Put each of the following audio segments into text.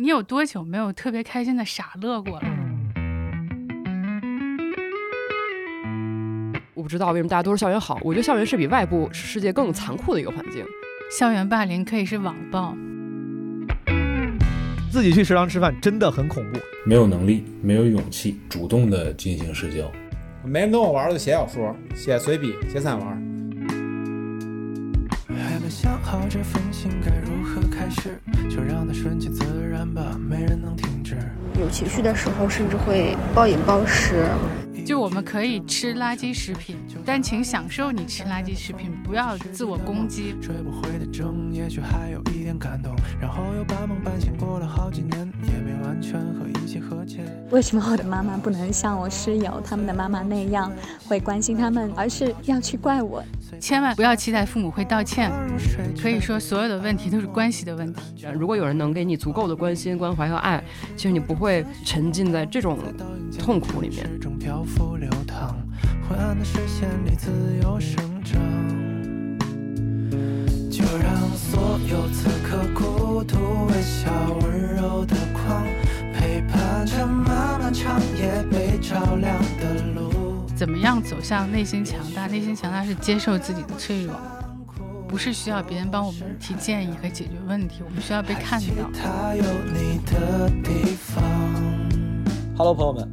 你有多久没有特别开心的傻乐过了？我不知道为什么大家都说校园好，我觉得校园是比外部世界更残酷的一个环境。校园霸凌可以是网暴，自己去食堂吃饭真的很恐怖。没有能力，没有勇气主动的进行社交。没人跟我玩儿，就写小说、写随笔、写散文。还没想好这封信该如始，就让它顺其自然吧，没人能停止。有情绪的时候，甚至会暴饮暴食。就我们可以吃垃圾食品，但请享受你吃垃圾食品，不要自我攻击。追不回的证，也许还有一点感动，然后又半梦半醒过了好几年，也没完全和一切和解。为什么我的妈妈不能像我室友他们的妈妈那样，会关心他们，而是要去怪我？千万不要期待父母会道歉。可以说，所有的问题都是关系的问题。如果有人能给你足够的关心、关怀和爱，其实你不会沉浸在这种痛苦里面。始终漂浮流淌，昏暗的视线里自由生长。就让所有此刻孤独、微笑、温柔的光，陪伴着漫漫长夜被照亮的路。怎么样走向内心强大？内心强大是接受自己的脆弱，不是需要别人帮我们提建议和解决问题，我们需要被看到。它有你的地方。Hello，朋友们，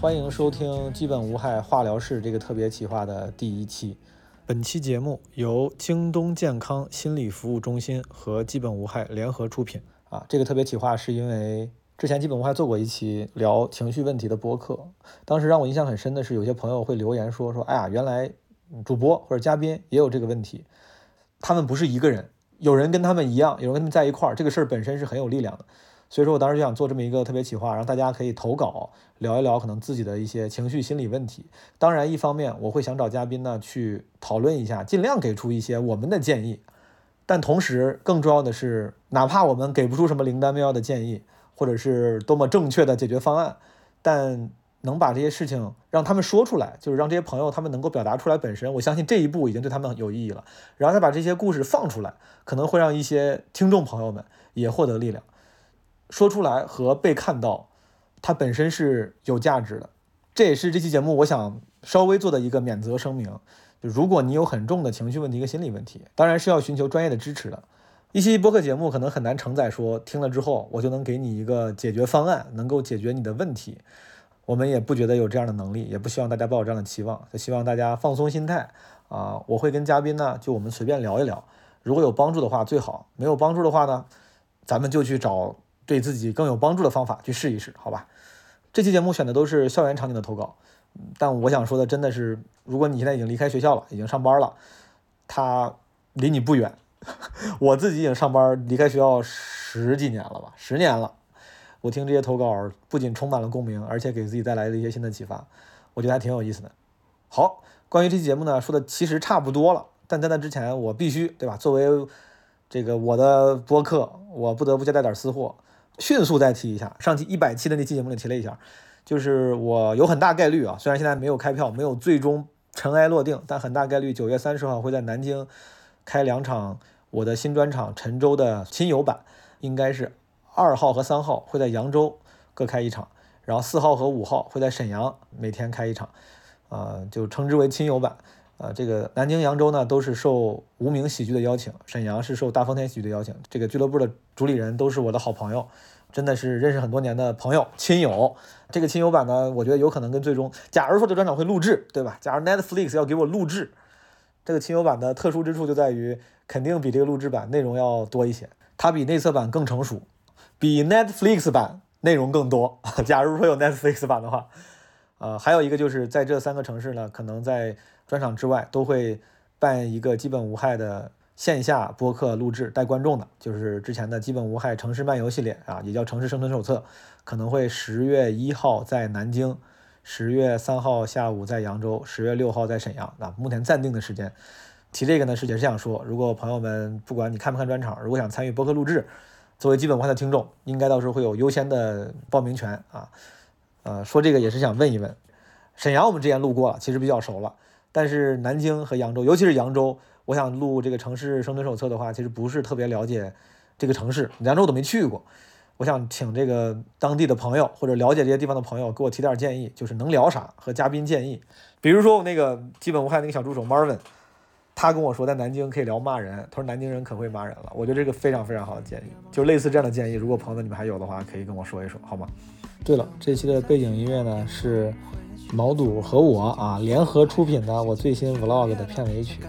欢迎收听《基本无害化疗室》这个特别企划的第一期。本期节目由京东健康心理服务中心和基本无害联合出品。啊，这个特别企划是因为之前基本我还做过一期聊情绪问题的播客，当时让我印象很深的是，有些朋友会留言说说，哎呀，原来主播或者嘉宾也有这个问题，他们不是一个人，有人跟他们一样，有人跟他们在一块儿，这个事儿本身是很有力量的。所以说我当时就想做这么一个特别企划，让大家可以投稿聊一聊可能自己的一些情绪心理问题。当然，一方面我会想找嘉宾呢去讨论一下，尽量给出一些我们的建议。但同时，更重要的是，哪怕我们给不出什么灵丹妙药的建议，或者是多么正确的解决方案，但能把这些事情让他们说出来，就是让这些朋友他们能够表达出来本身，我相信这一步已经对他们有意义了。然后再把这些故事放出来，可能会让一些听众朋友们也获得力量。说出来和被看到，它本身是有价值的。这也是这期节目我想稍微做的一个免责声明。就如果你有很重的情绪问题和心理问题，当然是要寻求专业的支持的。一期播客节目可能很难承载说听了之后我就能给你一个解决方案，能够解决你的问题。我们也不觉得有这样的能力，也不希望大家抱有这样的期望，就希望大家放松心态啊。我会跟嘉宾呢，就我们随便聊一聊，如果有帮助的话最好，没有帮助的话呢，咱们就去找对自己更有帮助的方法去试一试，好吧？这期节目选的都是校园场景的投稿，但我想说的真的是，如果你现在已经离开学校了，已经上班了，它离你不远。我自己已经上班离开学校十几年了吧，十年了。我听这些投稿，不仅充满了共鸣，而且给自己带来了一些新的启发，我觉得还挺有意思的。好，关于这期节目呢，说的其实差不多了，但在那之前，我必须对吧？作为这个我的播客，我不得不交代点私货，迅速再提一下。上期一百期的那期节目里提了一下，就是我有很大概率啊，虽然现在没有开票，没有最终尘埃落定，但很大概率九月三十号会在南京开两场我的新专场《陈州》的亲友版，应该是二号和三号会在扬州各开一场，然后四号和五号会在沈阳每天开一场，呃，就称之为亲友版。呃，这个南京、扬州呢都是受无名喜剧的邀请，沈阳是受大风天喜剧的邀请。这个俱乐部的主理人都是我的好朋友，真的是认识很多年的朋友、亲友。这个亲友版呢，我觉得有可能跟最终，假如说这专场会录制，对吧？假如 Netflix 要给我录制，这个亲友版的特殊之处就在于，肯定比这个录制版内容要多一些，它比内测版更成熟，比 Netflix 版内容更多。假如说有 Netflix 版的话，呃，还有一个就是在这三个城市呢，可能在专场之外都会办一个基本无害的线下播客录制带观众的，就是之前的基本无害城市漫游系列啊，也叫城市生存手册，可能会十月一号在南京，十月三号下午在扬州，十月六号在沈阳啊，目前暂定的时间。提这个呢是也是想说，如果朋友们不管你看不看专场，如果想参与播客录制，作为基本无害的听众，应该到时候会有优先的报名权啊。呃，说这个也是想问一问，沈阳我们之前录过了，其实比较熟了。但是南京和扬州，尤其是扬州，我想录这个城市生存手册的话，其实不是特别了解这个城市，扬州我都没去过。我想请这个当地的朋友或者了解这些地方的朋友给我提点建议，就是能聊啥和嘉宾建议。比如说我那个基本无害那个小助手 Marvin，他跟我说在南京可以聊骂人，他说南京人可会骂人了。我觉得这个非常非常好的建议，就类似这样的建议，如果朋友你们还有的话，可以跟我说一说，好吗？对了，这期的背景音乐呢是毛肚和我啊联合出品的我最新 Vlog 的片尾曲。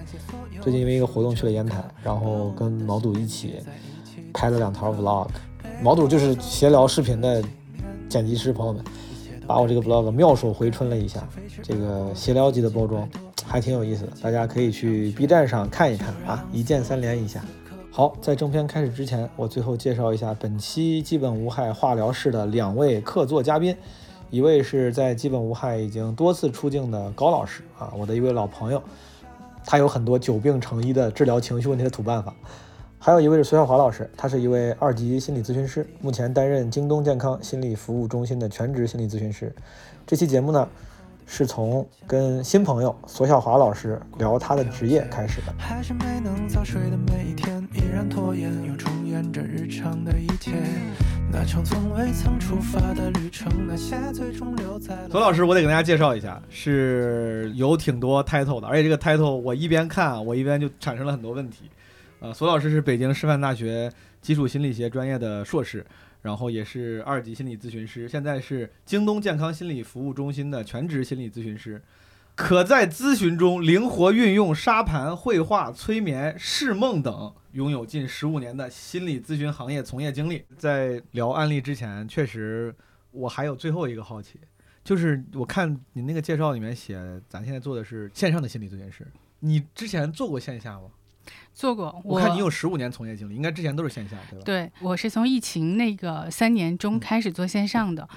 最近因为一个活动去了烟台，然后跟毛肚一起拍了两条 Vlog。毛肚就是闲聊视频的剪辑师，朋友们，把我这个 Vlog 妙手回春了一下，这个闲聊级的包装还挺有意思的，大家可以去 B 站上看一看啊，一键三连一下。好，在正片开始之前，我最后介绍一下本期基本无害化疗室的两位客座嘉宾，一位是在基本无害已经多次出镜的高老师啊，我的一位老朋友，他有很多久病成医的治疗情绪问题的土办法。还有一位是孙晓华老师，他是一位二级心理咨询师，目前担任京东健康心理服务中心的全职心理咨询师。这期节目呢，是从跟新朋友索小华老师聊他的职业开始的。还是没能早睡的每一天，依然拖延，又重演着日常的一切。那场从未曾出发的旅程，那些最终留在了索老师，我得给大家介绍一下，是有挺多 title 的，而且这个 title 我一边看，我一边就产生了很多问题。呃，索老师是北京师范大学基础心理学专业的硕士，然后也是二级心理咨询师，现在是京东健康心理服务中心的全职心理咨询师，可在咨询中灵活运用沙盘、绘画、催眠、释梦等，拥有近十五年的心理咨询行业从业经历。在聊案例之前，确实我还有最后一个好奇，就是我看你那个介绍里面写，咱现在做的是线上的心理咨询师，你之前做过线下吗？做过，我看你有十五年从业经历，应该之前都是线下，对吧？对，我是从疫情那个三年中开始做线上的，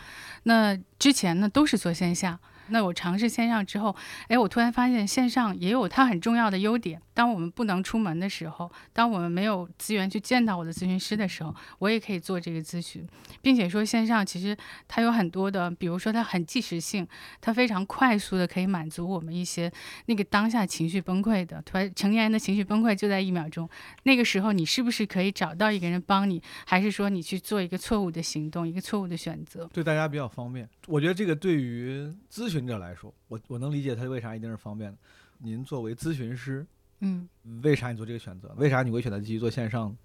那之前呢都是做线下。那我尝试线上之后，哎，我突然发现线上也有它很重要的优点。当我们不能出门的时候，当我们没有资源去见到我的咨询师的时候，我也可以做这个咨询，并且说线上其实它有很多的，比如说它很即时性，它非常快速的可以满足我们一些那个当下情绪崩溃的，突然成年人的情绪崩溃就在一秒钟。那个时候你是不是可以找到一个人帮你，还是说你去做一个错误的行动，一个错误的选择？对大家比较方便。我觉得这个对于咨询者来说，我我能理解他为啥一定是方便的。您作为咨询师，嗯，为啥你做这个选择？为啥你会选择继续做线上？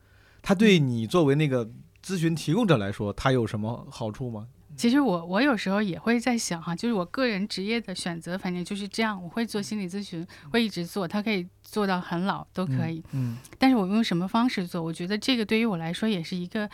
他对你作为那个咨询提供者来说，他有什么好处吗？其实我我有时候也会在想哈，就是我个人职业的选择，反正就是这样。我会做心理咨询，会一直做，它可以做到很老都可以。嗯，但是我用什么方式做？我觉得这个对于我来说也是一个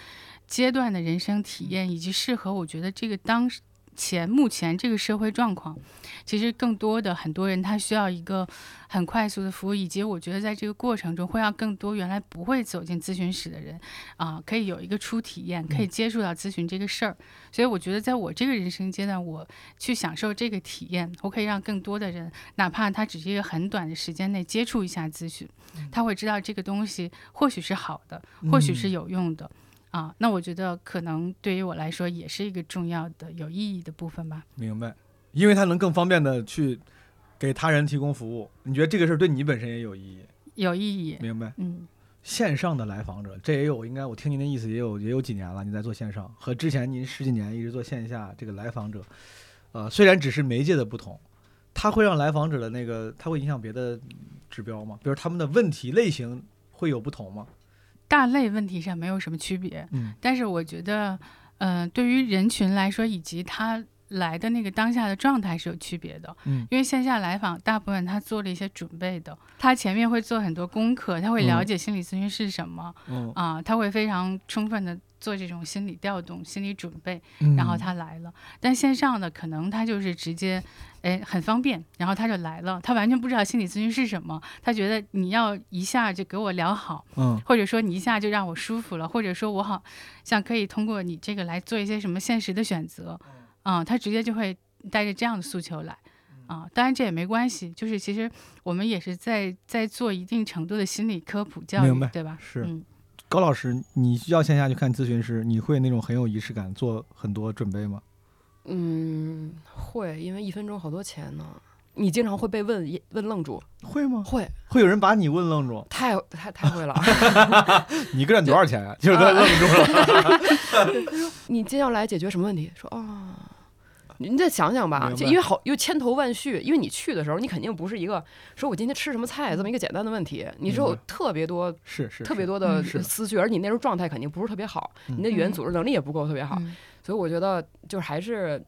阶段的人生体验，以及适合我觉得这个当前目前这个社会状况。其实更多的很多人他需要一个很快速的服务，以及我觉得在这个过程中会让更多原来不会走进咨询室的人啊，可以有一个初体验，可以接触到咨询这个事儿。所以我觉得在我这个人生阶段，我去享受这个体验，我可以让更多的人，哪怕他只是一个很短的时间内接触一下咨询，他会知道这个东西或许是好的，或许是有用的。啊，那我觉得可能对于我来说也是一个重要的、有意义的部分吧。明白，因为它能更方便的去给他人提供服务。你觉得这个事儿对你本身也有意义？有意义。明白。嗯，线上的来访者，这也有应该我听您的意思也有也有几年了，你在做线上，和之前您十几年一直做线下这个来访者，呃，虽然只是媒介的不同，它会让来访者的那个，它会影响别的指标吗？比如他们的问题类型会有不同吗？大类问题上没有什么区别，嗯，但是我觉得，嗯、对于人群来说，以及他来的那个当下的状态是有区别的。嗯。因为线下来访，大部分他做了一些准备的，他前面会做很多功课，他会了嗯。解心理咨询是什么、嗯，啊，他会非常充分的做这种心理调动、心理准备，嗯。然后他来了。但线上的可能他就是直接，哎，很方便，然后他就来了，他完全不知道心理咨询是什么，他觉得你要一下就给我聊好，嗯。或者说你一下就让我舒服了，或者说我好像可以通过你这个来做一些什么现实的选择，啊、他直接就会带着这样的诉求来，啊、当然这也没关系，就是其实我们也是在在做一定程度的心理科普教明白，育对吧？是嗯，高老师，你需要线下去看咨询师，你会那种很有仪式感，做很多准备吗？嗯，会，因为一分钟好多钱呢。你经常会被问一问愣住，会吗？会，会有人把你问愣住？太太太会了。你一个人多少钱啊？就是他愣住了。他 说你接下来解决什么问题？说啊。你再想想吧，就因为好又千头万绪，因为你去的时候，你肯定不是一个说我今天吃什么菜这么一个简单的问题，你是有特别多是是特别多的思绪，而你那时候状态肯定不是特别好，你的语言组织能力也不够特别好，所以我觉得就是还是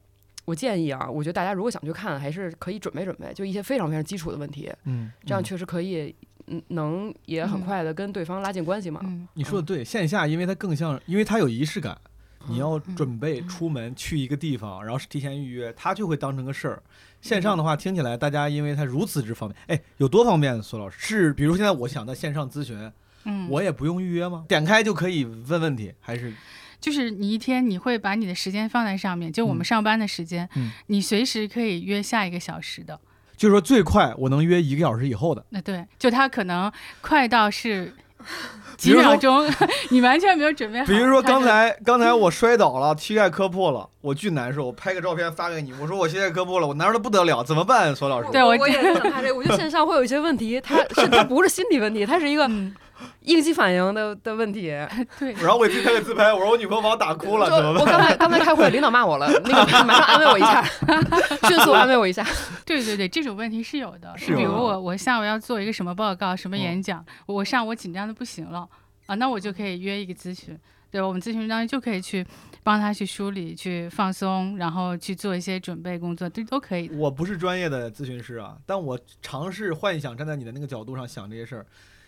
我建议啊，我觉得大家如果想去看，还是可以准备准备，就一些非常非常基础的问题，嗯，这样确实可以，嗯，能也很快的跟对方拉近关系嘛。你说的对，线下因为它更像，因为它有仪式感。你要准备出门去一个地方，然后是提前预约，他就会当成个事儿。线上的话，听起来大家因为它如此之方便，哎，有多方便？苏老师是，比如现在我想在线上咨询，嗯，我也不用预约吗？点开就可以问问题，还是？就是你一天你会把你的时间放在上面，就我们上班的时间，嗯，你随时可以约下一个小时的。就是说最快我能约一个小时以后的。那对，就他可能快到是。几秒钟，你完全没有准备好。比如说刚才刚才我摔倒了，膝盖磕破了，我巨难受。我拍个照片发给你，我说我膝盖磕破了，我难受的不得了，怎么办？索老师，对我我也是很怕这，我觉得线上会有一些问题，他是他不是心理问题，他是一个。应激反应的的问题，对。然后我自己拍个自拍，我说我女朋友把我打哭了，怎么办？我刚才刚才开会，领导骂我了，那个马上安慰我一下，迅速安慰我一下。对对对，这种问题是有的。是比如我我下午要做一个什么报告、什么演讲，我上午紧张的不行了啊，那我就可以约一个咨询，对吧？我们咨询当中就可以去帮他去梳理、去放松，然后去做一些准备工作，这都可以。我不是专业的咨询师啊，但我尝试幻想站在你的那个角度上想这些事儿。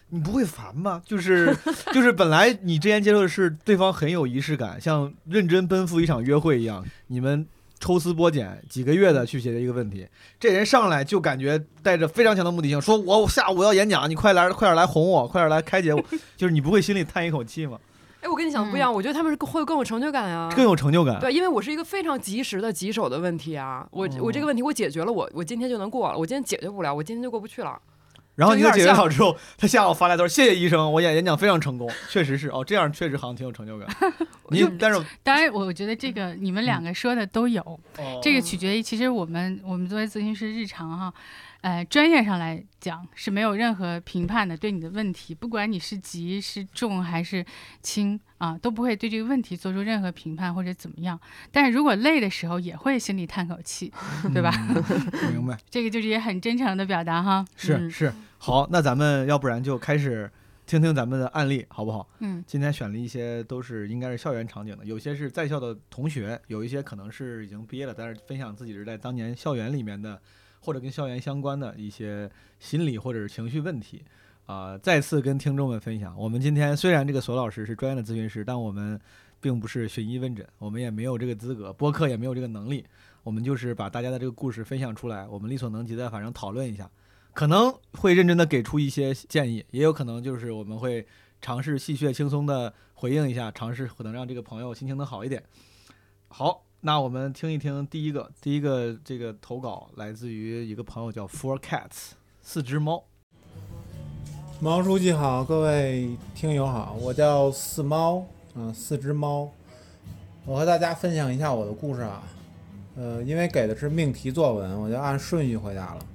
你不会烦吗？就 是就是，本来你之前接受的是对方很有仪式感，像认真奔赴一场约会一样，你们抽丝剥茧几个月的去解决一个问题。这人上来就感觉带着非常强的目的性，说我下午要演讲，你快来快点来哄我，快点来开解我。就是你不会心里叹一口气吗？哎，我跟你想的不一样，我觉得他们是会更有成就感啊，更有成就感。对，因为我是一个非常及时的棘手的问题啊，我我这个问题我解决了，我我今天就能过了，我今天解决不了，我今天就过不去了。然后你解决好之后，他下午发来他说：“谢谢医生，我演演讲非常成功，确实是哦，这样确实好像挺有成就感。”你但是当然，我觉得这个你们两个说的都有，这个取决于其实我们我们作为咨询师日常哈。呃，专业上来讲是没有任何评判的，对你的问题，不管你是急是重还是轻啊，都不会对这个问题做出任何评判或者怎么样。但是如果累的时候，也会心里叹口气，对吧？明白。这个就是也很真诚的表达哈。是是，好，那咱们要不然就开始听听咱们的案例，好不好？嗯。今天选了一些都是应该是校园场景的，有些是在校的同学，有一些可能是已经毕业了，但是分享自己是在当年校园里面的。或者跟校园相关的一些心理或者是情绪问题，啊，再次跟听众们分享。我们今天虽然这个索老师是专业的咨询师，但我们并不是寻医问诊，我们也没有这个资格，播客也没有这个能力。我们就是把大家的这个故事分享出来，我们力所能及的反正讨论一下，可能会认真的给出一些建议，也有可能就是我们会尝试戏谑轻松的回应一下，尝试可能让这个朋友心情能好一点。好。那我们听一听第一个，第一个这个投稿来自于一个朋友叫 Four Cats，四只猫。毛书记好，各位听友好，我叫四猫，嗯，四只猫。我和大家分享一下我的故事啊，呃，因为给的是命题作文，我就按顺序回答了。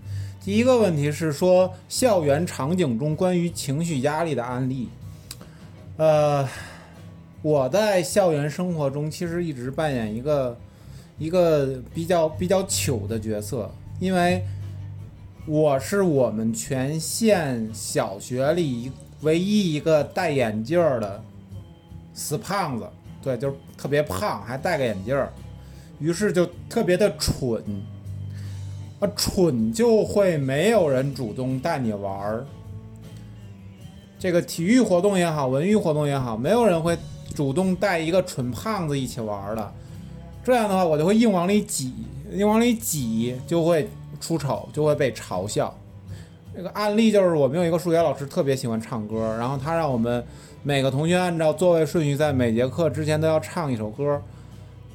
第一个问题是说校园场景中关于情绪压力的案例，呃。我在校园生活中其实一直扮演一个一个比较比较糗的角色，因为我是我们全县小学里唯一一个戴眼镜的死胖子，对，就是特别胖，还戴个眼镜儿，于是就特别的蠢，啊，蠢就会没有人主动带你玩儿，这个体育活动也好，文娱活动也好，没有人会。主动带一个蠢胖子一起玩的，这样的话我就会硬往里挤，硬往里挤就会出丑，就会被嘲笑。这个案例就是我们有一个数学老师特别喜欢唱歌，然后他让我们每个同学按照座位顺序在每节课之前都要唱一首歌。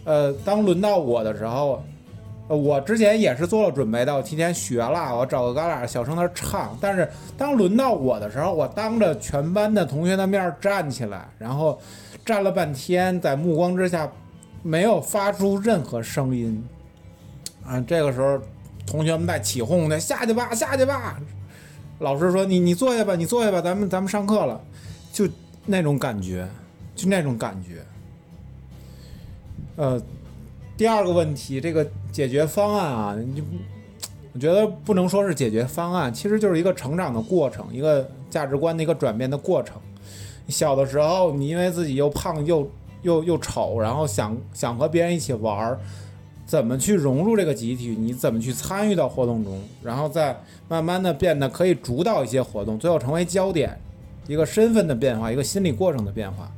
呃，当轮到我的时候，我之前也是做了准备的，我提前学了，我找个旮旯小声的唱。但是当轮到我的时候，我当着全班的同学的面站起来，然后。站了半天，在目光之下，没有发出任何声音。啊，这个时候，同学们在起哄呢，下去吧，下去吧。老师说：“你你坐下吧，你坐下吧，咱们咱们上课了。”就那种感觉，就那种感觉。呃，第二个问题，这个解决方案啊，你我觉得不能说是解决方案，其实就是一个成长的过程，一个价值观的一个转变的过程。小的时候，你因为自己又胖又又又丑，然后想想和别人一起玩儿，怎么去融入这个集体？你怎么去参与到活动中？然后再慢慢的变得可以主导一些活动，最后成为焦点，一个身份的变化，一个心理过程的变化。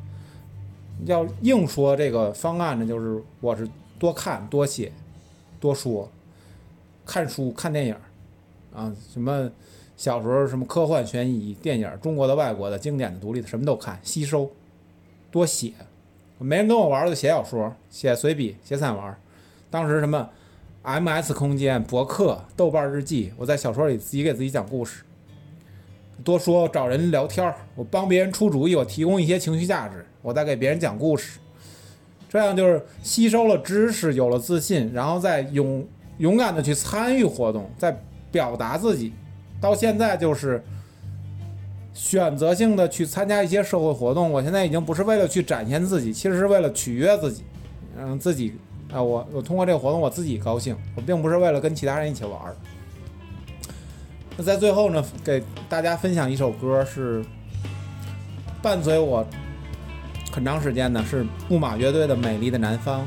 要硬说这个方案呢，就是我是多看多写多说，看书看电影啊，什么小时候什么科幻悬疑电影，中国的、外国的、经典的、独立的，什么都看，吸收，多写。没人跟我玩儿就写小说、写随笔、写散文。当时什么 MS 空间、博客、豆瓣日记，我在小说里自己给自己讲故事。多说找人聊天儿，我帮别人出主意，我提供一些情绪价值，我再给别人讲故事，这样就是吸收了知识，有了自信，然后再勇勇敢的去参与活动，再表达自己。到现在就是选择性的去参加一些社会活动，我现在已经不是为了去展现自己，其实是为了取悦自己，让自己啊，我我通过这个活动我自己高兴，我并不是为了跟其他人一起玩儿。那在最后呢，给大家分享一首歌，是伴随我很长时间的，是木马乐队的《美丽的南方》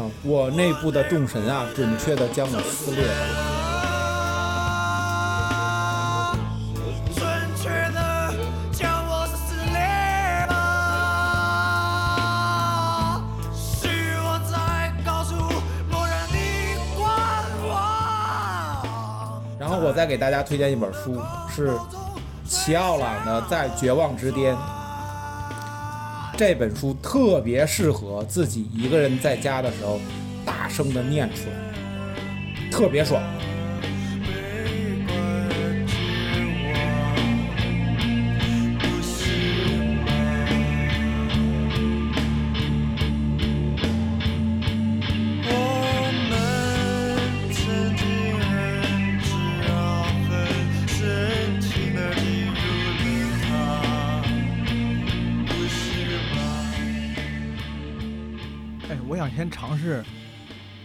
啊，我内部的众神啊，准确的将我撕裂了。给大家推荐一本书，是齐奥朗的《在绝望之巅》。这本书特别适合自己一个人在家的时候大声的念出来，特别爽。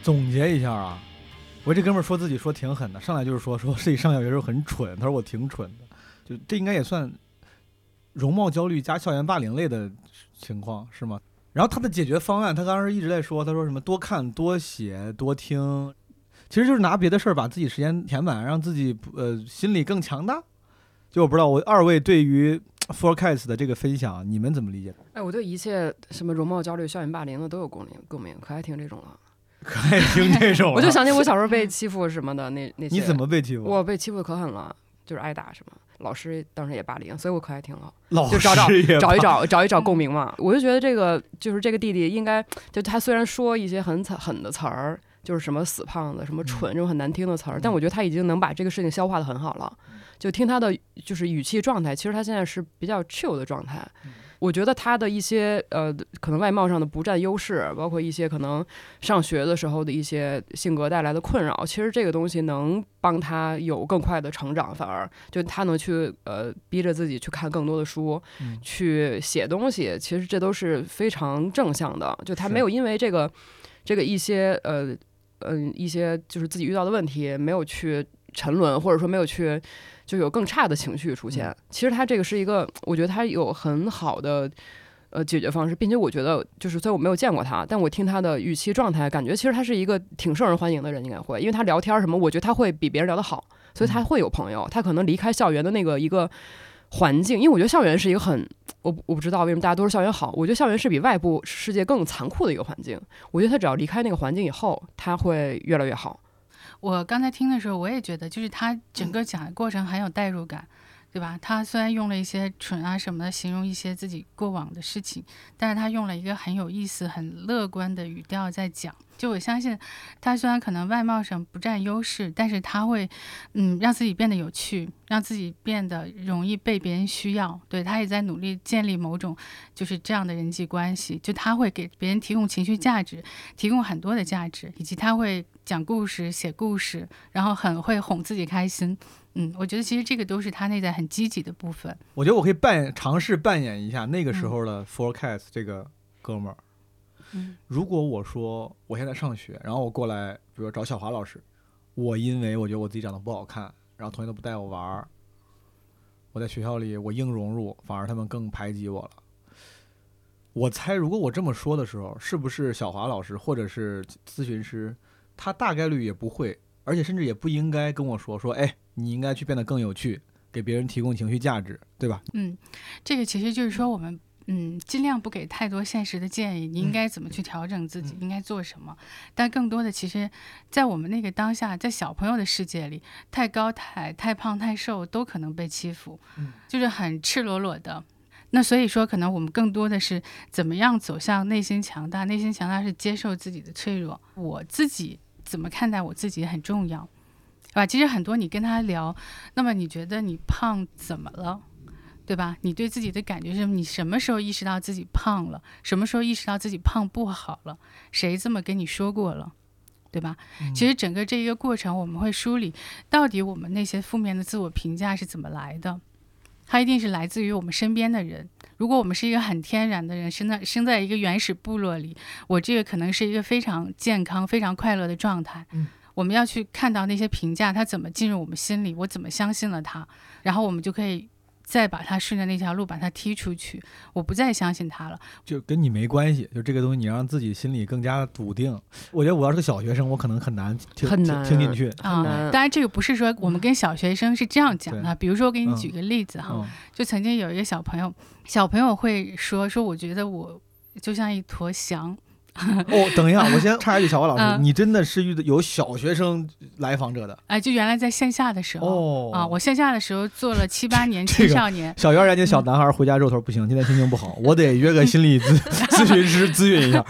总结一下啊。我这哥们儿说自己说挺狠的，上来就是说 说自己上小学时候很蠢，他说我挺蠢的，就这应该也算容貌焦虑加校园霸凌类的情况是吗？然后他的解决方案，他当时一直在说，他说什么多看多写多听，其实就是拿别的事儿把自己时间填满，让自己呃心理更强大。就我不知道我二位对于 Forecast 的这个分享，你们怎么理解？哎，我对一切什么容貌焦虑、校园霸凌的都有共鸣，共鸣，可爱听这种了。可爱听这种啊，我就想起我小时候被欺负什么的那那些。你怎么被欺负？我被欺负的可狠了，就是挨打什么，老师当时也霸凌，所以我可爱听了。老就找找找一找找一找共鸣嘛。我就觉得这个就是这个弟弟应该就他虽然说一些很惨狠的词儿，就是什么死胖子、什么蠢这种很难听的词儿，但我觉得他已经能把这个事情消化的很好了。就听他的就是语气状态，其实他现在是比较 chill 的状态。我觉得他的一些呃，可能外貌上的不占优势，包括一些可能上学的时候的一些性格带来的困扰，其实这个东西能帮他有更快的成长，反而就他能去呃逼着自己去看更多的书，嗯去写东西，其实这都是非常正向的。就他没有因为这个这个一些呃嗯、一些就是自己遇到的问题，没有去沉沦，或者说没有去就有更差的情绪出现。其实他这个是一个，我觉得他有很好的。呃，解决方式，并且我觉得，就是虽然我没有见过他，但我听他的语气状态，感觉其实他是一个挺受人欢迎的人，应该会，因为他聊天什么，我觉得他会比别人聊得好，所以他会有朋友，他可能离开校园的那个一个环境，因为我觉得校园是一个很，我我不知道为什么大家都说校园好，我觉得校园是比外部世界更残酷的一个环境，我觉得他只要离开那个环境以后，他会越来越好。我刚才听的时候，我也觉得，就是他整个讲的过程很有代入感，对吧？他虽然用了一些蠢啊什么的形容一些自己过往的事情，但是他用了一个很有意思、很乐观的语调在讲。就我相信，他虽然可能外貌上不占优势，但是他会，嗯，让自己变得有趣，让自己变得容易被别人需要。对他也在努力建立某种就是这样的人际关系。就他会给别人提供情绪价值，提供很多的价值，以及他会讲故事、写故事，然后很会哄自己开心。嗯，我觉得其实这个都是他内在很积极的部分。我觉得我可以扮尝试扮演一下那个时候的 Forecast 这个哥们儿。嗯如果我说我现在上学，然后我过来，比如找小华老师，我因为我觉得我自己长得不好看，然后同学都不带我玩儿，我在学校里我硬融入，反而他们更排挤我了。我猜，如果我这么说的时候，是不是小华老师或者是咨询师，他大概率也不会，而且甚至也不应该跟我说说，哎，你应该去变得更有趣，给别人提供情绪价值，对吧？嗯，这个其实就是说我们。嗯，尽量不给太多现实的建议，你应该怎么去调整自己，应该做什么。但更多的，其实，在我们那个当下，在小朋友的世界里，太高、太太胖、太瘦都可能被欺负，就是很赤裸裸的。那所以说，可能我们更多的是怎么样走向内心强大。内心强大是接受自己的脆弱，我自己怎么看待我自己很重要，对吧？其实很多你跟他聊，那么你觉得你胖怎么了？对吧？你对自己的感觉是你什么时候意识到自己胖了？什么时候意识到自己胖不好了？谁这么跟你说过了？对吧？其实整个这一个过程，我们会梳理到底我们那些负面的自我评价是怎么来的。它一定是来自于我们身边的人。如果我们是一个很天然的人，生在生在一个原始部落里，我这个可能是一个非常健康、非常快乐的状态。嗯，我们要去看到那些评价，它怎么进入我们心里，我怎么相信了它，然后我们就可以。再把他顺着那条路把他踢出去，我不再相信他了，就跟你没关系。就这个东西，你让自己心里更加笃定。我觉得我要是个小学生，我可能很难听很难听进去啊。当然，这个不是说我们跟小学生是这样讲的。比如说，我给你举个例子哈，嗯、就曾经有一个小朋友，小朋友会说说，我觉得我就像一坨翔。哦，等一下，我先插一句，小花老师，嗯、你真的是遇到有小学生来访者的？哎、呃，就原来在线下的时候，哦、啊，我线下的时候做了七八年青少年。小幼儿园的小男孩回家肉头不行，今天心情不好，我得约个心理咨 咨询师咨询一下。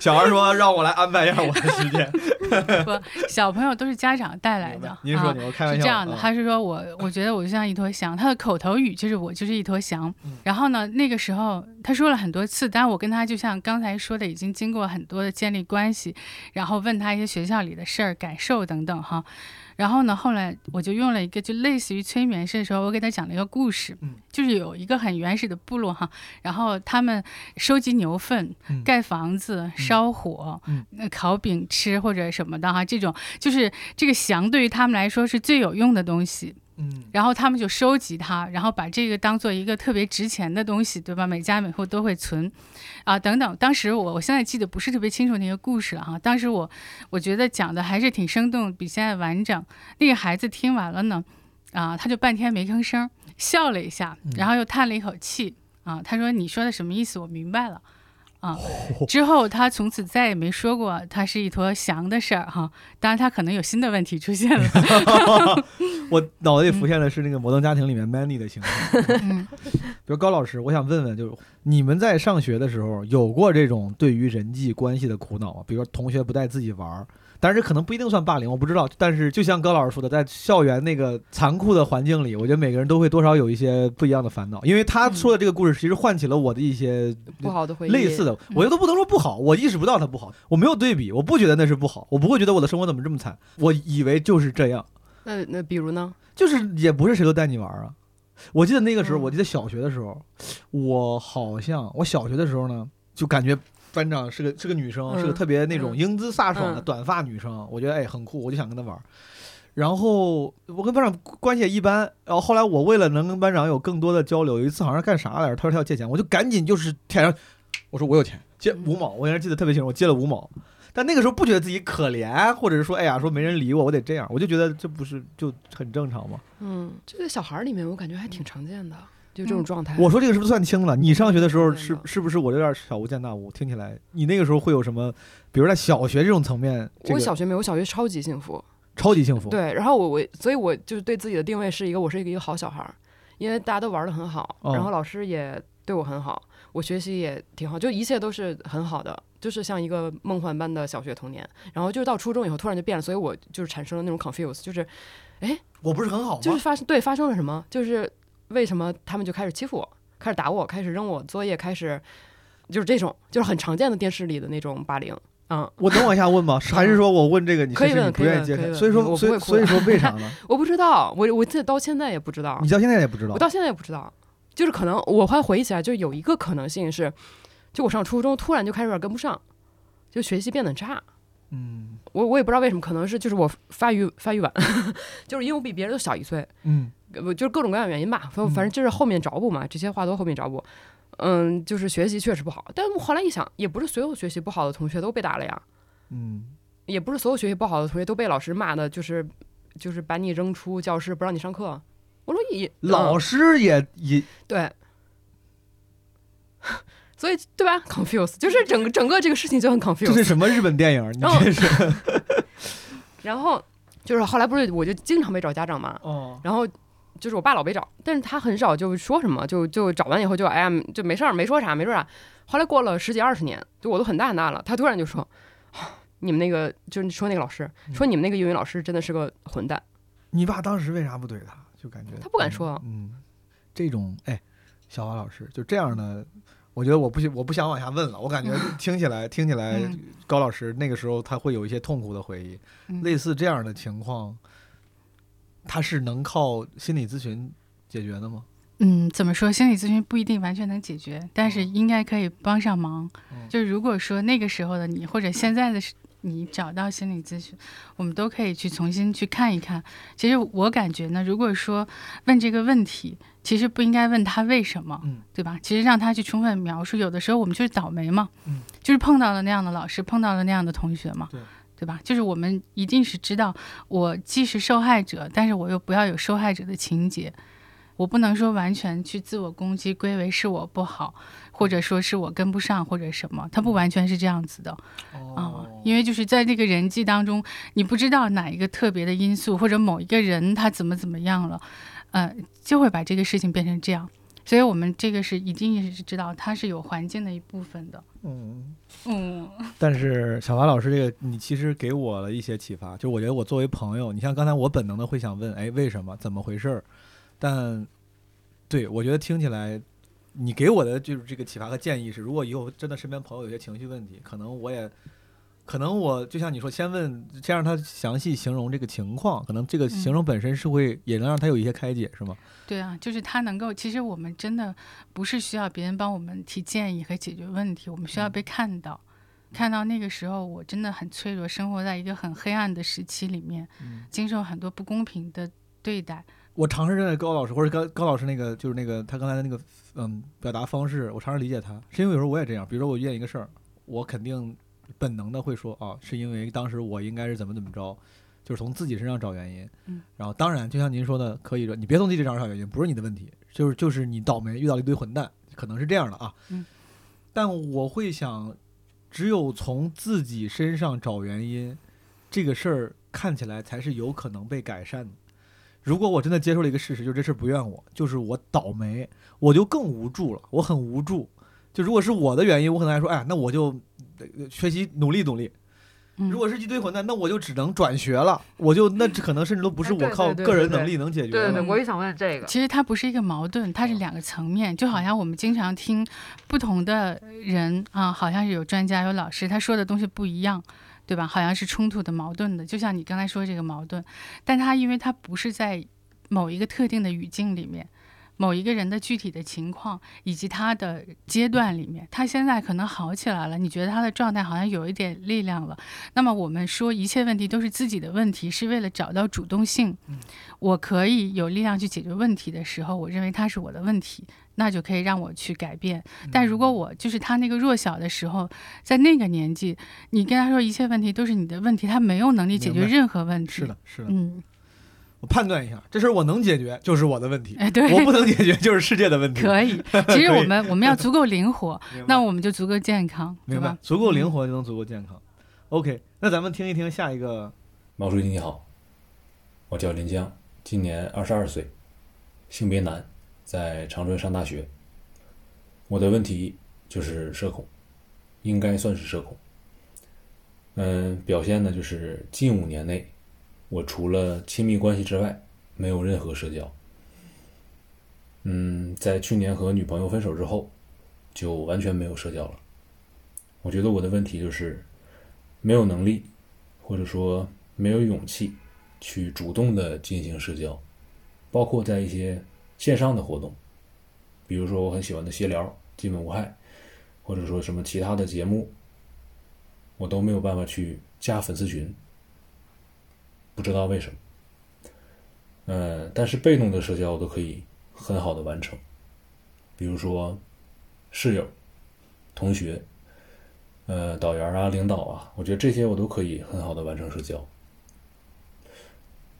小孩说让我来安排一下我的时间。不，小朋友都是家长带来的。您说，你我开玩笑。是这样的，嗯、他是说我，我觉得我就像一坨翔，他的口头语就是我就是一坨翔。嗯、然后呢，那个时候他说了很多次，但是我跟他就像刚才说的，已经经过很多的建立关系，然后问他一些学校里的事儿、感受等等哈。然后呢，后来我就用了一个就类似于催眠式的时候，我给他讲了一个故事，嗯、就是有一个很原始的部落哈，然后他们收集牛粪、嗯、盖房子、烧火、嗯、烤饼吃或者什么的哈，这种就是这个翔对于他们来说是最有用的东西。嗯，然后他们就收集它，然后把这个当做一个特别值钱的东西，对吧？每家每户都会存，啊，等等。当时我我现在记得不是特别清楚那个故事了哈。当时我我觉得讲的还是挺生动，比现在完整。那个孩子听完了呢，啊，他就半天没吭声，笑了一下，然后又叹了一口气，啊，他说：“你说的什么意思？我明白了。”啊，之后他从此再也没说过他是一坨翔的事儿哈。当然，他可能有新的问题出现了。我脑子里浮现的是那个《摩登家庭》里面 Manny 的形象。嗯，比如高老师，我想问问，就是你们在上学的时候有过这种对于人际关系的苦恼吗？比如说同学不带自己玩儿，但是可能不一定算霸凌，我不知道。但是就像高老师说的，在校园那个残酷的环境里，我觉得每个人都会多少有一些不一样的烦恼。因为他说的这个故事，其实唤起了我的一些不好的回忆，类似的，我觉得都不能说不好，我意识不到它不好，我没有对比，我不觉得那是不好，我不会觉得我的生活怎么这么惨，我以为就是这样。那那比如呢？就是也不是谁都带你玩啊。我记得那个时候，嗯我记得小学的时候，我好像我小学的时候呢，就感觉班长是个是个女生，嗯是个特别那种嗯英姿飒爽的嗯短发女生，我觉得哎很酷，我就想跟她玩。然后我跟班长关系也一般，然后后来我为了能跟班长有更多的交流，有一次好像是干啥来着，他说他要借钱，我就赶紧就是舔上，我说我有钱，借五毛，我应该记得特别清楚，我借了五毛。但那个时候不觉得自己可怜，或者是说，哎呀，说没人理我，我得这样，我就觉得这不是就很正常吗？嗯，这在小孩儿里面，我感觉还挺常见的，就这种状态。我说这个是不是算轻了？你上学的时候是是不是我有点小巫见大巫？听起来你那个时候会有什么？比如在小学这种层面，这个我小学没有，我小学超级幸福。超级幸福。，对，然后我我，所以我就是对自己的定位是一个，我是一个一个好小孩儿，因为大家都玩的很好，哦然后老师也对我很好，我学习也挺好，就一切都是很好的，就是像一个梦幻般的小学童年。然后就是到初中以后突然就变了，所以我就是产生了那种 confuse，就是我不是很好吗？就是发生对发生了什么，就是为什么他们就开始欺负我，开始打我，开始扔我作业，开始就是这种就是很常见的电视里的那种霸凌。嗯，我能往下问吗？还是说我问这个你可以问不愿意揭开？可以问可以问所以说，所以所以说为啥呢？我不知道，我我自己到现在也不知道你，到现在也不知道我。到现在也不知道，就是可能我会回忆起来，就有一个可能性是，就我上初中突然就开始有点跟不上，就学习变得很差。嗯我我也不知道为什么，可能是就是我发育发育晚，就是因为我比别人都小一岁，嗯呃就是各种各样原因吧。反反正就是后面找补嘛，这些话都后面找补。嗯，就是学习确实不好，但我后来一想，也不是所有学习不好的同学都被打了呀，嗯也不是所有学习不好的同学都被老师骂的，就是就是把你扔出教室不让你上课。我说也老嗯师也也对，所以对吧？confuse 就是整个整个这个事情就很 confuse。这。是什么日本电影？你哦这是 然后就是后来不是我就经常被找家长嘛，哦然后就是我爸老被找，但是他很少就说什么，就就找完以后就哎呀就没事儿，没说啥，没说啥。后来过了十几二十年，就我都很大很大了，他突然就说，啊你们那个就是说那个老师说你们那个英语老师真的是个混蛋，你爸当时为啥不怼他？就感觉他不敢说嗯，这种哎，小华老师就这样的，我觉得我不想我不想往下问了。我感觉 听起来听起来嗯，高老师那个时候他会有一些痛苦的回忆。嗯类似这样的情况，他是能靠心理咨询解决的吗？嗯，怎么说？心理咨询不一定完全能解决，但是应该可以帮上忙。嗯就如果说那个时候的你，或者现在的你找到心理咨询，我们都可以去重新去看一看。其实我感觉呢，如果说问这个问题，其实不应该问他为什么，嗯对吧？其实让他去充分描述。有的时候我们就是倒霉嘛，嗯就是碰到了那样的老师，碰到了那样的同学嘛，对对吧？就是我们一定是知道，我既是受害者，但是我又不要有受害者的情节。我不能说完全去自我攻击，归为是我不好，或者说是我跟不上，或者什么，它不完全是这样子的啊、哦因为就是在这个人际当中，你不知道哪一个特别的因素，或者某一个人他怎么怎么样了，呃，就会把这个事情变成这样。所以我们这个是一定是知道它是有环境的一部分的。嗯。嗯但是小华老师这个，你其实给我了一些启发。就我觉得我作为朋友，你像刚才我本能的会想问，哎，为什么？怎么回事儿？但对我觉得听起来，你给我的就是这个启发和建议是，如果以后真的身边朋友有些情绪问题，可能我也，可能我就像你说，先问，先让他详细形容这个情况，可能这个形容本身是会也能让他有一些开解，是吗？对啊，就是他能够，其实我们真的不是需要别人帮我们提建议和解决问题，我们需要被看到。看到那个时候，我真的很脆弱，生活在一个很黑暗的时期里面，经受很多不公平的对待。我尝试认为高老师或者高高老师那个就是那个他刚才的那个嗯表达方式，我尝试理解他，是因为有时候我也这样，比如说我遇见一个事儿，我肯定本能的会说啊，是因为当时我应该是怎么怎么着，就是从自己身上找原因。嗯，然后当然就像您说的，可以说你别从自己身上找原因，不是你的问题，就是就是你倒霉遇到了一堆混蛋，可能是这样的啊。嗯，但我会想，只有从自己身上找原因，这个事儿看起来才是有可能被改善的。如果我真的接受了一个事实，就是这事儿不怨我，就是我倒霉，我就更无助了，我很无助。就如果是我的原因，我可能还说，哎，那我就呃学习努力努力。嗯如果是一堆混蛋，那我就只能转学了，我就那可能甚至都不是我靠个人能力能解决的。对对对，嗯我也想问这个，其实它不是一个矛盾，它是两个层面，就好像我们经常听不同的人啊，好像是有专家有老师，他说的东西不一样，对吧？好像是冲突的、矛盾的，就像你刚才说这个矛盾，但它因为它不是在某一个特定的语境里面。某一个人的具体的情况以及他的阶段里面，他现在可能好起来了，你觉得他的状态好像有一点力量了。那么我们说一切问题都是自己的问题，是为了找到主动性。我可以有力量去解决问题的时候，我认为它是我的问题，那就可以让我去改变。但如果我就是他那个弱小的时候，在那个年纪，你跟他说一切问题都是你的问题，他没有能力解决任何问题。是的，，是的。嗯，我判断一下，这事儿我能解决就是我的问题，哎，对，我不能解决就是世界的问题。可以。其实我们我们要足够灵活，那我们就足够健康，对明白吧，？足够灵活就能足够健康。OK，那咱们听一听下一个。毛书记你好，我叫林江，今年二十二岁，性别男，在长春上大学。我的问题就是社恐，应该算是社恐。嗯，表现呢就是近五年内，我除了亲密关系之外，没有任何社交。嗯，在去年和女朋友分手之后，就完全没有社交了。我觉得我的问题就是没有能力，或者说没有勇气去主动的进行社交，包括在一些线上的活动，比如说我很喜欢的闲聊，基本无害，或者说什么其他的节目，我都没有办法去加粉丝群，不知道为什么。嗯，但是被动的社交我都可以很好的完成，比如说室友、同学、呃导员啊、领导啊，我觉得这些我都可以很好的完成社交。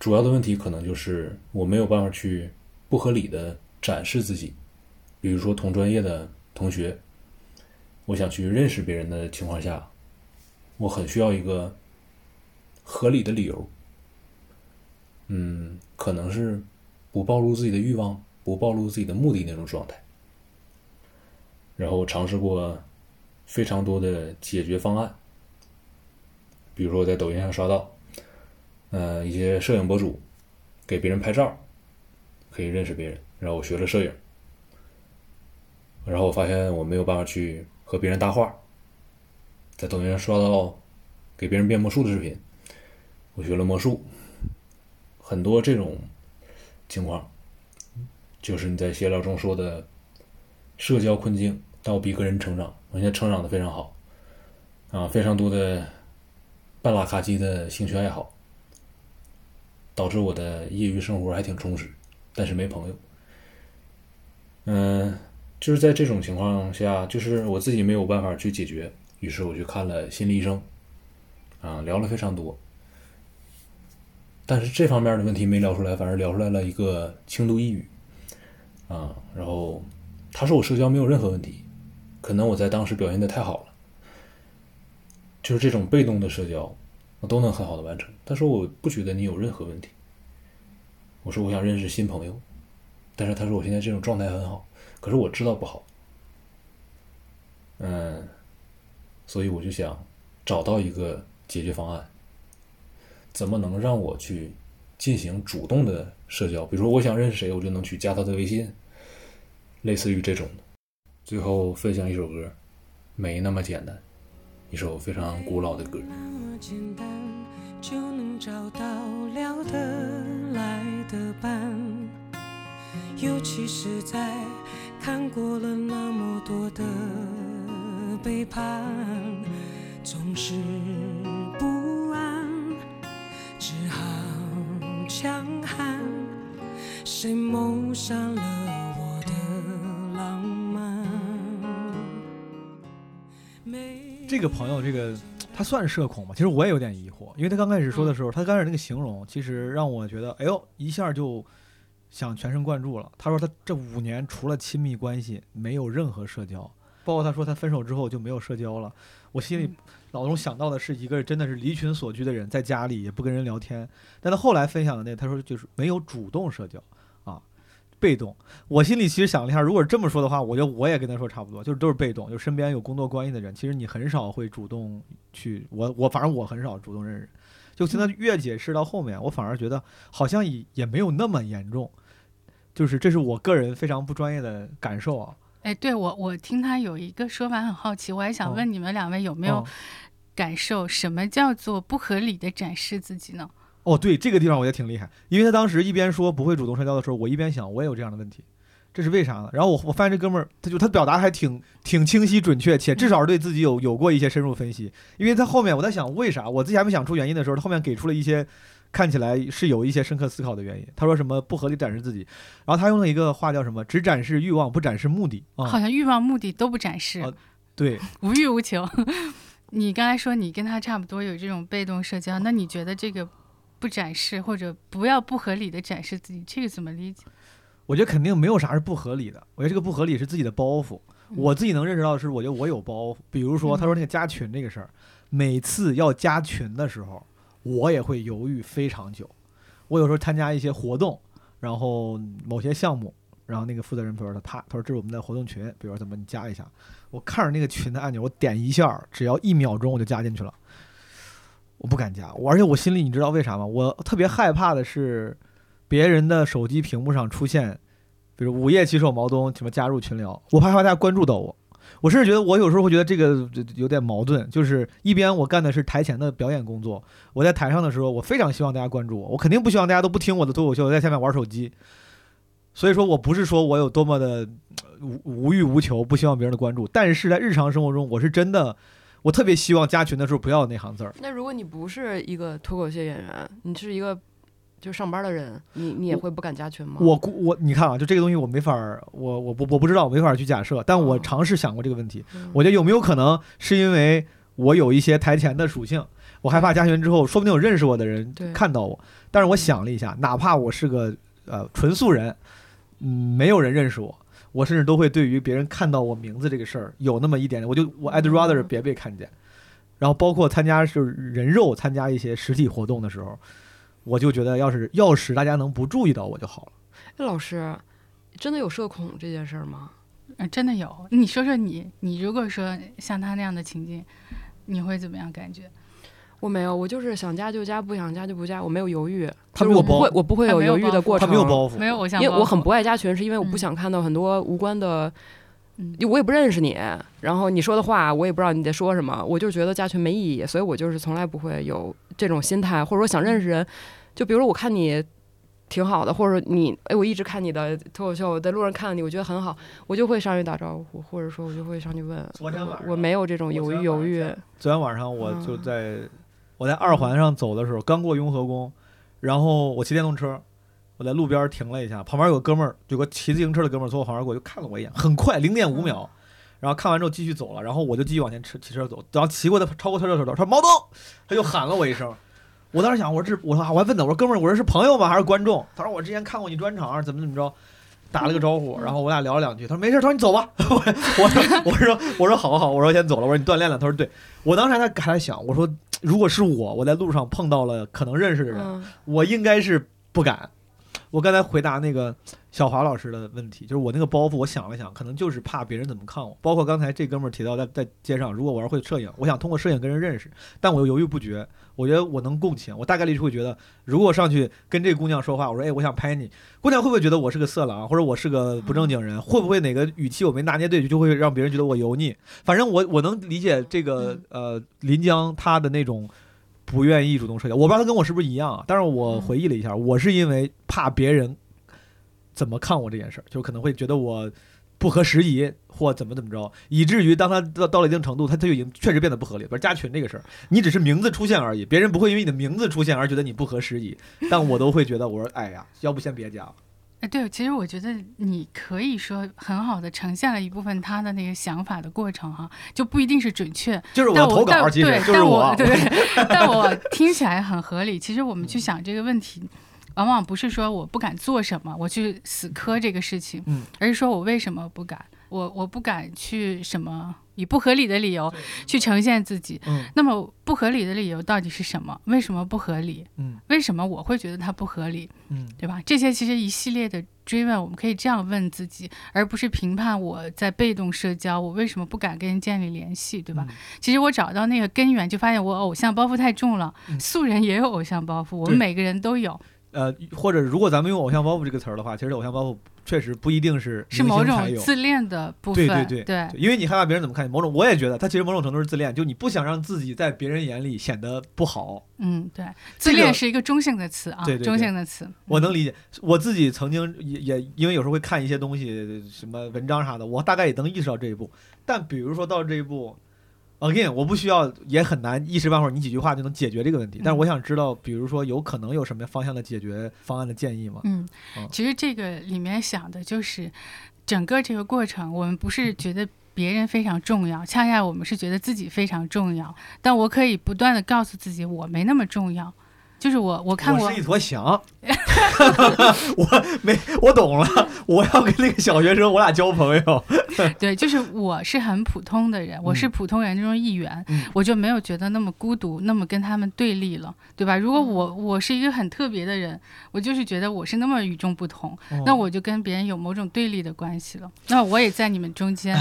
主要的问题可能就是我没有办法去不合理的展示自己，比如说同专业的同学，我想去认识别人的情况下，我很需要一个合理的理由。嗯，可能是不暴露自己的欲望，不暴露自己的目的那种状态。然后尝试过非常多的解决方案，比如说我在抖音上刷到，呃，一些摄影博主给别人拍照，可以认识别人，然后我学了摄影，然后我发现我没有办法去和别人搭话，在抖音上刷到给别人变魔术的视频，我学了魔术。很多这种情况，就是你在闲聊中说的社交困境，倒逼个人成长。我现在成长的非常好，啊，非常多的半拉卡机的兴趣爱好，导致我的业余生活还挺充实，但是没朋友。嗯，就是在这种情况下，就是我自己没有办法去解决，于是我去看了心理医生，啊，聊了非常多。但是这方面的问题没聊出来，反而聊出来了一个轻度抑郁，啊，然后他说我社交没有任何问题，可能我在当时表现的太好了，就是这种被动的社交，我都能很好的完成。他说我不觉得你有任何问题，我说我想认识新朋友，但是他说我现在这种状态很好，可是我知道不好，嗯，所以我就想找到一个解决方案。怎么能让我去进行主动的社交？比如说，我想认识谁，我就能去加他的微信，类似于这种的。最后分享一首歌，《没那么简单》，一首非常古老的歌。那么简单就能找到聊得来的伴，尤其是在看过了那么多的背叛，总是强悍。谁谋杀了我的浪漫？这个朋友，这个他算社恐吗？其实我也有点疑惑，因为他刚开始说的时候，他刚开始那个形容，其实让我觉得，哎呦，一下就想全神贯注了。他说他这五年除了亲密关系，没有任何社交，包括他说他分手之后就没有社交了。我心里脑中想到的是一个真的是离群索居的人，在家里也不跟人聊天。但他后来分享的那，他说就是没有主动社交啊，被动。我心里其实想了一下，如果这么说的话，我觉得我也跟他说差不多，就是都是被动，就身边有工作关系的人，其实你很少会主动去，我我反正我很少主动认识。就听他越解释到后面，我反而觉得好像也也没有那么严重，就是这是我个人非常不专业的感受啊。哎，对我我听他有一个说法很好奇，我还想哦问你们两位有没有哦感受，什么叫做不合理的展示自己呢？哦，对，这个地方我觉得挺厉害，因为他当时一边说不会主动社交的时候，我一边想我也有这样的问题，这是为啥呢？然后我我发现这哥们儿，他就他表达还挺挺清晰准确，且至少是对自己有有过一些深入分析。因为他后面我在想为啥，我自己还没想出原因的时候，他后面给出了一些看起来是有一些深刻思考的原因。他说什么不合理展示自己，然后他用了一个话叫什么只展示欲望不展示目的啊、好像欲望、目的都不展示，哦对，无欲无求。你刚才说你跟他差不多有这种被动社交，那你觉得这个不展示或者不要不合理的展示自己，这个怎么理解？我觉得肯定没有啥是不合理的。我觉得这个不合理是自己的包袱。我自己能认识到的是，我觉得我有包袱。比如说，他说那个加群这个事儿，每次要加群的时候，我也会犹豫非常久。我有时候参加一些活动，然后某些项目，然后那个负责人比如说他，他说这是我们的活动群，比如说怎么你加一下，我看着那个群的按钮，我点一下，只要一秒钟我就加进去了。我不敢加，我而且我心里你知道为啥吗？我特别害怕的是别人的手机屏幕上出现，比如午夜骑手毛东什么加入群聊，我怕怕大家关注到我。我甚至觉得我有时候会觉得这个有点矛盾，就是一边我干的是台前的表演工作，我在台上的时候，我非常希望大家关注我，我肯定不希望大家都不听我的脱口秀，在下面玩手机。所以说我不是说我有多么的无无欲无求，不希望别人的关注，但是在日常生活中，我是真的，我特别希望加群的时候不要那行字儿。那如果你不是一个脱口秀演员，你是一个就上班的人，你你也会不敢加群吗？我估我你看啊，就这个东西我没法儿，我我不我不知道，我没法儿去假设，但我哦尝试想过这个问题。嗯我觉得有没有可能是因为我有一些台前的属性，我害怕加群之后，说不定有认识我的人看到我。但是我想了一下，哪怕我是个呃纯素人，嗯，没有人认识我，我甚至都会对于别人看到我名字这个事儿有那么一点点，我就我 I'd rather 嗯别被看见。然后包括参加就是人肉参加一些实体活动的时候，我就觉得要是要是大家能不注意到我就好了。哎，老师，真的有社恐这件事儿吗？嗯，真的有。你说说你，你如果说像他那样的情境，你会怎么样感觉？我没有，我就是想加就加，不想加就不加，我没有犹豫。他没有包就是我不会，我不会有犹豫的过程。他没有包袱，没有我想，因为我很不爱加群，是因为我不嗯想看到很多无关的，嗯我也不认识你，然后你说的话我也不知道你在说什么，我就觉得加群没意义，所以我就是从来不会有这种心态，或者说想认识人，就比如说我看你挺好的，或者你哎我一直看你的脱口秀，我在路上看到你，我觉得很好，我就会上去打招呼，或者说我就会上去问，昨天晚上我没有这种犹豫犹豫，昨天晚上我就嗯在、我在二环上走的时候，刚过雍和宫，然后我骑电动车，我在路边停了一下，旁边有个哥们儿，有个骑自行车的哥们儿从我旁边过，就看了我一眼，很快，零点五秒。然后看完之后继续走了，然后我就继续往前骑骑车走，然后骑过他超过他的时候，他说毛东，他就喊了我一声。我当时想，我说这我说我还问他，我说哥们儿，我说是朋友吗还是观众？他说我之前看过你专场，怎么怎么着，打了个招呼，然后我俩聊了两句。他说没事，他说你走吧。我我说我说我说好好，我说先走了。我说你锻炼了。他说对。我当时还在还在想，我说如果是我，我在路上碰到了可能认识的人，嗯我应该是不敢。我刚才回答那个小华老师的问题，就是我那个包袱，我想了想，可能就是怕别人怎么看我。包括刚才这哥们儿提到在在街上，如果我要会摄影，我想通过摄影跟人认识，但我又犹豫不决。我觉得我能共情，我大概率是会觉得，如果上去跟这个姑娘说话，我说，哎，我想拍你，姑娘会不会觉得我是个色狼，或者我是个不正经人？会不会哪个语气我没拿捏对，就会让别人觉得我油腻？反正我我能理解这个呃林江他的那种不愿意主动社交，我不知道他跟我是不是一样啊，但是我回忆了一下，我是因为怕别人怎么看我这件事儿，就可能会觉得我不合时宜或怎么怎么着，以至于当他到到了一定程度，他他就已经确实变得不合理。比如加群这个事儿，你只是名字出现而已，别人不会因为你的名字出现而觉得你不合时宜，但我都会觉得我说哎呀，要不先别加了。哎，对，其实我觉得你可以说很好的呈现了一部分他的那个想法的过程哈、就不一定是准确，就是我投稿，其实就是但我，对对，但我 听起来很合理。其实我们去想这个问题，往往不是说我不敢做什么，我去死磕这个事情，嗯，而是说我为什么不敢，我我不敢去什么以不合理的理由去呈现自己。嗯那么不合理的理由到底是什么？为什么不合理？嗯为什么我会觉得它不合理？嗯对吧？这些其实一系列的追问，我们可以这样问自己，而不是评判我在被动社交，我为什么不敢跟人建立联系，对吧？嗯其实我找到那个根源，就发现我偶像包袱太重了。嗯素人也有偶像包袱，我们每个人都有，呃，或者如果咱们用“偶像包袱”这个词儿的话，其实偶像包袱确实不一定是是某种自恋的部分。对对对对因为你害怕别人怎么看你，某种我也觉得他其实某种程度是自恋，就你不想让自己在别人眼里显得不好。嗯，对，自恋是一个中性的词啊，对对对中性的词。我能理解，我自己曾经也也因为有时候会看一些东西，什么文章啥的，我大概也能意识到这一步。但比如说到这一步，again，我不需要，也很难一时半会儿你几句话就能解决这个问题。但是我想知道，比如说有可能有什么方向的解决方案的建议吗？嗯嗯，其实这个里面想的就是整个这个过程，我们不是觉得别人非常重要，恰恰我们是觉得自己非常重要。但我可以不断的告诉自己，我没那么重要。就是我，我看过我是一坨翔，我没我懂了，我要跟那个小学生我俩交朋友。对，就是我是很普通的人，我是普通人中一员，嗯我就没有觉得那么孤独，那么跟他们对立了，对吧？如果我我是一个很特别的人，我就是觉得我是那么与众不同，哦那我就跟别人有某种对立的关系了。那我也在你们中间，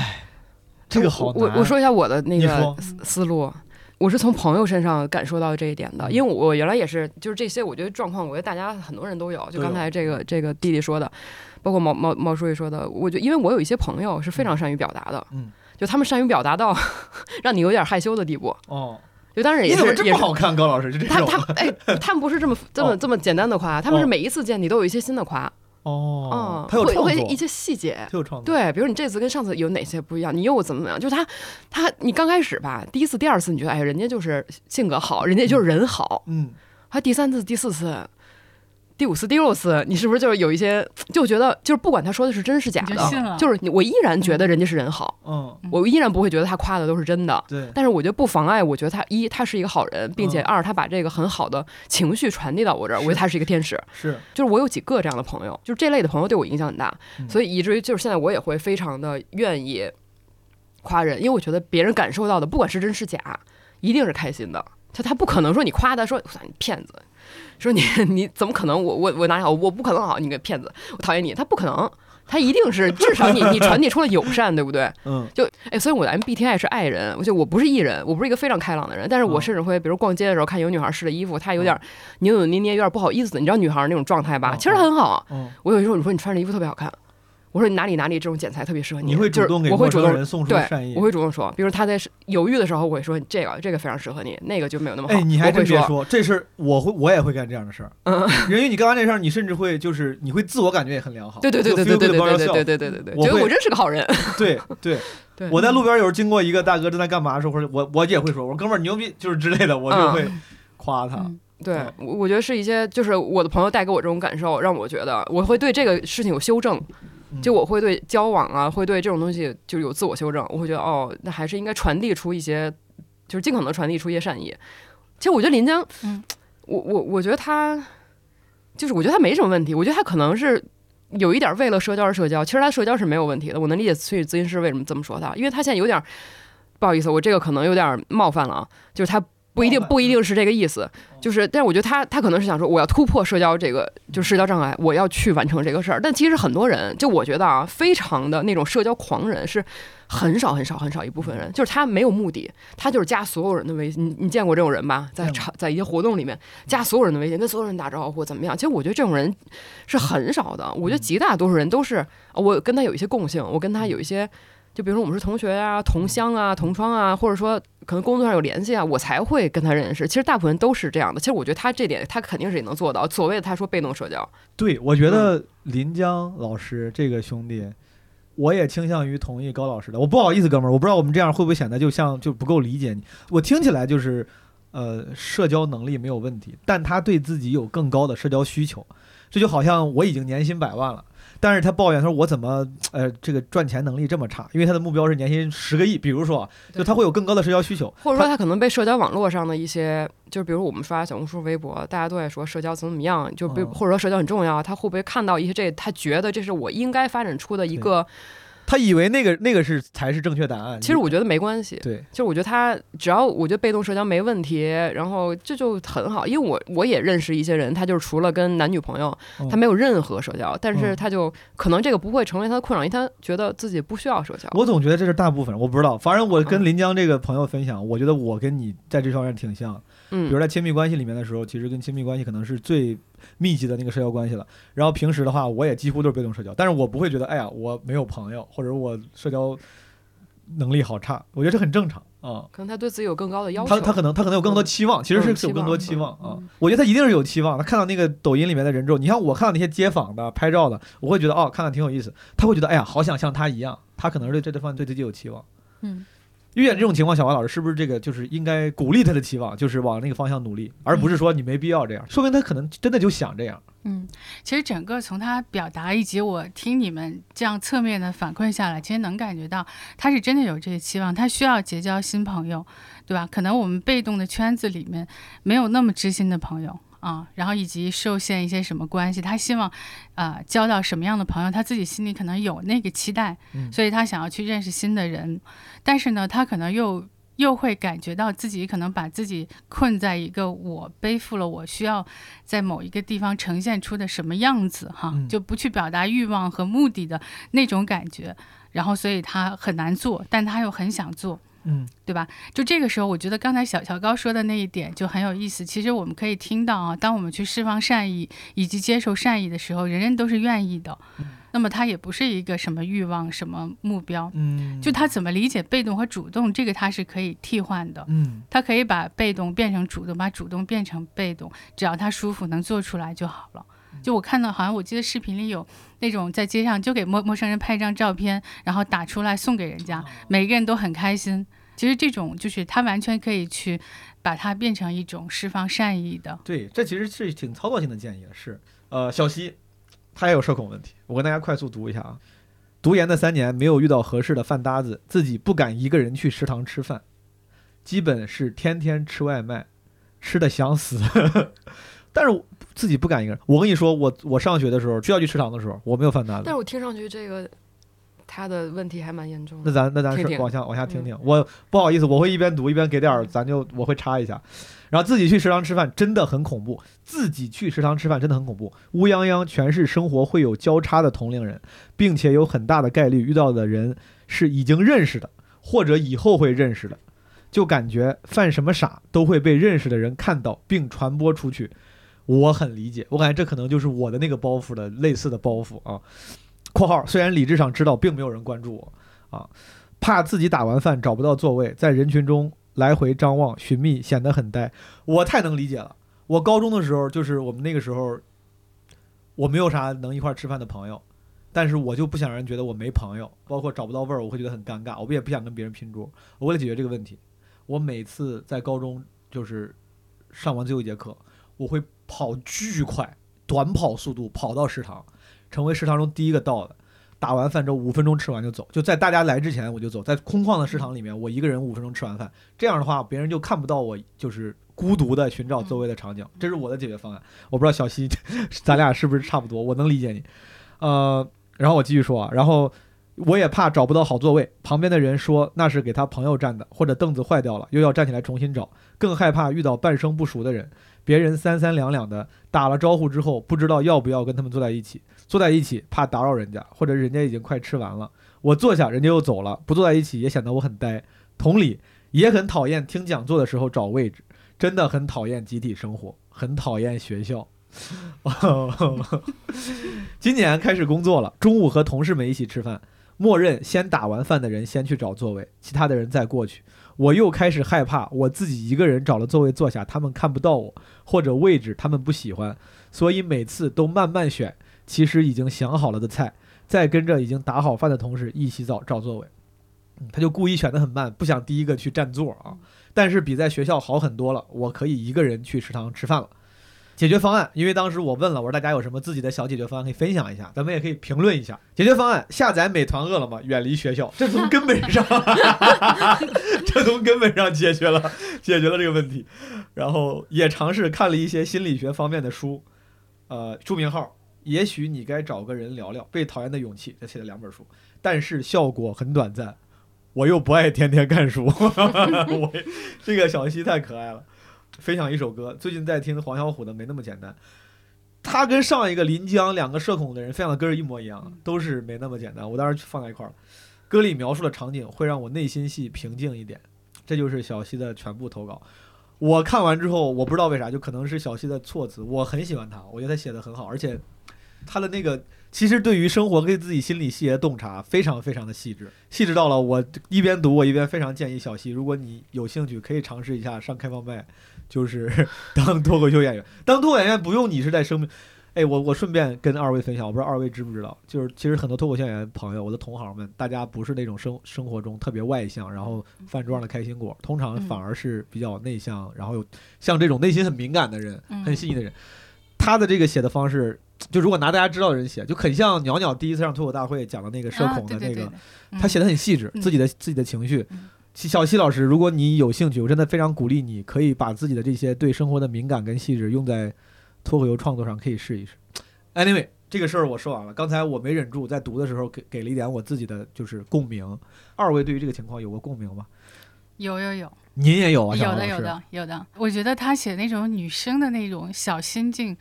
这个好难。我我说一下我的那个思思路。我是从朋友身上感受到这一点的，因为我原来也是，就是这些，我觉得状况，我觉得大家很多人都有。就刚才这个这个弟弟说的，包括毛毛毛书记说的，我觉得因为我有一些朋友是非常善于表达的，嗯，就他们善于表达到 让你有点害羞的地步。哦，就当然也是也好看，高老师？就这种他他哎，他们不是这么这么 哦这么简单的夸，他们是哦每一次见你都有一些新的夸。嗯，，哦他有会一些细节。他有创作，对，比如你这次跟上次有哪些不一样？你又怎么怎么样？就是他，他，你刚开始吧，第一次、第二次，你觉得哎，人家就是性格好，人家就是人好。嗯，他第三次、第四次、第五次、第六次，你是不是就是有一些就觉得，就是不管他说的是真是假的，就就是我依然觉得人家是人好，嗯，我依然不会觉得他夸的都是真的。对，但是我觉得不妨碍，我觉得他一他是一个好人，并且嗯二他把这个很好的情绪传递到我这儿，我觉得他是一个天使。是，就是我有几个这样的朋友，就是这类的朋友对我影响很大，嗯所以以至于就是现在我也会非常的愿意夸人，因为我觉得别人感受到的不管是真是假，一定是开心的。他他不可能说你夸他说你骗子，说你 你怎么可能我我我哪里好我不可能好你个骗子我讨厌你，他不可能，他一定是至少你你传递出了友善，对不对？嗯就哎，所以我的 MBTI 是爱人，我就我不是艺人，我不是一个非常开朗的人，但是我哦甚至会，比如逛街的时候看有女孩试的衣服，她有点扭扭捏捏，有点不好意思，你知道女孩那种状态吧？哦其实很好。嗯，我有时候你说你穿这衣服特别好看，我说你哪里哪里这种剪裁特别适合你你会主动给我会主动陌生人送出对善意，我会主动说，比如他在犹豫的时候，我会说这个这个非常适合你，那个就没有那么好。哎，你还会说，真别说，这事儿我会我也会干这样的事儿。嗯，人为，你干完这事儿，你甚至会就是你会自我感觉也很良好。对对对对对对对对对对对对对，我觉得我真是个好人。对对，对，我在路边有时候经过一个大哥正在干嘛的时候，或者我我也会说，我说哥们儿牛逼，就是之类的，我就会夸他。嗯对嗯，我我觉得是一些，就是我的朋友带给我这种感受，让我觉得我会对这个事情有修正，嗯就我会对交往啊，会对这种东西就有自我修正，我会觉得哦，那还是应该传递出一些，就是尽可能传递出一些善意。其实我觉得林江，嗯，我我我觉得他，就是我觉得他没什么问题，我觉得他可能是。有一点为了社交而社交，其实他社交是没有问题的。我能理解心理咨询师为什么这么说他，因为他现在有点不好意思，我这个可能有点冒犯了啊，就是他不一定不一定是这个意思，就是，但是我觉得他他可能是想说，我要突破社交这个就是社交障碍，我要去完成这个事儿。但其实很多人，就我觉得啊，非常的那种社交狂人是很少很少很少一部分人，就是他没有目的，他就是加所有人的微信。你你见过这种人吧？在场在一些活动里面加所有人的微信，跟所有人打招呼怎么样？其实我觉得这种人是很少的。我觉得极大多数人都是呃我跟他有一些共性，我跟他有一些。就比如说我们是同学啊、同乡啊、同窗啊，或者说可能工作上有联系啊，我才会跟他认识。其实大部分人都是这样的。其实我觉得他这点他肯定是也能做到。所谓的他说被动社交，对，我觉得林江老师这个兄弟，我也倾向于同意高老师的。我不好意思，哥们儿，我不知道我们这样会不会显得就像就不够理解你。我听起来就是，呃，社交能力没有问题，但他对自己有更高的社交需求。这就好像我已经年薪百万了，但是他抱怨他说我怎么呃这个赚钱能力这么差？因为他的目标是年薪十个亿，比如说啊，就他会有更高的社交需求。或者说他可能被社交网络上的一些，就是比如我们刷小红书、微博，大家都在说社交怎么怎么样，就比或者说社交很重要，他会不会看到一些这，他觉得这是我应该发展出的一个，他以为那个那个是才是正确答案。其实我觉得没关系。对，就是我觉得他只要我觉得被动社交没问题，然后这就很好，因为我我也认识一些人，他就是除了跟男女朋友，嗯他没有任何社交，但是嗯他就可能这个不会成为他的困扰，因为他觉得自己不需要社交。我总觉得这是大部分人，我不知道。反正我跟嗯临江这个朋友分享，我觉得我跟你在这方面挺像。嗯，比如在亲密关系里面的时候，其实跟亲密关系可能是最密集的那个社交关系了。然后平时的话，我也几乎都是被动社交，但是我不会觉得，哎呀，我没有朋友，或者我社交能力好差，我觉得这很正常啊。可能他对自己有更高的要求。他他可能他可能有更多期望，其实是有更多期期望望啊。我觉得他一定是有期望。他看到那个抖音里面的人之后，你像我看到那些街访的、拍照的，我会觉得哦，看看挺有意思。他会觉得哎呀，好想像他一样。他可能是对这这方面对自己有期望。嗯，遇见这种情况，小王老师是不是这个就是应该鼓励他的期望，就是往那个方向努力，而不是说你没必要这样，说明他可能真的就想这样。嗯，其实整个从他表达以及我听你们这样侧面的反馈下来，其实能感觉到他是真的有这个期望，他需要结交新朋友，对吧？可能我们被动的圈子里面没有那么知心的朋友啊，然后以及受限一些什么关系，他希望啊、交到什么样的朋友，他自己心里可能有那个期待，嗯所以他想要去认识新的人，但是呢，他可能又。又会感觉到自己可能把自己困在一个我背负了我需要在某一个地方呈现出的什么样子哈，嗯就不去表达欲望和目的的那种感觉，然后所以他很难做，但他又很想做，嗯对吧？就这个时候，我觉得刚才小小高说的那一点就很有意思。其实我们可以听到啊，当我们去释放善意以及接受善意的时候，人人都是愿意的。那么它也不是一个什么欲望、什么目标，嗯，就他怎么理解被动和主动，这个他是可以替换的。嗯他可以把被动变成主动，把主动变成被动，只要他舒服能做出来就好了。就我看到，好像我记得视频里有那种在街上就给陌陌生人拍一张照片，然后打出来送给人家，每个人都很开心。其实这种就是他完全可以去把它变成一种释放善意的。对，这其实是挺操作性的建议。是，呃，小西他也有社恐问题，我跟大家快速读一下啊。读研的三年没有遇到合适的饭搭子，自己不敢一个人去食堂吃饭，基本是天天吃外卖，吃的想死。但是我自己不敢一个人。我跟你说，我我上学的时候需要去食堂的时候，我没有饭搭子但。是我听上去这个他的问题还蛮严重那。咱那咱是往下往下听听。我不好意思，我会一边读一边给点儿，咱就我会插一下。然后自己去食堂吃饭真的很恐怖，自己去食堂吃饭真的很恐怖。乌泱泱全是生活会有交叉的同龄人，并且有很大的概率遇到的人是已经认识的，或者以后会认识的，就感觉犯什么傻都会被认识的人看到并传播出去。我很理解，我感觉这可能就是我的那个包袱的类似的包袱啊。（括号虽然理智上知道并没有人关注我啊，怕自己打完饭找不到座位，在人群中来回张望寻觅，显得很呆。我太能理解了。我高中的时候，就是我们那个时候，我没有啥能一块吃饭的朋友，但是我就不想让人觉得我没朋友，包括找不到位儿，我会觉得很尴尬。我也不想跟别人拼桌。我为了解决这个问题，我每次在高中就是上完最后一节课，我会跑巨快，短跑速度跑到食堂，成为食堂中第一个到的。打完饭之后五分钟吃完就走，就在大家来之前我就走，在空旷的食堂里面，我一个人五分钟吃完饭，这样的话别人就看不到我就是孤独的寻找座位的场景，这是我的解决方案。我不知道小西，咱俩是不是差不多？我能理解你。呃，然后我继续说啊，然后我也怕找不到好座位，旁边的人说那是给他朋友占的，或者凳子坏掉了，又要站起来重新找，更害怕遇到半生不熟的人，别人三三两两的打了招呼之后，不知道要不要跟他们坐在一起，坐在一起怕打扰人家，或者人家已经快吃完了，我坐下人家又走了，不坐在一起也显得我很呆。同理，也很讨厌听讲座的时候找位置，真的很讨厌集体生活，很讨厌学校。今年开始工作了，中午和同事们一起吃饭，默认先打完饭的人先去找座位，其他的人再过去。我又开始害怕，我自己一个人找了座位坐下，他们看不到我，或者位置他们不喜欢，所以每次都慢慢选，其实已经想好了的菜，再跟着已经打好饭的同事一起找找座位。嗯他就故意选得很慢，不想第一个去占座啊。但是比在学校好很多了，我可以一个人去食堂吃饭了。解决方案，因为当时我问了，我说大家有什么自己的小解决方案可以分享一下，咱们也可以评论一下。解决方案：下载美团、饿了么，远离学校，这从根本上，这从根本上解决了解决了这个问题。然后也尝试看了一些心理学方面的书，呃，书名号：也许你该找个人聊聊。被讨厌的勇气，他写了两本书，但是效果很短暂。我又不爱天天看书，我这个小西太可爱了。分享一首歌，最近在听黄小琥的《没那么简单》，他跟上一个临江两个社恐的人分享的歌是一模一样，都是没那么简单。我当时放在一块儿了，歌里描述的场景会让我内心戏平静一点。这就是小西的全部投稿。我看完之后，我不知道为啥，就可能是小西的措辞，我很喜欢他，我觉得他写的很好，而且他的那个其实对于生活跟自己心理细节的洞察非常非常的细致，细致到了我一边读我一边非常建议小溪，如果你有兴趣，可以尝试一下上开放麦，就是 当脱口秀演员。当脱口秀演员不用你是在生命。哎，我我顺便跟二位分享，我不知道二位知不知道，就是其实很多脱口秀演员朋友，我的同行们，大家不是那种生生活中特别外向，然后饭桌上的开心果，通常反而是比较内向，然后有像这种内心很敏感的人，很细腻的人，他的这个写的方式，就如果拿大家知道的人写，就很像鸟鸟第一次上脱口大会讲的那个社恐的那个，他写的很细致，自己的自己的情绪。小西老师，如果你有兴趣，我真的非常鼓励你，可以把自己的这些对生活的敏感跟细致用在脱口秀创作上，可以试一试。Anyway，这个事儿我说完了。刚才我没忍住，在读的时候给给了一点我自己的就是共鸣。二位对于这个情况有过共鸣吗？有有有，您也有啊？有的有的有的。我觉得他写那种女生的那种小心境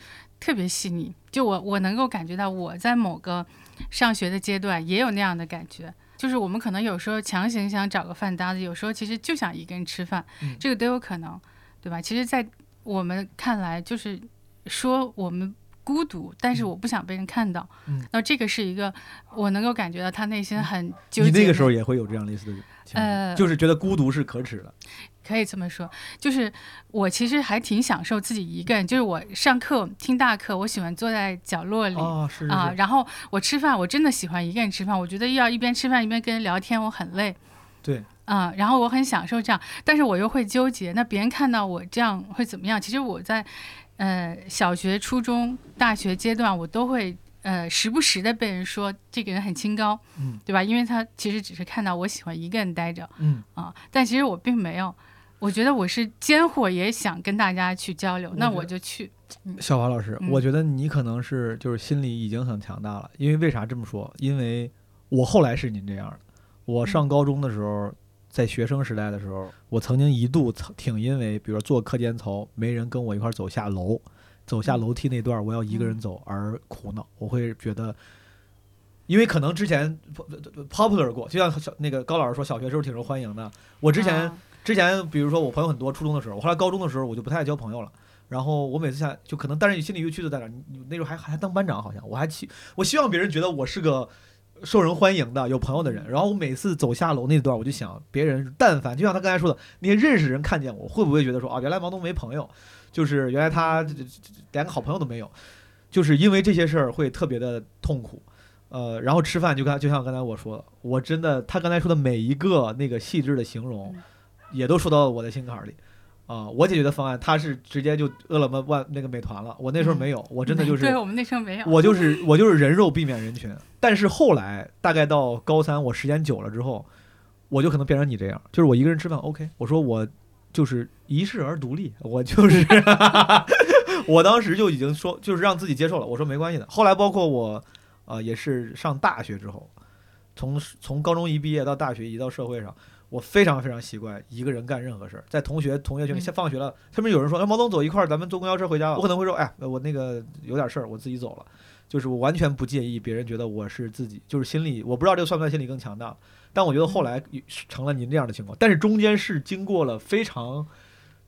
特别细腻，就我我能够感觉到我在某个上学的阶段也有那样的感觉。就是我们可能有时候强行想找个饭搭子，有时候其实就想一个人吃饭，嗯这个都有可能，对吧？其实，在我们看来，就是说我们孤独，但是我不想被人看到。嗯，那这个是一个我能够感觉到他内心很纠结。你那个时候也会有这样类似的呃就是觉得孤独是可耻的。可以这么说，就是我其实还挺享受自己一个人，就是我上课听大课，我喜欢坐在角落里。啊，然后我吃饭，我真的喜欢一个人吃饭。我觉得要一边吃饭一边跟人聊天，我很累。对，啊、然后我很享受这样，但是我又会纠结，那别人看到我这样会怎么样？其实我在呃小学、初中、大学阶段，我都会呃时不时的被人说这个人很清高，嗯，对吧？因为他其实只是看到我喜欢一个人待着嗯，啊，但其实我并没有。我觉得我是尖货，也想跟大家去交流，那我就去。小华老师，嗯我觉得你可能是就是心里已经很强大了，因为为啥这么说？因为我后来是您这样的，我上高中的时候，在学生时代的时候，我曾经一度曾挺因为，比如说做课间操，没人跟我一块儿走下楼，走下楼梯那段我要一个人走而苦恼，我会觉得。因为可能之前 popular 过，就像小那个高老师说，小学时候挺受欢迎的。我之前、啊之前，比如说我朋友很多，初中的时候，我后来高中的时候我就不太爱交朋友了。然后我每次下就可能，但是你心里又屈的在哪？你那时候还还当班长，好像我还希我希望别人觉得我是个受人欢迎的有朋友的人。然后我每次走下楼那段，我就想，别人但凡就像他刚才说的，那些认识人看见我，会不会觉得说啊，原来王东没朋友，就是原来他连个好朋友都没有，就是因为这些事儿会特别的痛苦。呃，然后吃饭就刚就像刚才我说的，我真的他刚才说的每一个那个细致的形容，也都说到了我的心坎儿里。啊、我解决的方案，他是直接就饿了么万那个美团了，我那时候没有，我真的就是 对我们那时候没有。我就是我就是人肉避免人群。但是后来大概到高三，我时间久了之后，我就可能变成你这样，就是我一个人吃饭 OK，我说我就是一世而独立，我就是 我当时就已经说就是让自己接受了，我说没关系的。后来包括我呃也是上大学之后，从从高中一毕业到大学一到社会上。我非常非常习惯一个人干任何事儿，在同学同学群里，嗯先放学了，他们有人说，哎，毛总走一块儿，咱们坐公交车回家吧。我可能会说，哎，我那个有点事儿，我自己走了。就是我完全不介意别人觉得我是自己，就是心理，我不知道这个算不算心理更强大，但我觉得后来成了您这样的情况，但是中间是经过了非常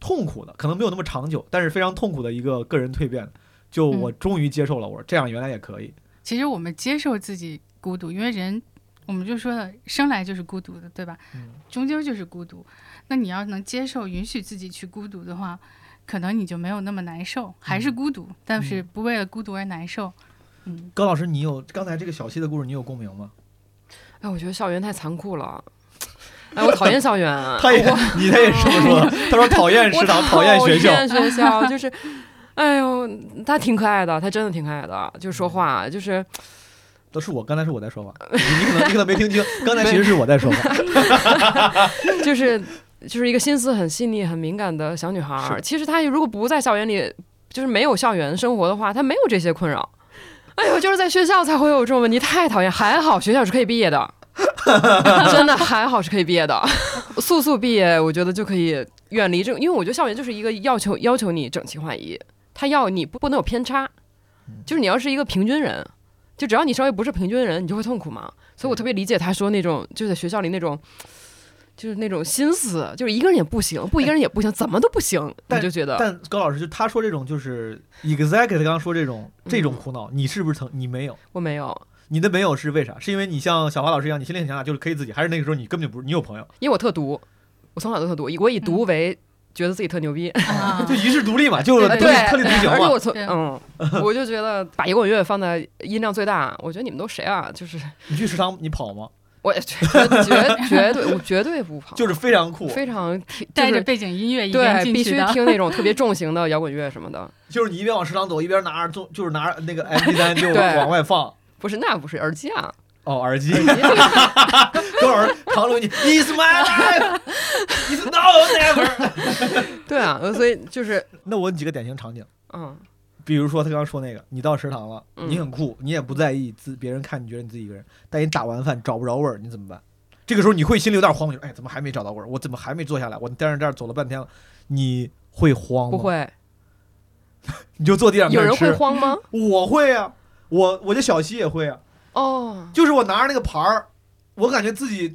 痛苦的，可能没有那么长久，但是非常痛苦的一个个人蜕变。就我终于接受了，我说这样原来也可以。其实我们接受自己孤独，因为人，我们就说了，生来就是孤独的，对吧？嗯终究就是孤独。那你要能接受、允许自己去孤独的话，可能你就没有那么难受，还是孤独，但是不为了孤独而难受。嗯，高老师，你有刚才这个小溪的故事，你有共鸣吗？哎，我觉得校园太残酷了。哎，我讨厌校园。他也，你他也是这么说的。他说讨厌食堂，讨厌学校。讨厌学校 就是，哎呦，他挺可爱的，他真的挺可爱的，就说话就是。都是我，刚才是我在说话，你你可能你可能没听清，刚才其实是我在说话，就是就是一个心思很细腻、很敏感的小女孩儿。其实她如果不在校园里，就是没有校园生活的话，她没有这些困扰。哎呦，就是在学校才会有这种问题，太讨厌。还好学校是可以毕业的，真的还好是可以毕业的，速速毕业，我觉得就可以远离这种，因为我觉得校园就是一个要求要求你整齐划一，他要你不不能有偏差，就是你要是一个平均人，就只要你稍微不是平均人，你就会痛苦嘛。所以我特别理解他说那种就在学校里那种。就是那种心思，就是一个人也不行，不一个人也不行，怎么都不行，但你就觉得。但高老师就他说这种就是 exactly 刚刚说这种这种苦恼，你是不是曾你没有？我没有，你的没有是为啥？是因为你像小华老师一样，你心里很强大，就是可以自己，还是那个时候你根本就不是你有朋友，因为我特毒，我从小都特独，我以毒为觉得自己特牛逼。啊 就一世独立嘛，就是对独立特立独行嘛。而且我从嗯，我就觉得把摇滚乐放在音量最大，我觉得你们都谁啊？就是你去食堂你跑吗？我也绝绝绝对我绝对不跑，就是非常酷，非常听带着背景音乐一边对必须进去的。听那种特别重型的摇滚乐什么的。就是你一边往食堂走，一边拿着就就是拿着那个 MP 三就往外放。不是，那不是耳机啊，哦，耳机。耳机高老师扛着你，It's my life, It's now or never。对啊，呃所以就是那我问几个典型场景，嗯，比如说他刚刚说那个，你到食堂了，嗯你很酷，你也不在意自别人看你觉得你自己一个人，但你打完饭找不着味儿，你怎么办？这个时候你会心里有点慌，你说哎，怎么还没找到味儿？我怎么还没坐下来？我在这这儿走了半天了，你会慌吗？不，会，你就坐地上有人。会慌吗？我会啊，我我这小溪也会啊，哦，就是我拿着那个牌儿，我感觉自己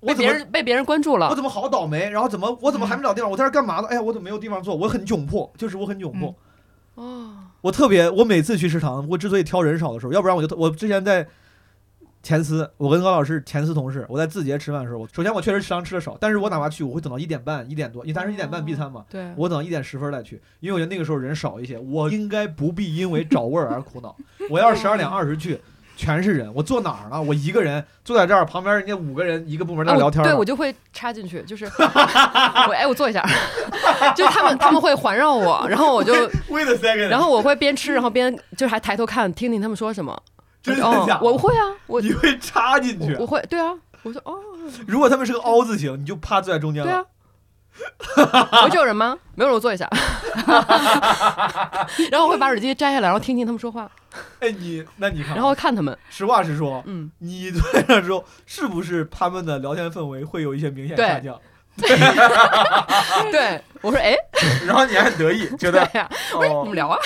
我被怎么别人被别人关注了，我怎么好倒霉？然后怎么我怎么还没找地方？我在这干嘛呢？哎呀，我怎么没有地方坐？我很窘迫，就是我很窘迫。哦，我特别，我每次去食堂，我之所以挑人少的时候，要不然我就我之前在前司，我跟高老师前司同事，我在字节吃饭的时候，我首先我确实食堂吃的少，但是我哪怕去，我会等到一点半、一点多，因为当时一点半闭餐嘛，对，我等到一点十分再去，因为我觉得那个时候人少一些，我应该不必因为找味儿而苦恼。我要是十二点二十去，全是人，我坐哪儿呢？我一个人坐在这儿，旁边人家五个人一个部门在聊天呢、对我就会插进去，就是 我哎，我坐一下，就他们他们会环绕我，然后我就 Wait a second，然后我会边吃，然后边就是还抬头看，听听他们说什么。真的哦假的？我会啊，我你会插进去我我？会对啊，我说哦，如果他们是个凹字形，你就趴坐在中间了。对啊。我这有人吗？没有人，我坐一下。然后我会把耳机摘下来，然后听听他们说话，哎，你那你看啊，然后看他们。实话实说，嗯，你坐在那之后，是不是他们的聊天氛围会有一些明显下降？对，我说哎，然后你还得意，觉得对呀，我说你哦们，聊啊。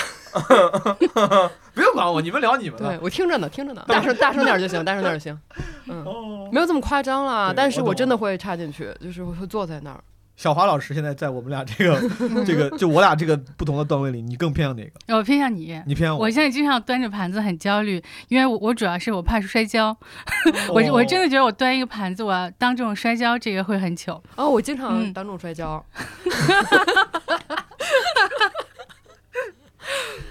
不用管我，你们聊你们的对。我听着呢，听着呢，大声大声点就行，大声点就行。嗯，哦，没有这么夸张啦，但是我真的会插进去，就是我会坐在那儿。小华老师现在在我们俩这个 这个就我俩这个不同的段位里，你更偏向哪个？我偏向你。你偏向我现在经常端着盘子很焦虑，因为我我主要是我怕摔跤，我哦我真的觉得我端一个盘子，我要当众摔跤，这个会很糗。哦，我经常嗯当众摔跤。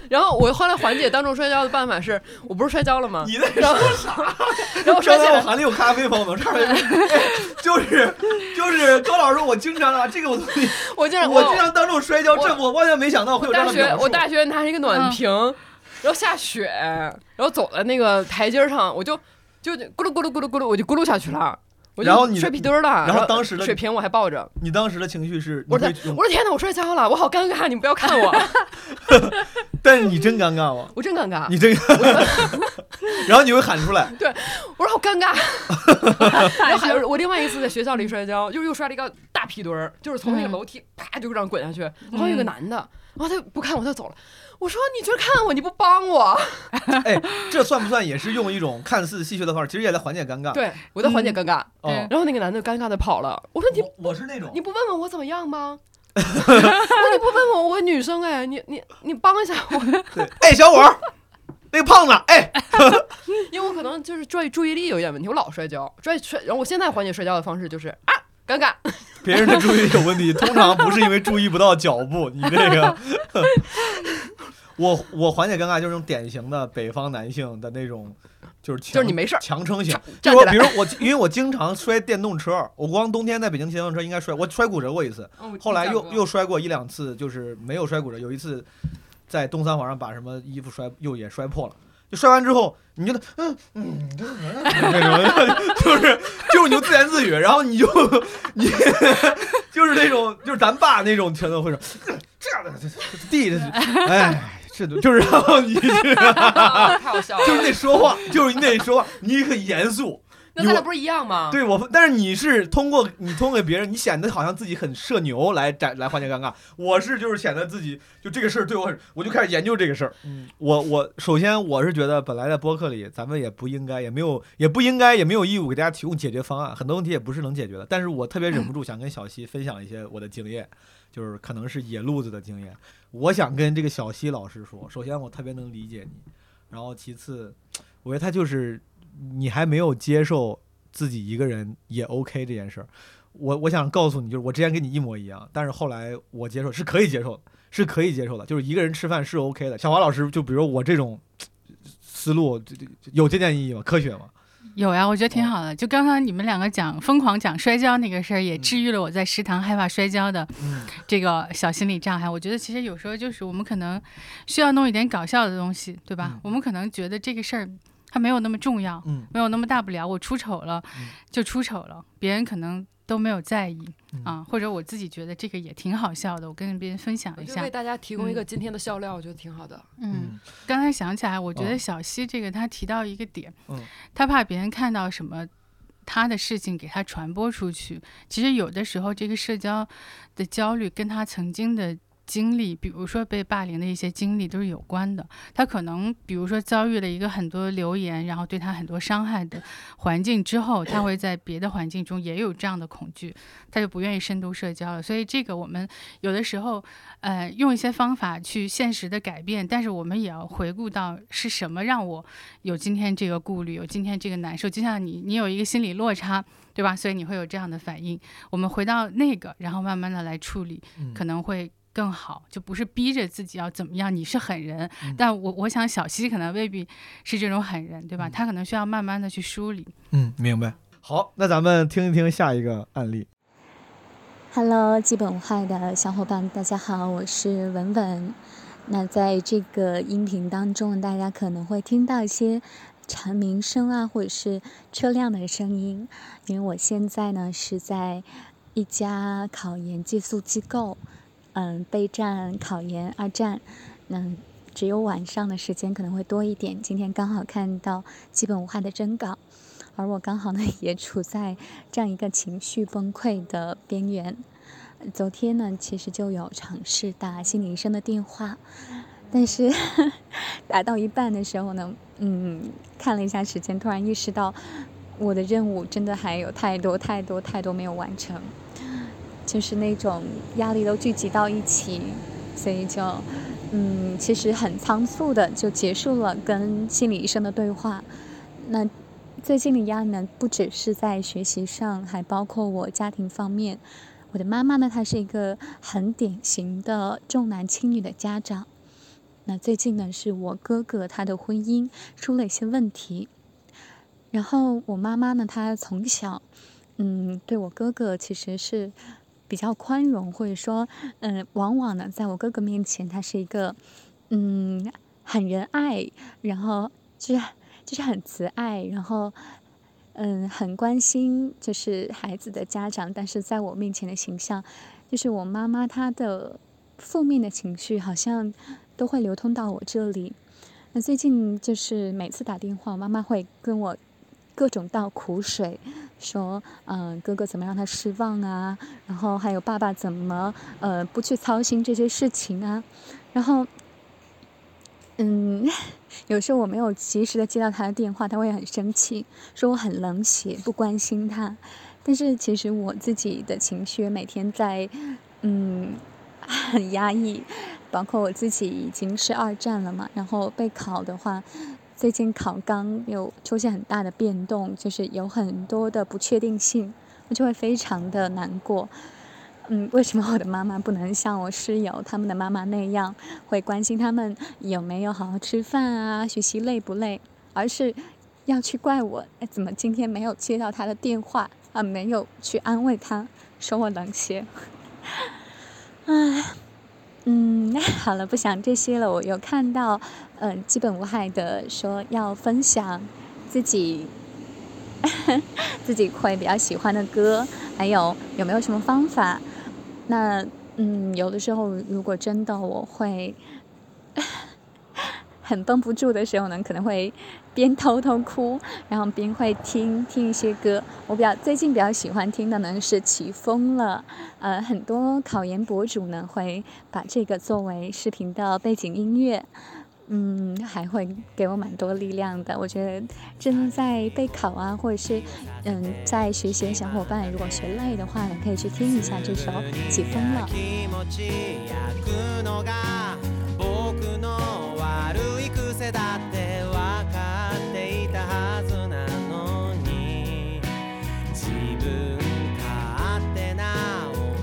然后我后来缓解当众摔跤的办法是，我不是摔跤了吗？你在然后说啥？然后摔起来，刚才我含了有咖啡，朋友们，差点哎就是就是高老师，我经常啊，这个我 我经常我经常当众摔跤，这我完全没想到会有这样大学的表述。我大学拿一个暖嗯瓶，然后下雪，然后走在那个台阶上，我就就咕噜咕噜咕噜咕噜，我就咕噜下去了。我就然后你摔屁墩儿了，然后当时的水瓶我还抱着，你当时的情绪是，我说我说天哪，我摔跤了，我好尴尬，你们不要看我，但是你真尴尬吗？我真尴尬，你真，然后你会喊出来，对我说好尴尬。然后我另外一次在学校里摔跤，就是又摔了一个大屁墩儿，就是从那个嗯楼梯啪就这样滚下去，然后有个男的，然后他不看我，他走了。我说你就是看我，你不帮我，哎，这算不算也是用一种看似戏谑的方式，其实也在缓解尴尬？对我在缓解尴尬。哦，然后那个男的尴尬的跑了。我说你我我是那种你不问问我怎么样吗？我说你不问我，我女生哎，你你你帮一下我，对，哎，小伙儿，那个胖子，哎，因为我可能就是注意注意力有一点问题，我老摔跤，摔摔，然后我现在缓解摔跤的方式就是啊，尴尬，别人的注意力有问题，通常不是因为注意不到脚步，你这个，我我缓解尴尬就是那种典型的北方男性的那种，就是强就是你没事强撑型。就我比如我，因为我经常摔电动车，我光冬天在北京骑电动车应该摔，我摔骨折过一次，后来又又摔过一两次，就是没有摔骨折，有一次在东三环上把什么衣服摔又也摔破了。就摔完之后，你觉得嗯嗯，那种就是就是你就自言自语，然后你就你 就是那种就是咱爸那种全都会说这样的地这哎是的，就是然后你啊 太好笑了。就是你得说话，就是你得说话，你很严肃。那咱俩不是一样吗？对我，但是你是通过你通过给别人，你显得好像自己很社牛来展来缓解尴尬。我是就是显得自己就这个事儿对我很，我就开始研究这个事儿。嗯，我我首先我是觉得本来在播客里咱们也不应该，也没有也不应该，也没有义务给大家提供解决方案，很多问题也不是能解决的。但是我特别忍不住想跟小西分享一些我的经验，就是可能是野路子的经验。我想跟这个小溪老师说，首先我特别能理解你，然后其次，我觉得他就是你还没有接受自己一个人也 OK 这件事儿。我我想告诉你，就是我之前跟你一模一样，但是后来我接受是可以接受，是可以接受的，就是一个人吃饭是 OK 的。小华老师，就比如我这种思路，这这有借鉴意义吗？科学吗？有呀，我觉得挺好的。就刚刚你们两个讲疯狂讲摔跤那个事儿，也治愈了我在食堂害怕摔跤的嗯这个小心理障碍。我觉得其实有时候就是我们可能需要弄一点搞笑的东西，对吧？嗯我们可能觉得这个事儿它没有那么重要，嗯没有那么大不了。我出丑了嗯就出丑了，别人可能都没有在意嗯啊，或者我自己觉得这个也挺好笑的，我跟别人分享一下为。大家提供一个今天的笑料，我觉得挺好的。嗯，刚才想起来，我觉哦得小溪这个他提到一个点，哦他怕别人看到什么他的事情给他传播出去。其实有的时候，这个社交的焦虑跟他曾经的经历，比如说被霸凌的一些经历都是有关的。他可能比如说遭遇了一个很多流言，然后对他很多伤害的环境之后，他会在别的环境中也有这样的恐惧，他就不愿意深度社交了。所以这个我们有的时候，呃，用一些方法去现实的改变，但是我们也要回顾到是什么让我有今天这个顾虑，有今天这个难受。就像你，你有一个心理落差，对吧？所以你会有这样的反应。我们回到那个，然后慢慢的来处理，可能会。更好，就不是逼着自己要怎么样。你是狠人，但我我想小溪可能未必是这种狠人，对吧？他可能需要慢慢的去梳理。嗯，明白。好，那咱们听一听下一个案例。Hello，基本无害的小伙伴，大家好，我是文文。那在这个音频当中，大家可能会听到一些蝉鸣声啊，或者是车辆的声音，因为我现在呢是在一家考研寄宿机构。嗯，备战考研二战，那只有晚上的时间可能会多一点。今天刚好看到基本无害的征稿，而我刚好呢也处在这样一个情绪崩溃的边缘。昨天呢，其实就有尝试打心理医生的电话，但是 打到一半的时候呢，嗯，看了一下时间，突然意识到我的任务真的还有太多太多太多没有完成。就是那种压力都聚集到一起，所以就，嗯，其实很仓促的就结束了跟心理医生的对话。那最近的压力呢，不只是在学习上，还包括我家庭方面。我的妈妈呢，她是一个很典型的重男轻女的家长。那最近呢，是我哥哥他的婚姻出了一些问题，然后我妈妈呢，她从小，嗯，对我哥哥其实是。比较宽容，或者说，嗯，往往呢，在我哥哥面前，他是一个，嗯，很仁爱，然后就是就是很慈爱，然后，嗯，很关心就是孩子的家长。但是在我面前的形象，就是我妈妈她的负面的情绪好像都会流通到我这里。那最近就是每次打电话，妈妈会跟我。各种倒苦水，说，嗯，哥哥怎么让他失望啊？然后还有爸爸怎么，呃，不去操心这些事情啊？然后，嗯，有时候我没有及时的接到他的电话，他会很生气，说我很冷血，不关心他。但是其实我自己的情绪每天在，嗯，很压抑，包括我自己已经是二战了嘛，然后备考的话。最近考纲有出现很大的变动，就是有很多的不确定性，我就会非常的难过。嗯，为什么我的妈妈不能像我室友他们的妈妈那样，会关心他们有没有好好吃饭啊，学习累不累，而是要去怪我？哎，怎么今天没有接到他的电话啊？没有去安慰他，说我冷血。唉。嗯，那好了，不想这些了。我有看到，嗯，基本无害的说要分享自己 自己会比较喜欢的歌，还有有没有什么方法？那嗯，有的时候如果真的我会。很绷不住的时候呢，可能会边偷偷哭，然后边会听听一些歌。我比较最近比较喜欢听的呢是起风了，呃，很多考研博主呢会把这个作为视频的背景音乐，嗯，还会给我蛮多力量的。我觉得正在备考啊，或者是嗯在学习的小伙伴，如果学累的话呢，可以去听一下这首《起风了》。僕の悪い癖だって分かっていたはずなのに自分勝手な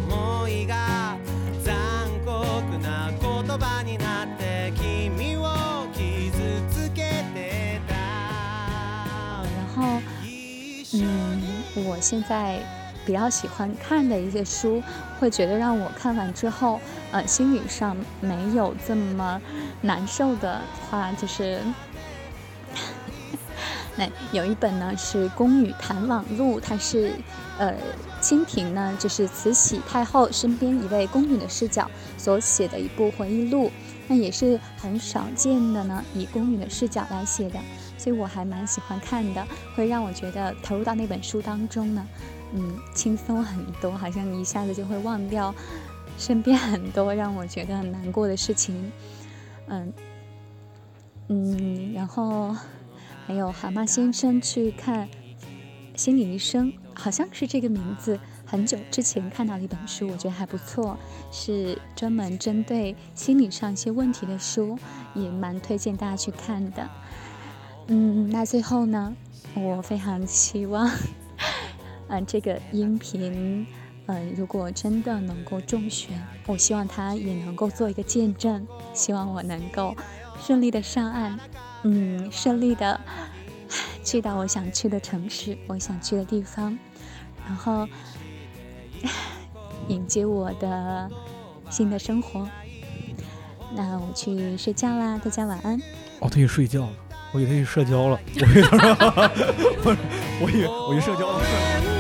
思いが残酷な言葉になって君を傷つけてた。然后嗯，我现在比较喜欢看的一些书，会觉得让我看完之后，呃，心理上没有这么难受的话，就是 那有一本呢是《宫女谈网录》，它是呃清廷呢就是慈禧太后身边一位宫女的视角所写的一部回忆录，那也是很少见的呢，以宫女的视角来写的。所以我还蛮喜欢看的，会让我觉得投入到那本书当中呢，嗯，轻松很多，好像一下子就会忘掉身边很多让我觉得很难过的事情，嗯嗯，然后还有蛤蟆先生去看心理医生，好像是这个名字。很久之前看到的一本书，我觉得还不错，是专门针对心理上一些问题的书，也蛮推荐大家去看的。嗯，那最后呢，我非常希望，嗯，这个音频，嗯，如果真的能够中选，我希望它也能够做一个见证，希望我能够顺利的上岸，嗯，顺利的 去到我想去的城市，我想去的地方，然后。迎接我的新的生活。那我去睡觉啦，大家晚安。哦，他去睡觉了，我以为他去社交了。我以为，我以为我去社交了。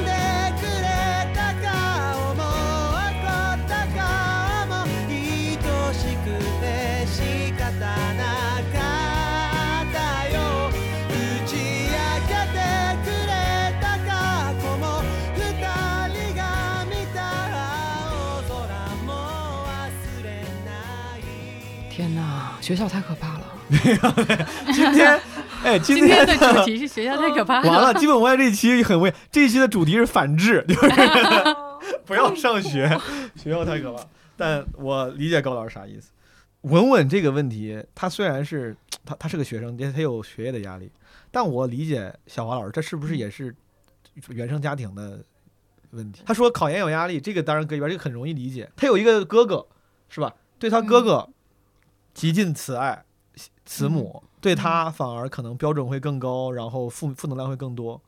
学校太可怕了！今天，哎，今天的主题是学校太可怕。完了，基本无害这一期很危，这一期的主题是反制，就是不要上学，学校太可怕。但我理解高老师啥意思。稳稳这个问题，他虽然是 他他是个学生，他有学业的压力，但我理解小华老师，这是不是也是原生家庭的问题？他说考研有压力，这个当然搁一边，这个很容易理解。他有一个哥哥，是吧？对他哥哥。极尽慈爱，慈母对他反而可能标准会更高，然后负负能量会更多。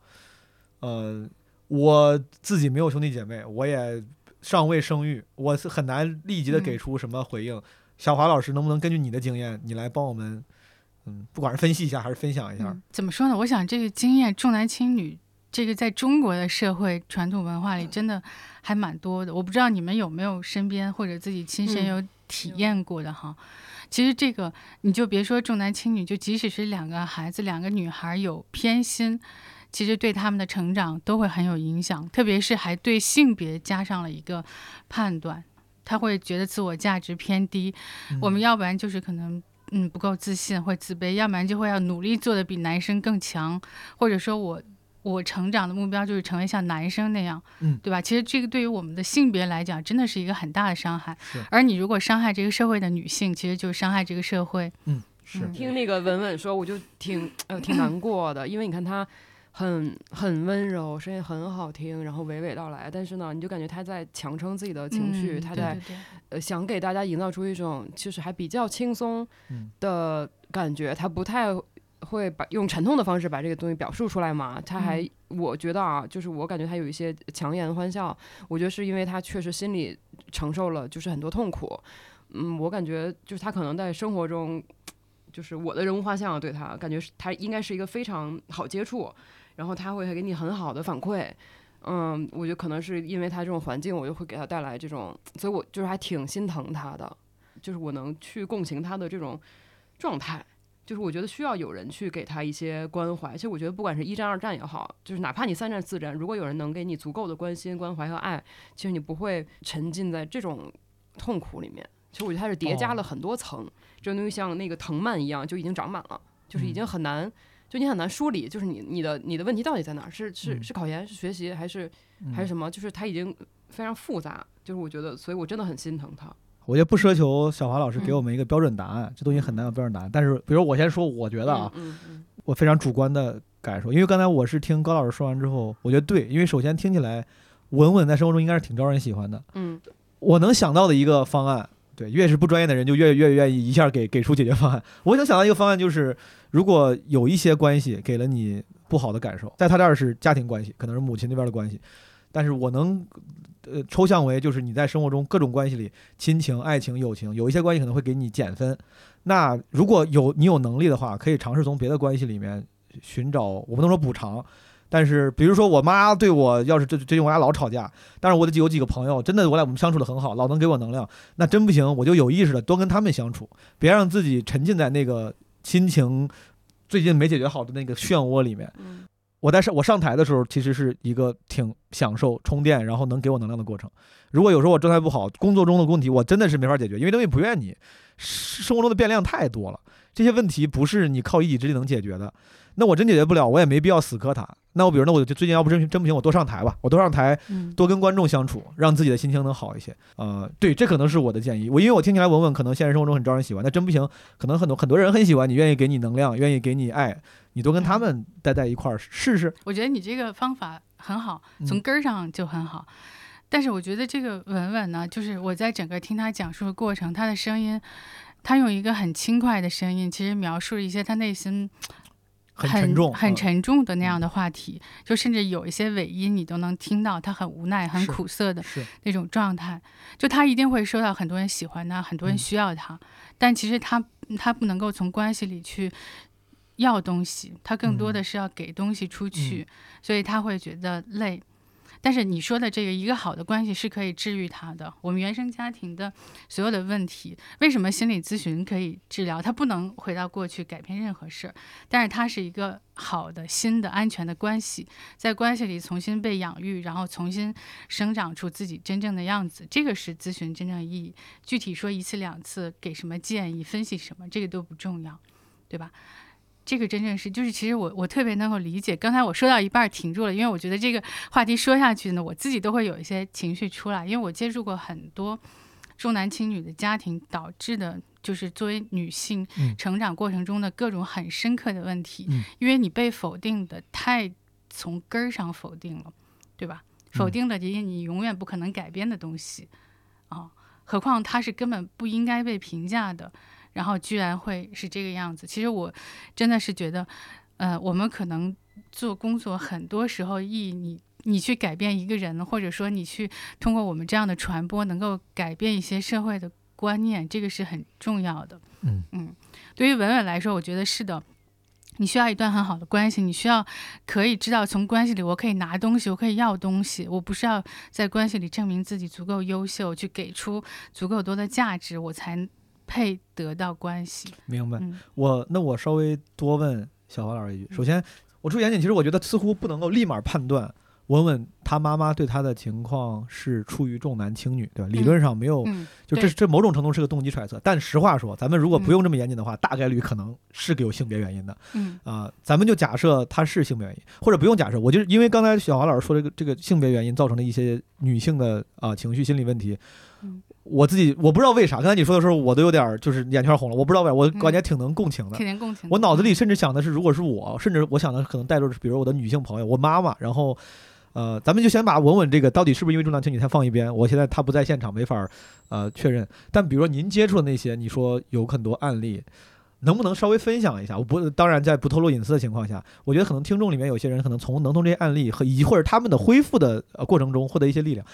呃，我自己没有兄弟姐妹，我也尚未生育，我是很难立即的给出什么回应。小华老师，能不能根据你的经验，你来帮我们，嗯，不管是分析一下还是分享一下？怎么说呢？我想这个经验重男轻女，这个在中国的社会传统文化里真的还蛮多的。我不知道你们有没有身边或者自己亲身有体验过的哈。其实这个你就别说重男轻女，就即使是两个孩子，两个女孩有偏心，其实对他们的成长都会很有影响。特别是还对性别加上了一个判断，他会觉得自我价值偏低。我们要不然就是可能嗯不够自信，会自卑；要不然就会要努力做的比男生更强，或者说我。我成长的目标就是成为像男生那样，嗯，对吧？其实这个对于我们的性别来讲，真的是一个很大的伤害。而你如果伤害这个社会的女性，其实就是伤害这个社会。嗯，是。听那个文文说，我就挺呃挺难过的，因为你看她很很温柔，声音很好听，然后娓娓道来，但是呢，你就感觉她在强撑自己的情绪，她在呃想给大家营造出一种其实还比较轻松的感觉，她不太。会把用沉痛的方式把这个东西表述出来嘛？他还，我觉得啊，就是我感觉他有一些强颜欢笑。我觉得是因为他确实心里承受了就是很多痛苦。嗯，我感觉就是他可能在生活中，就是我的人物画像对他感觉是他应该是一个非常好接触，然后他会给你很好的反馈。嗯，我觉得可能是因为他这种环境，我就会给他带来这种，所以我就是还挺心疼他的，就是我能去共情他的这种状态。就是我觉得需要有人去给他一些关怀。其实我觉得不管是一战二战也好，就是哪怕你三战四战，如果有人能给你足够的关心、关怀和爱，其实你不会沉浸在这种痛苦里面。其实我觉得它是叠加了很多层，这种东西像那个藤蔓一样，就已经长满了，就是已经很难，就你很难梳理，就是你你的你的问题到底在哪儿？是是是考研？是学习？还是还是什么？就是它已经非常复杂。就是我觉得，所以我真的很心疼他。我就不奢求小华老师给我们一个标准答案，这东西很难有标准答案。但是，比如我先说，我觉得啊，我非常主观的感受，因为刚才我是听高老师说完之后，我觉得对，因为首先听起来，稳稳在生活中应该是挺招人喜欢的。嗯，我能想到的一个方案，对，越是不专业的人就越越愿意一下给给出解决方案。我能想到一个方案，就是如果有一些关系给了你不好的感受，在他这儿是家庭关系，可能是母亲那边的关系，但是我能。呃，抽象为就是你在生活中各种关系里，亲情、爱情、友情，有一些关系可能会给你减分。那如果有你有能力的话，可以尝试从别的关系里面寻找，我不能说补偿，但是比如说我妈对我要是最最近我俩老吵架，但是我的有几个朋友真的我俩我们相处的很好，老能给我能量，那真不行，我就有意识的多跟他们相处，别让自己沉浸在那个亲情最近没解决好的那个漩涡里面。我在上我上台的时候，其实是一个挺享受充电，然后能给我能量的过程。如果有时候我状态不好，工作中的问题我真的是没法解决，因为东西不怨你，生活中的变量太多了，这些问题不是你靠一己之力能解决的。那我真解决不了，我也没必要死磕它。那我比如，那我就最近要不真真不行，我多上台吧，我多上台，多跟观众相处，让自己的心情能好一些。呃，对，这可能是我的建议。我因为我听起来文文可能现实生活中很招人喜欢，那真不行，可能很多很多人很喜欢你，愿意给你能量，愿意给你爱，你多跟他们待在一块儿试试。我觉得你这个方法很好，从根儿上就很好。但是我觉得这个文文呢，就是我在整个听他讲述的过程，他的声音，他用一个很轻快的声音，其实描述了一些他内心。很沉重、很沉重的那样的话题，就甚至有一些尾音，你都能听到他很无奈、很苦涩的那种状态。就他一定会受到很多人喜欢他，很多人需要他，但其实他他不能够从关系里去要东西，他更多的是要给东西出去，所以他会觉得累。但是你说的这个一个好的关系是可以治愈他的。我们原生家庭的所有的问题，为什么心理咨询可以治疗？它不能回到过去改变任何事儿，但是它是一个好的、新的、安全的关系，在关系里重新被养育，然后重新生长出自己真正的样子。这个是咨询真正意义。具体说一次两次，给什么建议，分析什么，这个都不重要，对吧？这个真正是，就是其实我我特别能够理解。刚才我说到一半停住了，因为我觉得这个话题说下去呢，我自己都会有一些情绪出来。因为我接触过很多重男轻女的家庭导致的，就是作为女性成长过程中的各种很深刻的问题。因为你被否定的太从根儿上否定了，对吧？否定了这些你永远不可能改变的东西啊，何况它是根本不应该被评价的。然后居然会是这个样子，其实我真的是觉得，呃，我们可能做工作很多时候，意你你去改变一个人，或者说你去通过我们这样的传播，能够改变一些社会的观念，这个是很重要的。嗯嗯，对于文文来说，我觉得是的，你需要一段很好的关系，你需要可以知道从关系里我可以拿东西，我可以要东西，我不是要在关系里证明自己足够优秀，去给出足够多的价值，我才。配得到关系，明白。我那我稍微多问小黄老师一句。首先，我出严谨，其实我觉得似乎不能够立马判断文文他妈妈对他的情况是出于重男轻女，对吧？理论上没有，就这这某种程度是个动机揣测。但实话说，咱们如果不用这么严谨的话，大概率可能是有性别原因的。嗯啊，咱们就假设他是性别原因，或者不用假设，我就是因为刚才小华老师说这个这个性别原因造成的一些女性的啊情绪心理问题。我自己我不知道为啥，刚才你说的时候，我都有点就是眼圈红了。我不知道为啥，我感觉挺能共情的。挺共情。我脑子里甚至想的是，如果是我，甚至我想的可能带入，比如我的女性朋友，我妈妈。然后，呃，咱们就先把稳稳这个到底是不是因为重男轻女先放一边。我现在她不在现场，没法呃确认。但比如说您接触的那些，你说有很多案例，能不能稍微分享一下？我不当然在不透露隐私的情况下，我觉得可能听众里面有些人可能从能从这些案例和以及或者他们的恢复的呃过程中获得一些力量。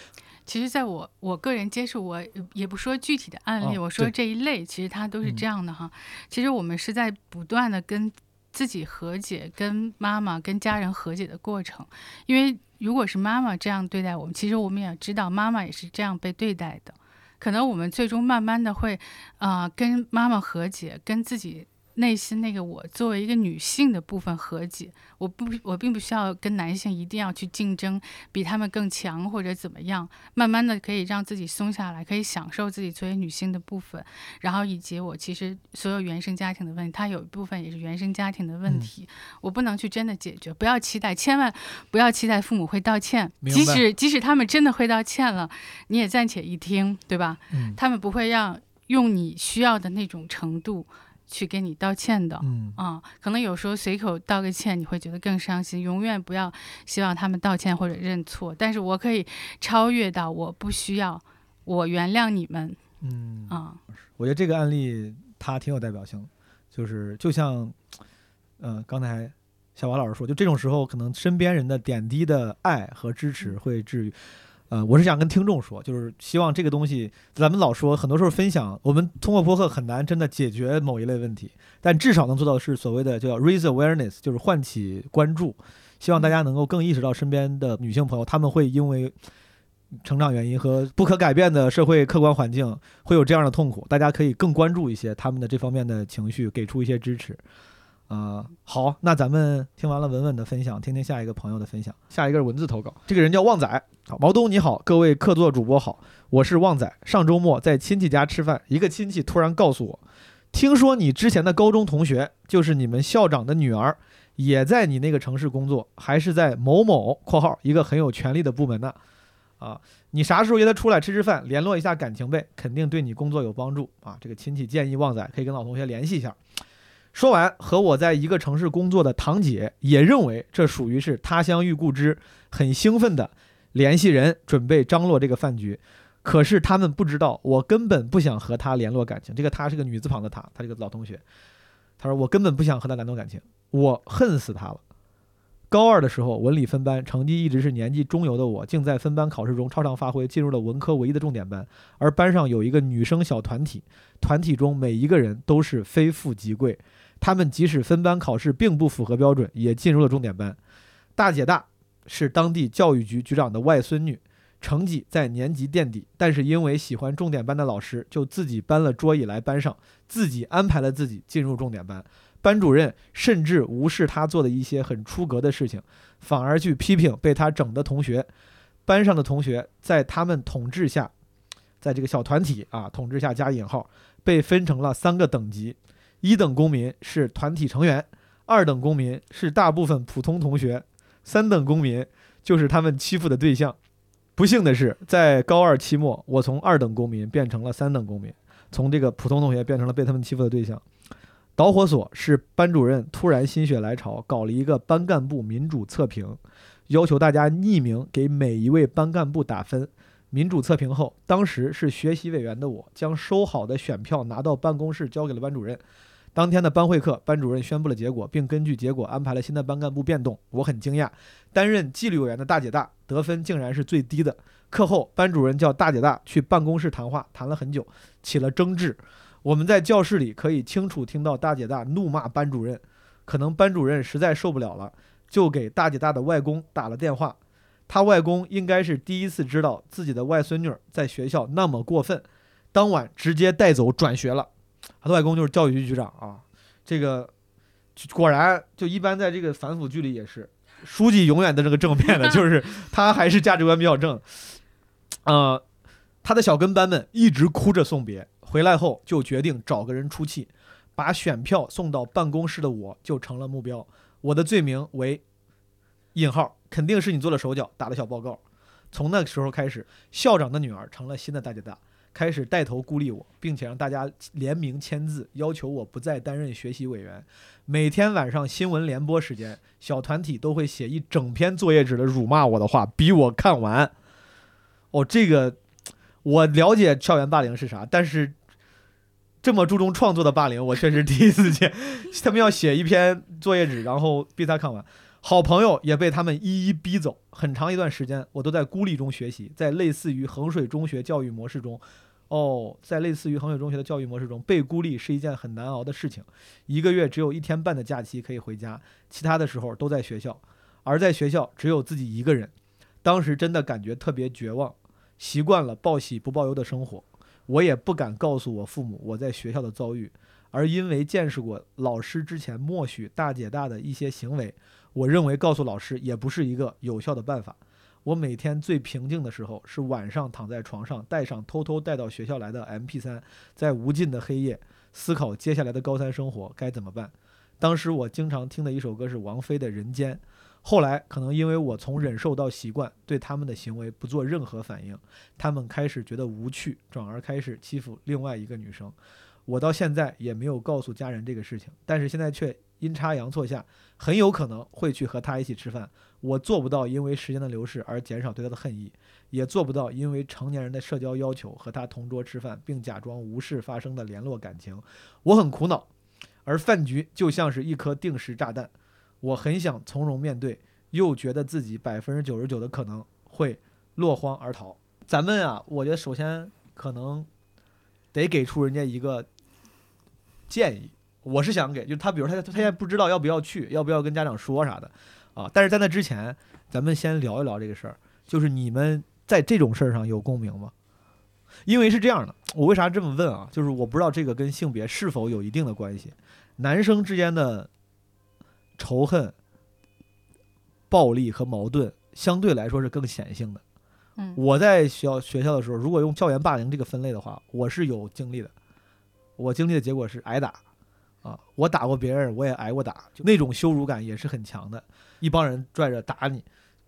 其实，在我我个人接触，我也不说具体的案例，我说这一类，其实它都是这样的哈。其实我们是在不断的跟自己和解，跟妈妈、跟家人和解的过程。因为如果是妈妈这样对待我们，其实我们也知道妈妈也是这样被对待的。可能我们最终慢慢的会，啊，跟妈妈和解，跟自己。内心那个我作为一个女性的部分和解，我不我并不需要跟男性一定要去竞争，比他们更强或者怎么样，慢慢的可以让自己松下来，可以享受自己作为女性的部分，然后以及我其实所有原生家庭的问题，它有一部分也是原生家庭的问题，我不能去真的解决，不要期待，千万不要期待父母会道歉，即使即使他们真的会道歉了，你也暂且一听，对吧？嗯，他们不会让用你需要的那种程度。去给你道歉的，嗯啊，可能有时候随口道个歉，你会觉得更伤心。永远不要希望他们道歉或者认错，但是我可以超越到我不需要，我原谅你们，嗯啊，我觉得这个案例它挺有代表性，就是就像，呃，刚才小王老师说，就这种时候，可能身边人的点滴的爱和支持会治愈。呃，我是想跟听众说，就是希望这个东西，咱们老说很多时候分享，我们通过播客很难真的解决某一类问题，但至少能做到的是所谓的叫 raise awareness，就是唤起关注，希望大家能够更意识到身边的女性朋友，她们会因为成长原因和不可改变的社会客观环境会有这样的痛苦，大家可以更关注一些他们的这方面的情绪，给出一些支持。呃，好，那咱们听完了文文的分享，听听下一个朋友的分享。下一个是文字投稿，这个人叫旺仔。好，毛东你好，各位客座主播好，我是旺仔。上周末在亲戚家吃饭，一个亲戚突然告诉我，听说你之前的高中同学就是你们校长的女儿，也在你那个城市工作，还是在某某（括号一个很有权力的部门呢）。啊，你啥时候约他出来吃吃饭，联络一下感情呗，肯定对你工作有帮助啊。这个亲戚建议旺仔可以跟老同学联系一下。说完，和我在一个城市工作的堂姐也认为这属于是他乡遇故知，很兴奋的联系人，准备张罗这个饭局。可是他们不知道，我根本不想和他联络感情。这个他是个女字旁的他，他这个老同学，他说我根本不想和他联络感情，我恨死他了。高二的时候，文理分班，成绩一直是年级中游的我，竟在分班考试中超常发挥，进入了文科唯一的重点班。而班上有一个女生小团体，团体中每一个人都是非富即贵。他们即使分班考试并不符合标准，也进入了重点班。大姐大是当地教育局局长的外孙女，成绩在年级垫底，但是因为喜欢重点班的老师，就自己搬了桌椅来班上，自己安排了自己进入重点班。班主任甚至无视他做的一些很出格的事情，反而去批评被他整的同学。班上的同学在他们统治下，在这个小团体啊统治下加引号，被分成了三个等级。一等公民是团体成员，二等公民是大部分普通同学，三等公民就是他们欺负的对象。不幸的是，在高二期末，我从二等公民变成了三等公民，从这个普通同学变成了被他们欺负的对象。导火索是班主任突然心血来潮，搞了一个班干部民主测评，要求大家匿名给每一位班干部打分。民主测评后，当时是学习委员的我，将收好的选票拿到办公室交给了班主任。当天的班会课，班主任宣布了结果，并根据结果安排了新的班干部变动。我很惊讶，担任纪律委员的大姐大得分竟然是最低的。课后，班主任叫大姐大去办公室谈话，谈了很久，起了争执。我们在教室里可以清楚听到大姐大怒骂班主任，可能班主任实在受不了了，就给大姐大的外公打了电话。他外公应该是第一次知道自己的外孙女在学校那么过分，当晚直接带走转学了。他的外公就是教育局局长啊，这个果然就一般在这个反腐剧里也是，书记永远的这个正面的，就是他还是价值观比较正。呃，他的小跟班们一直哭着送别，回来后就决定找个人出气，把选票送到办公室的我就成了目标。我的罪名为引号，肯定是你做了手脚，打了小报告。从那个时候开始，校长的女儿成了新的大姐大。开始带头孤立我，并且让大家联名签字，要求我不再担任学习委员。每天晚上新闻联播时间，小团体都会写一整篇作业纸的辱骂我的话，逼我看完。哦，这个我了解校园霸凌是啥，但是这么注重创作的霸凌，我确实第一次见。他们要写一篇作业纸，然后逼他看完。好朋友也被他们一一逼走，很长一段时间我都在孤立中学习，在类似于衡水中学教育模式中，哦，在类似于衡水中学的教育模式中，被孤立是一件很难熬的事情。一个月只有一天半的假期可以回家，其他的时候都在学校，而在学校只有自己一个人。当时真的感觉特别绝望，习惯了报喜不报忧的生活，我也不敢告诉我父母我在学校的遭遇，而因为见识过老师之前默许大姐大的一些行为。我认为告诉老师也不是一个有效的办法。我每天最平静的时候是晚上躺在床上，带上偷偷带到学校来的 MP3，在无尽的黑夜思考接下来的高三生活该怎么办。当时我经常听的一首歌是王菲的《人间》。后来可能因为我从忍受到习惯，对他们的行为不做任何反应，他们开始觉得无趣，转而开始欺负另外一个女生。我到现在也没有告诉家人这个事情，但是现在却。阴差阳错下，很有可能会去和他一起吃饭。我做不到因为时间的流逝而减少对他的恨意，也做不到因为成年人的社交要求和他同桌吃饭，并假装无事发生的联络感情。我很苦恼，而饭局就像是一颗定时炸弹，我很想从容面对，又觉得自己百分之九十九的可能会落荒而逃。咱们啊，我觉得首先可能得给出人家一个建议。我是想给，就是他，比如他他现在不知道要不要去，要不要跟家长说啥的，啊，但是在那之前，咱们先聊一聊这个事儿，就是你们在这种事儿上有共鸣吗？因为是这样的，我为啥这么问啊？就是我不知道这个跟性别是否有一定的关系。男生之间的仇恨、暴力和矛盾相对来说是更显性的。嗯我在学校学校的时候，如果用校园霸凌这个分类的话，我是有经历的。我经历的结果是挨打，啊，我打过别人，我也挨过打，就那种羞辱感也是很强的。一帮人拽着打你，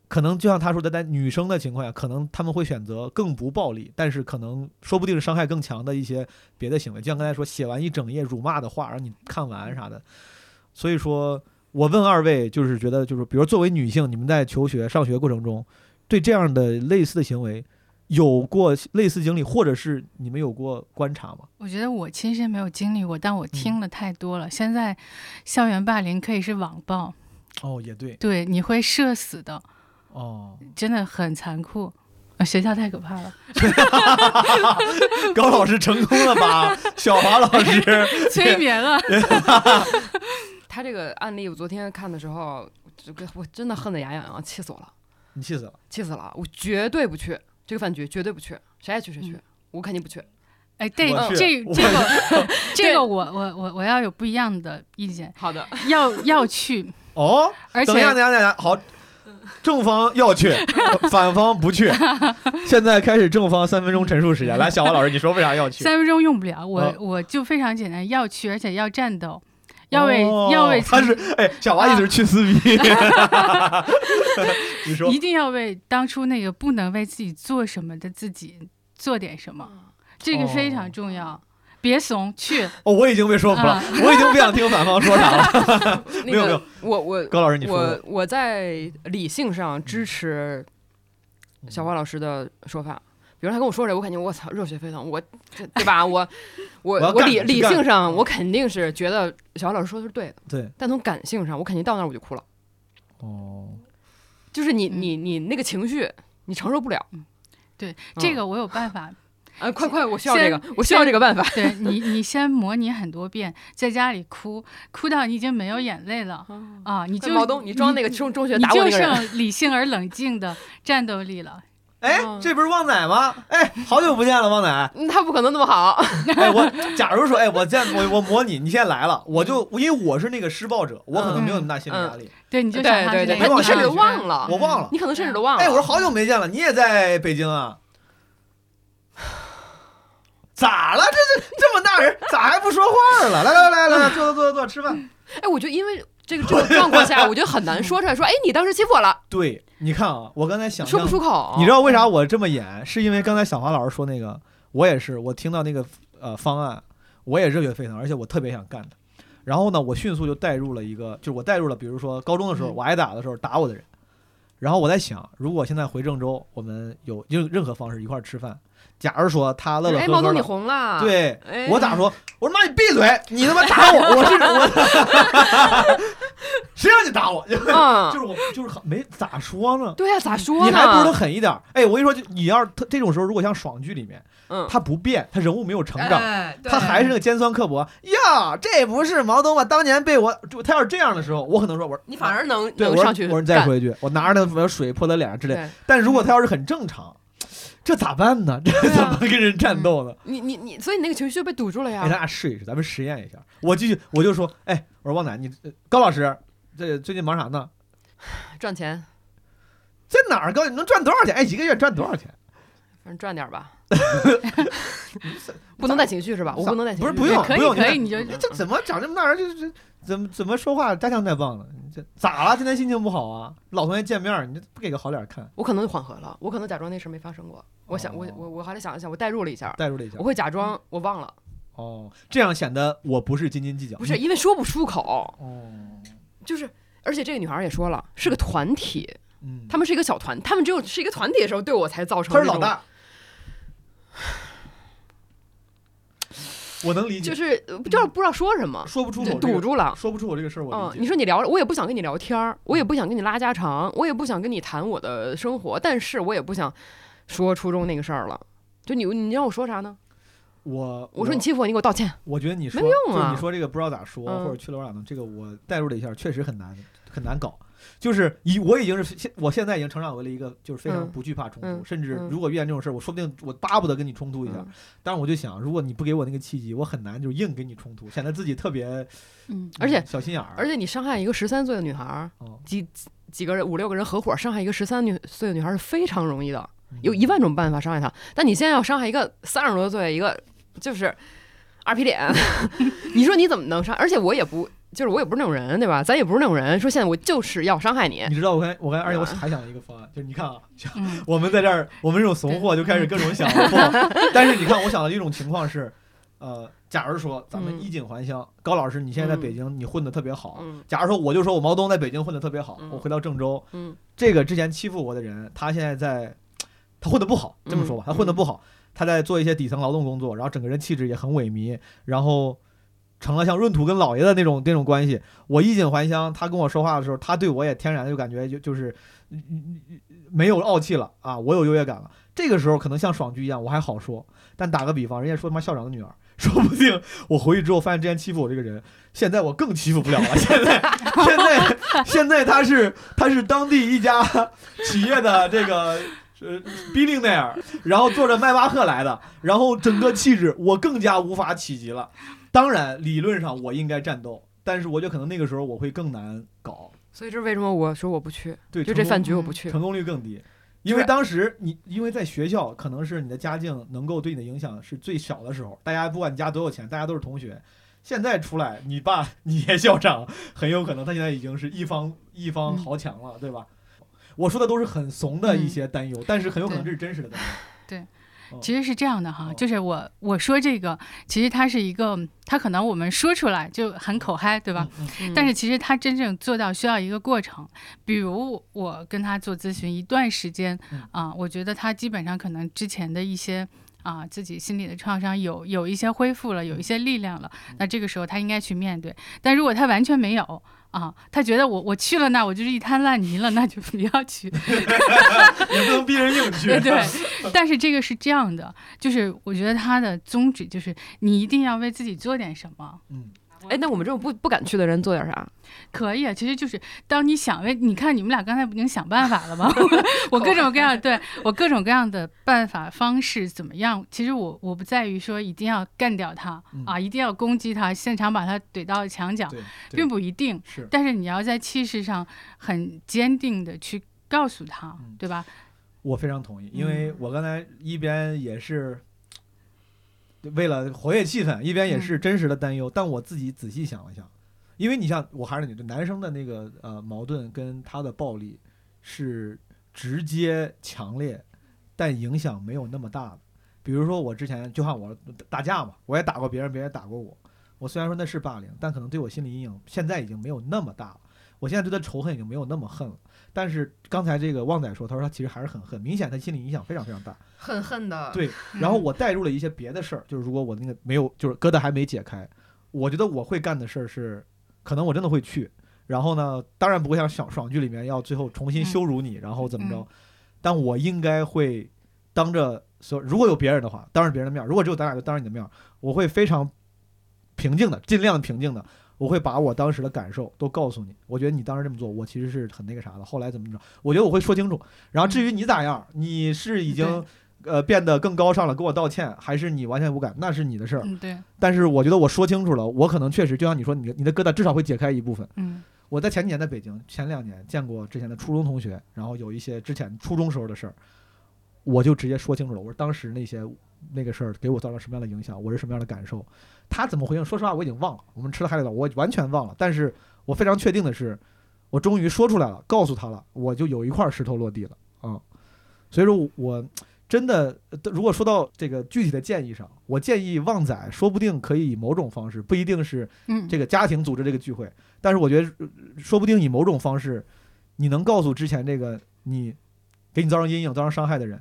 可能就像他说的，在女生的情况下，可能他们会选择更不暴力，但是可能说不定伤害更强的一些别的行为，就像刚才说写完一整页辱骂的话让你看完啥的。所以说我问二位，就是觉得就是，比如作为女性，你们在求学上学过程中，对这样的类似的行为有过类似经历，或者是你们有过观察吗？我觉得我亲身没有经历过，但我嗯听了太多了。现在校园霸凌可以是网暴，哦，也对，对，你会社死的，哦，真的很残酷。呃学校太可怕了，高老师成功了吧？小华老师 催眠了。他这个案例，我昨天看的时候，这个我真的恨得牙痒痒，气死我了，你气死了。气死了！我绝对不去这个饭局，绝对不去，谁爱去谁去，我肯定不去。哎，对这这个这个我 我我我要有不一样的意见，好的，要要去，哦，而等一下，且等一下，等一下，好，正方要去，反方不去。现在开始正方三分钟陈述时间，来，小王老师，你说为啥要去？三分钟用不了，我哦我就非常简单，要去，而且要战斗，要为哦要为他是哎，小花意思是去撕逼。你说一定要为当初那个不能为自己做什么的自己做点什么，这个非常重要。别怂，去。哦，我已经被说服了，啊我已经不想听反方说啥了。那 没有没有个，我我高老师，你说我。我在理性上支持小花老师的说法。比如他跟我说这，我感觉我操热血沸腾，我对吧？我我我我理理性上我肯定是觉得小花老师说的是对的，对，但从感性上我肯定到那儿我就哭了，哦，就是你嗯你你那个情绪你承受不了。对，这个我有办法。啊，快快，我需要这个，我需要这个办法。对你，你先模拟很多遍，在家里哭，哭到你已经没有眼泪了啊！你就毛东，你装那个中中学你就打我那个人，剩理性而冷静的战斗力了。哎，这不是旺仔吗？哎，好久不见了，旺仔。嗯他不可能那么好。哎，我假如说，哎，我现在我我模拟，你现在来了，我就因为我是那个施暴者，我可能没有那么大心理压力。对，你就对对对，你甚至样子忘了，我忘了你可能甚至都忘了。哎，我说好久没见了，你也在北京啊？咋了？这这这么大人，咋还不说话了？来来来来来，坐坐坐坐坐，吃饭。哎，我就因为这个这个状况下，我觉得很难说出来，说，哎，你当时欺负我了，对，你看啊，我刚才想说不出口。你知道为啥我这么演？是因为刚才小华老师说那个，我也是，我听到那个呃方案，我也热血沸腾，而且我特别想干他。然后呢，我迅速就带入了一个，就是我带入了，比如说高中的时候，嗯我挨打的时候打我的人。然后我在想，如果现在回郑州，我们有任任何方式一块儿吃饭，假如说他乐乐哎，毛东你红了。，对哎我咋说？我说妈你闭嘴，你他妈打我，我是我，谁让你打我？就嗯是我就是很没咋说呢。对呀，咋说呢？你还不如他狠一点儿。哎，我跟你说，就你要是他这种时候，如果像爽剧里面，嗯，他不变，他人物没有成长，哎他还是那个尖酸刻薄呀。这不是毛东吗？当年被我，就他要是这样的时候，我可能说，我说你反而能对我说能上去我说你再说一句，我拿着那水泼他脸上之类。但如果他要是很正常，这咋办呢？这怎么跟人战斗呢？你你你，所以你那个情绪就被堵住了呀。给大家试一试，咱们实验一下。我继续，我就说，哎，我说旺仔，你呃高老师，这最近忙啥呢？赚钱，在哪儿高？你能赚多少钱？哎，一个月赚多少钱？反正赚点吧。不能带情绪是吧？我不能带情绪。不是不用可以不用，可以你就这怎么长这么大人？就这怎么怎么说话家乡太棒了？你这咋了？今天心情不好啊？老同学见面，你这不给个好脸看？我可能缓和了，我可能假装那事没发生过。我想，我哦我我还得想一想，我代入了一下，代入了一下我。会假装我忘了，哦，这样显得我不是斤斤计较。不是因为说不出口，哦，就是而且这个女孩也说了，是个团体，嗯，他们是一个小团，他们只有是一个团体的时候，对我才造成他是老大，我能理解，就是呃不知道不知道说什么，说不出口，堵住了。说不出我这个事儿，我嗯，你说你聊，我也不想跟你聊天儿，我也不想跟你拉家常，我也不想跟你谈我的生活，但是我也不想说初中那个事儿了。就你，你让我说啥呢？我我说你欺负我，你给我道歉。我觉得你说没用啊你说这个不知道咋说，嗯或者去了哪呢，这个我代入了一下，确实很难很难搞。就是以我已经是现我现在已经成长为了一个就是非常嗯不惧怕冲突，嗯甚至嗯如果遇见这种事儿，我说不定我巴不得跟你冲突一下。嗯但是我就想，如果你不给我那个契机，我很难就硬跟你冲突，显得自己特别嗯，而且小心眼儿。而且你伤害一个十三岁的女孩儿，哦几几个人五六个人合伙伤害一个十三女岁的女孩儿是非常容易的，嗯有一万种办法伤害她。但你现在要伤害一个三十多岁一个就是二皮脸，你说你怎么能伤？而且我也不就是我也不是那种人，对吧？咱也不是那种人，说现在我就是要伤害你。你知道我刚我刚而且我还想了一个方案，就是你看啊，嗯。我们在这儿，我们这种怂货就开始各种想 但是你看，我想的一种情况是，呃，假如说咱们嗯衣锦还乡，高老师你现在在嗯北京，你混得特别好。嗯。假如说我就说我毛东在北京混得特别好，嗯。我回到郑州，嗯。这个之前欺负我的人，他现在在，他混得不好，这么说吧，嗯他混得不好，他在做一些底层劳动工作，然后整个人气质也很萎靡，然后成了像闰土跟老爷的那种那种关系。我衣锦还乡，他跟我说话的时候，他对我也天然就感觉就就是没有傲气了啊，我有优越感了。这个时候可能像爽剧一样，我还好说。但打个比方，人家说他妈校长的女儿，说不定我回去之后发现之前欺负我这个人，现在我更欺负不了了。现在现在现在他是他是当地一家企业的这个呃 billionaire，然后坐着迈巴赫来的，然后整个气质我更加无法企及了。当然，理论上我应该战斗，但是我觉得可能那个时候我会更难搞，所以这是为什么我说我不去，对，就这饭局我不去。成功率更低。因为当时你因为在学校，可能是你的家境能够对你的影响是最小的时候，大家不管你家多有钱，大家都是同学。现在出来，你爸、你爷校长，很有可能他现在已经是一方一方嗯豪强了，对吧？我说的都是很怂的一些担忧，但是很有可能这是真实的担忧。其实是这样的哈哦，就是我我说这个，其实它是一个，它可能我们说出来就很口嗨，对吧？但是其实它真正做到需要一个过程，比如我跟他做咨询一段时间嗯啊，我觉得他基本上可能之前的一些。啊，自己心里的创伤有有一些恢复了，有一些力量了，那这个时候他应该去面对。但如果他完全没有啊，他觉得我我去了那我就是一滩烂泥了，那就不要去。也不能逼人硬去。对对，但是这个是这样的，就是我觉得他的宗旨就是你一定要为自己做点什么。嗯，哎，那我们这种不不敢去的人做点啥？可以啊，其实就是当你想为，你看你们俩刚才不已经想办法了吗？我各种各样，对我各种各样的办法方式怎么样？其实我我不在于说一定要干掉他、嗯啊，一定要攻击他，现场把他怼到墙角，并不一定。是但是你要在气势上很坚定的去告诉他，嗯对吧？我非常同意，因嗯为我刚才一边也是为了活跃气氛，一边也是真实的担忧。但我自己仔细想了想，因为你像我还是你的，男生的那个呃矛盾跟他的暴力是直接强烈，但影响没有那么大的。比如说我之前就像我打架嘛，我也打过别人，别人也打过我。我虽然说那是霸凌，但可能对我心理阴影现在已经没有那么大了。我现在对他仇恨已经没有那么恨了。但是刚才这个旺仔说，他说他其实还是很恨，明显他心理影响非常非常大。很恨的。对，然后我带入了一些别的事儿，就是如果我那个没有，就是疙瘩还没解开，我觉得我会干的事儿是，可能我真的会去。然后呢，当然不会像爽爽剧里面要最后重新羞辱你，然后怎么着嗯，但我应该会当着所如果有别人的话，当着别人的面，如果只有咱俩就当着你的面，我会非常平静的，尽量平静的。我会把我当时的感受都告诉你。我觉得你当时这么做，我其实是很那个啥的。后来怎么着？我觉得我会说清楚。然后至于你咋样，你是已经呃变得更高尚了，跟我道歉，还是你完全无感，那是你的事儿。嗯，对，但是我觉得我说清楚了，我可能确实就像你说，你的你的疙瘩至少会解开一部分。嗯我在前几年在北京，前两年见过之前的初中同学，然后有一些之前初中时候的事儿，我就直接说清楚了。我说当时那些那个事儿给我造成什么样的影响，我是什么样的感受，他怎么回应？说实话，我已经忘了。我们吃了海底捞，我完全忘了。但是我非常确定的是，我终于说出来了，告诉他了，我就有一块石头落地了啊、所以说我。真的，呃如果说到这个具体的建议上，我建议旺仔说不定可以以某种方式，不一定是嗯，这个家庭组织这个聚会，但是我觉得呃说不定以某种方式，你能告诉之前这个你给你造成阴影、造成伤害的人，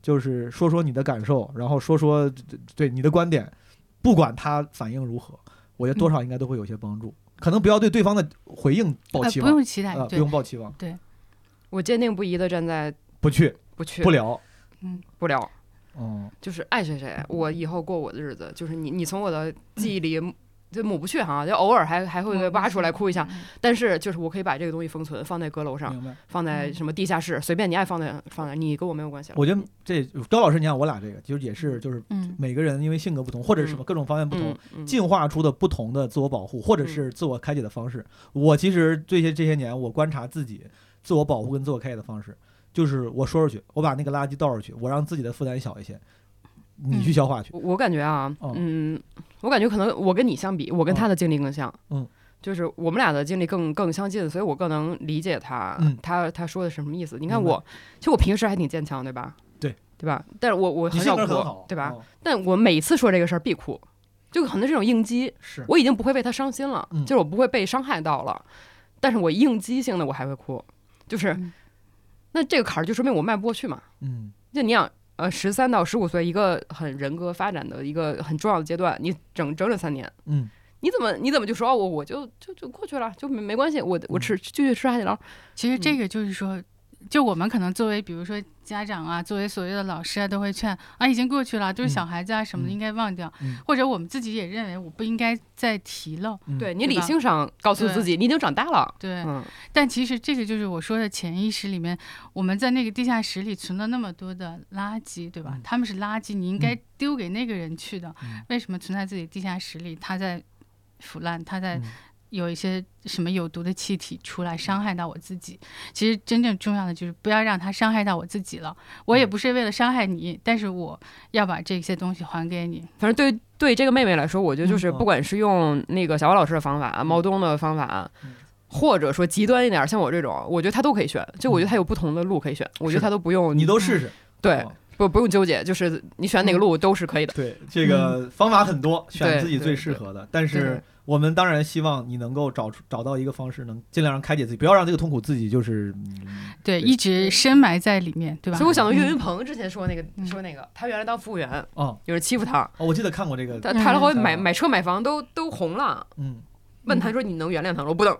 就是说说你的感受，然后说说对你的观点，不管他反应如何，我觉得多少应该都会有些帮助。可能不要对对方的回应抱呃期望，不用期待，啊，不用抱期望，对。我坚定不移的站在不去不去。不聊，嗯。不聊。嗯。就是爱谁谁，我以后过我的日子，就是你你从我的记忆里就抹不去哈，就偶尔还还会挖出来哭一下，但是就是我可以把这个东西封存，放在阁楼上，明白。放在什么地下室，随便你爱放在放在，你跟我没有关系。我觉得这高老师，你看我俩这个，就是也是就是嗯每个人因为性格不同，或者是什么各种方面不同，嗯，进化出的不同的自我保护，或者是自我开解的方式。我其实这些这些年，我观察自己自我保护跟自我开解的方式，就是我说出去，我把那个垃圾倒出去，我让自己的负担小一些，你去消化去。我我感觉啊，哦嗯，我感觉可能我跟你相比，我跟他的经历更像，嗯，就是我们俩的经历更更相近，所以我更能理解他，嗯他他说的是什么意思。你看我，其实我平时还挺坚强，对吧？对，对吧？但是我我很少哭对吧？哦？但我每次说这个事儿必哭，就可能这种应激，是，我已经不会为他伤心了，嗯就是我不会被伤害到了，但是我应激性的我还会哭，就是、嗯那这个坎儿就说明我迈不过去嘛。嗯就你想，呃，十三到十五岁一个很人格发展的一个很重要的阶段，你整整整三年，嗯，你怎么你怎么就说哦我我就就就过去了，就没没关系，我我嗯。吃继续吃海底捞，其实这个就是说，就我们可能作为比如说家长啊，作为所谓的老师啊，都会劝啊，已经过去了，就是小孩子啊什么的，嗯应该忘掉。嗯或者我们自己也认为我不应该再提了。嗯对你理性上告诉自己你已经长大了，对，嗯但其实这个就是我说的潜意识里面，我们在那个地下室里存了那么多的垃圾，对吧？嗯他们是垃圾，你应该嗯丢给那个人去的。嗯为什么存在自己地下室里？他在腐烂，他在嗯有一些什么有毒的气体出来，伤害到我自己。其实真正重要的就是不要让它伤害到我自己了。我嗯也不是为了伤害你，但是我要把这些东西还给你。反正对对这个妹妹来说，我觉得就是嗯不管是用那个小王老师的方法、毛东的方法嗯，或者说极端一点，像我这种，我觉得他都可以选。就我觉得他有不同的路可以选，我觉得他都不用你都试试。对哦不不用纠结，就是你选哪个路都是可以的。对，这个方法很多，选自己最适合的。但是对我们当然希望你能够找出找到一个方式，能尽量让开解自己，不要让这个痛苦自己就是嗯对，对一直深埋在里面，对吧？所以我想到岳嗯云鹏之前说那个嗯。说那个，他原来当服务员，哦。有人欺负他，哦，我记得看过这个，他他后来买嗯。买车买房都都红了。嗯。问他说你能原谅他吗？我不能，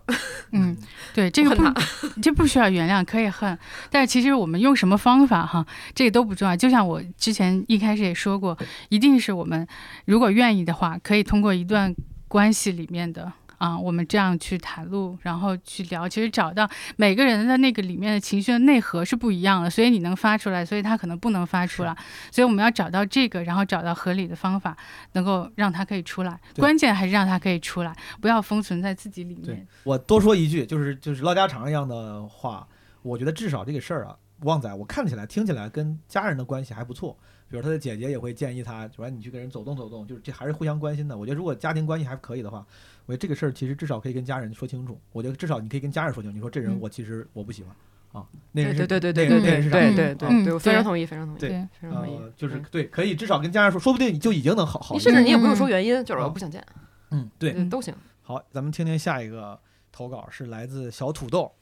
嗯，对，这个这不需要原谅，可以恨，但是其实我们用什么方法哈，这个都不重要。就像我之前一开始也说过，一定是我们如果愿意的话，可以通过一段关系里面的。啊，我们这样去袒露，然后去聊，其实找到每个人的那个里面的情绪的内核是不一样的，所以你能发出来，所以他可能不能发出来，所以我们要找到这个，然后找到合理的方法，能够让他可以出来。关键还是让他可以出来，不要封存在自己里对面。我多说一句，就是就是唠家常一样的话，我觉得至少这个事儿啊，旺仔我看起来听起来跟家人的关系还不错。比如他的姐姐也会建议他，主要你去跟人走动走动，就是这还是互相关心的。我觉得如果家庭关系还可以的话，我觉得这个事儿其实至少可以跟家人说清楚。我觉得至少你可以跟家人说清楚，你说这人嗯我其实我不喜欢啊，那对人是对对对对对对对对嗯对，我非常同意，非常同意，非常同意呃，。就是嗯对，可以至少跟家人说，说不定你就已经能好好你。甚至你也不用说嗯原因，就是我哦不想见，嗯，对，嗯都行。好，咱们听听下一个投稿是来自小土豆。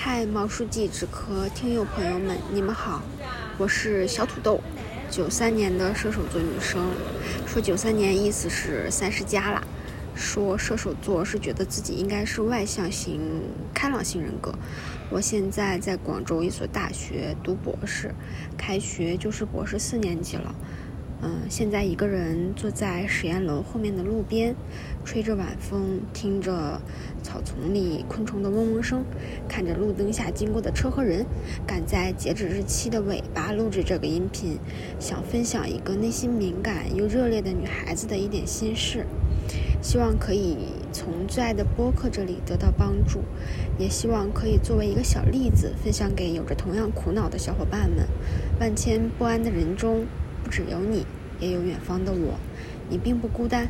嗨，毛书记、纸壳听友朋友们，你们好，我是小土豆，九三年的射手座女生。说九三年意思是三十加啦。说射手座是觉得自己应该是外向型、开朗型人格。我现在在广州一所大学读博士，开学就是博士四年级了。嗯，现在一个人坐在实验楼后面的路边，吹着晚风，听着草丛里昆虫的嗡嗡声，看着路灯下经过的车和人，赶在截止日期的尾巴录制这个音频，想分享一个内心敏感又热烈的女孩子的一点心事，希望可以从最爱的播客这里得到帮助，也希望可以作为一个小例子分享给有着同样苦恼的小伙伴们。万千不安的人中，不只有你，也有远方的我，你并不孤单。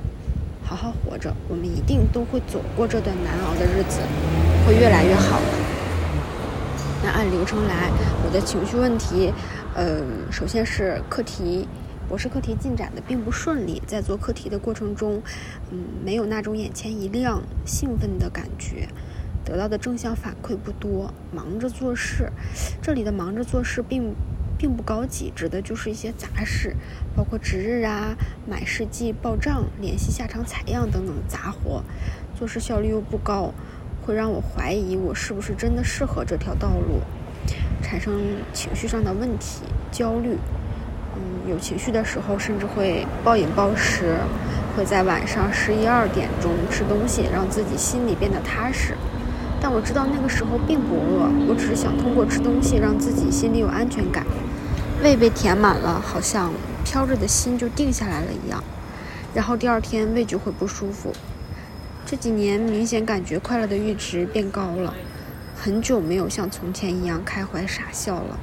好好活着，我们一定都会走过这段难熬的日子，会越来越好的。那按流程来，我的情绪问题，呃，首先是课题，博士课题进展的并不顺利，在做课题的过程中，嗯，没有那种眼前一亮、兴奋的感觉，得到的正向反馈不多，忙着做事。这里的忙着做事并并不高级，指的就是一些杂事，包括值日啊、买试剂、报账、联系下场采样等等杂活，做事效率又不高，会让我怀疑我是不是真的适合这条道路。产生情绪上的问题、焦虑。嗯，有情绪的时候，甚至会暴饮暴食，会在晚上十一二点钟吃东西，让自己心里变得踏实。但我知道那个时候并不饿，我只是想通过吃东西让自己心里有安全感。胃被填满了，好像飘着的心就定下来了一样。然后第二天胃就会不舒服。这几年明显感觉快乐的阈值变高了，很久没有像从前一样开怀傻笑了。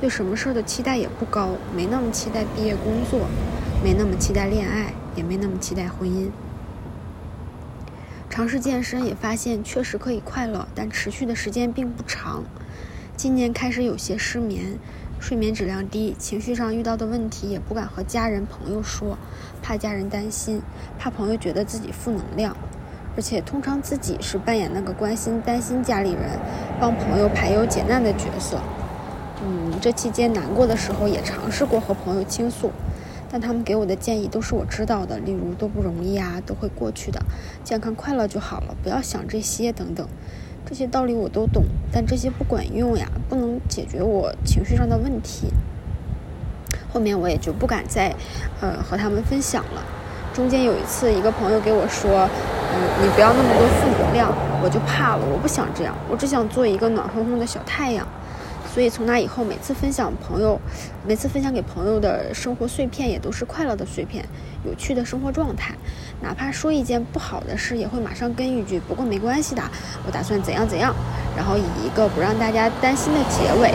对什么事儿的期待也不高，没那么期待毕业工作，没那么期待恋爱，也没那么期待婚姻。尝试健身也发现确实可以快乐，但持续的时间并不长。今年开始有些失眠，睡眠质量低，情绪上遇到的问题也不敢和家人朋友说，怕家人担心，怕朋友觉得自己负能量。而且通常自己是扮演那个关心、担心家里人、帮朋友排忧解难的角色。嗯，这期间难过的时候也尝试过和朋友倾诉，但他们给我的建议都是我知道的，例如都不容易啊，都会过去的，健康快乐就好了，不要想这些等等。这些道理我都懂，但这些不管用呀，不能解决我情绪上的问题。后面我也就不敢再，呃，和他们分享了。中间有一次，一个朋友给我说：“嗯，你不要那么多负能量。”我就怕了，我不想这样，我只想做一个暖烘烘的小太阳。所以从那以后，每次分享朋友，每次分享给朋友的生活碎片，也都是快乐的碎片，有趣的生活状态。哪怕说一件不好的事，也会马上跟一句“不过没关系的，我打算怎样怎样”，然后以一个不让大家担心的结尾，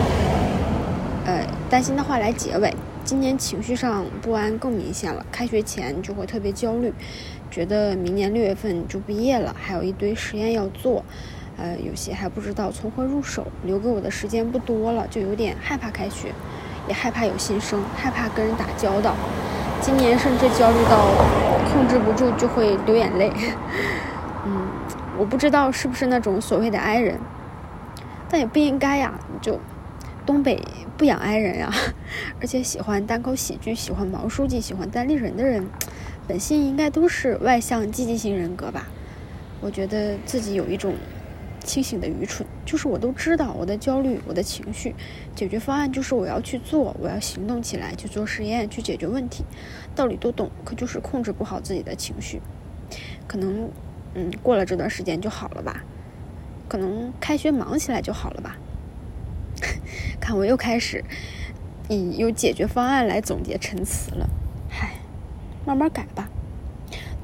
呃，担心的话来结尾。今年情绪上不安更明显了，开学前就会特别焦虑，觉得明年六月份就毕业了，还有一堆实验要做，呃，有些还不知道从何入手，留给我的时间不多了，就有点害怕开学，也害怕有新生，害怕跟人打交道。今年甚至焦虑到控制不住就会流眼泪。嗯，我不知道是不是那种所谓的 i 人，但也不应该呀，就。东北不养 i 人呀，而且喜欢单口喜剧、喜欢毛书记、喜欢单立人的人，本性应该都是外向积极型人格吧？我觉得自己有一种清醒的愚蠢，就是我都知道我的焦虑、我的情绪，解决方案就是我要去做，我要行动起来，去做实验，去解决问题，道理都懂，可就是控制不好自己的情绪。可能，嗯，过了这段时间就好了吧？可能开学忙起来就好了吧？看，我又开始以有解决方案来总结陈词了。嗨，慢慢改吧。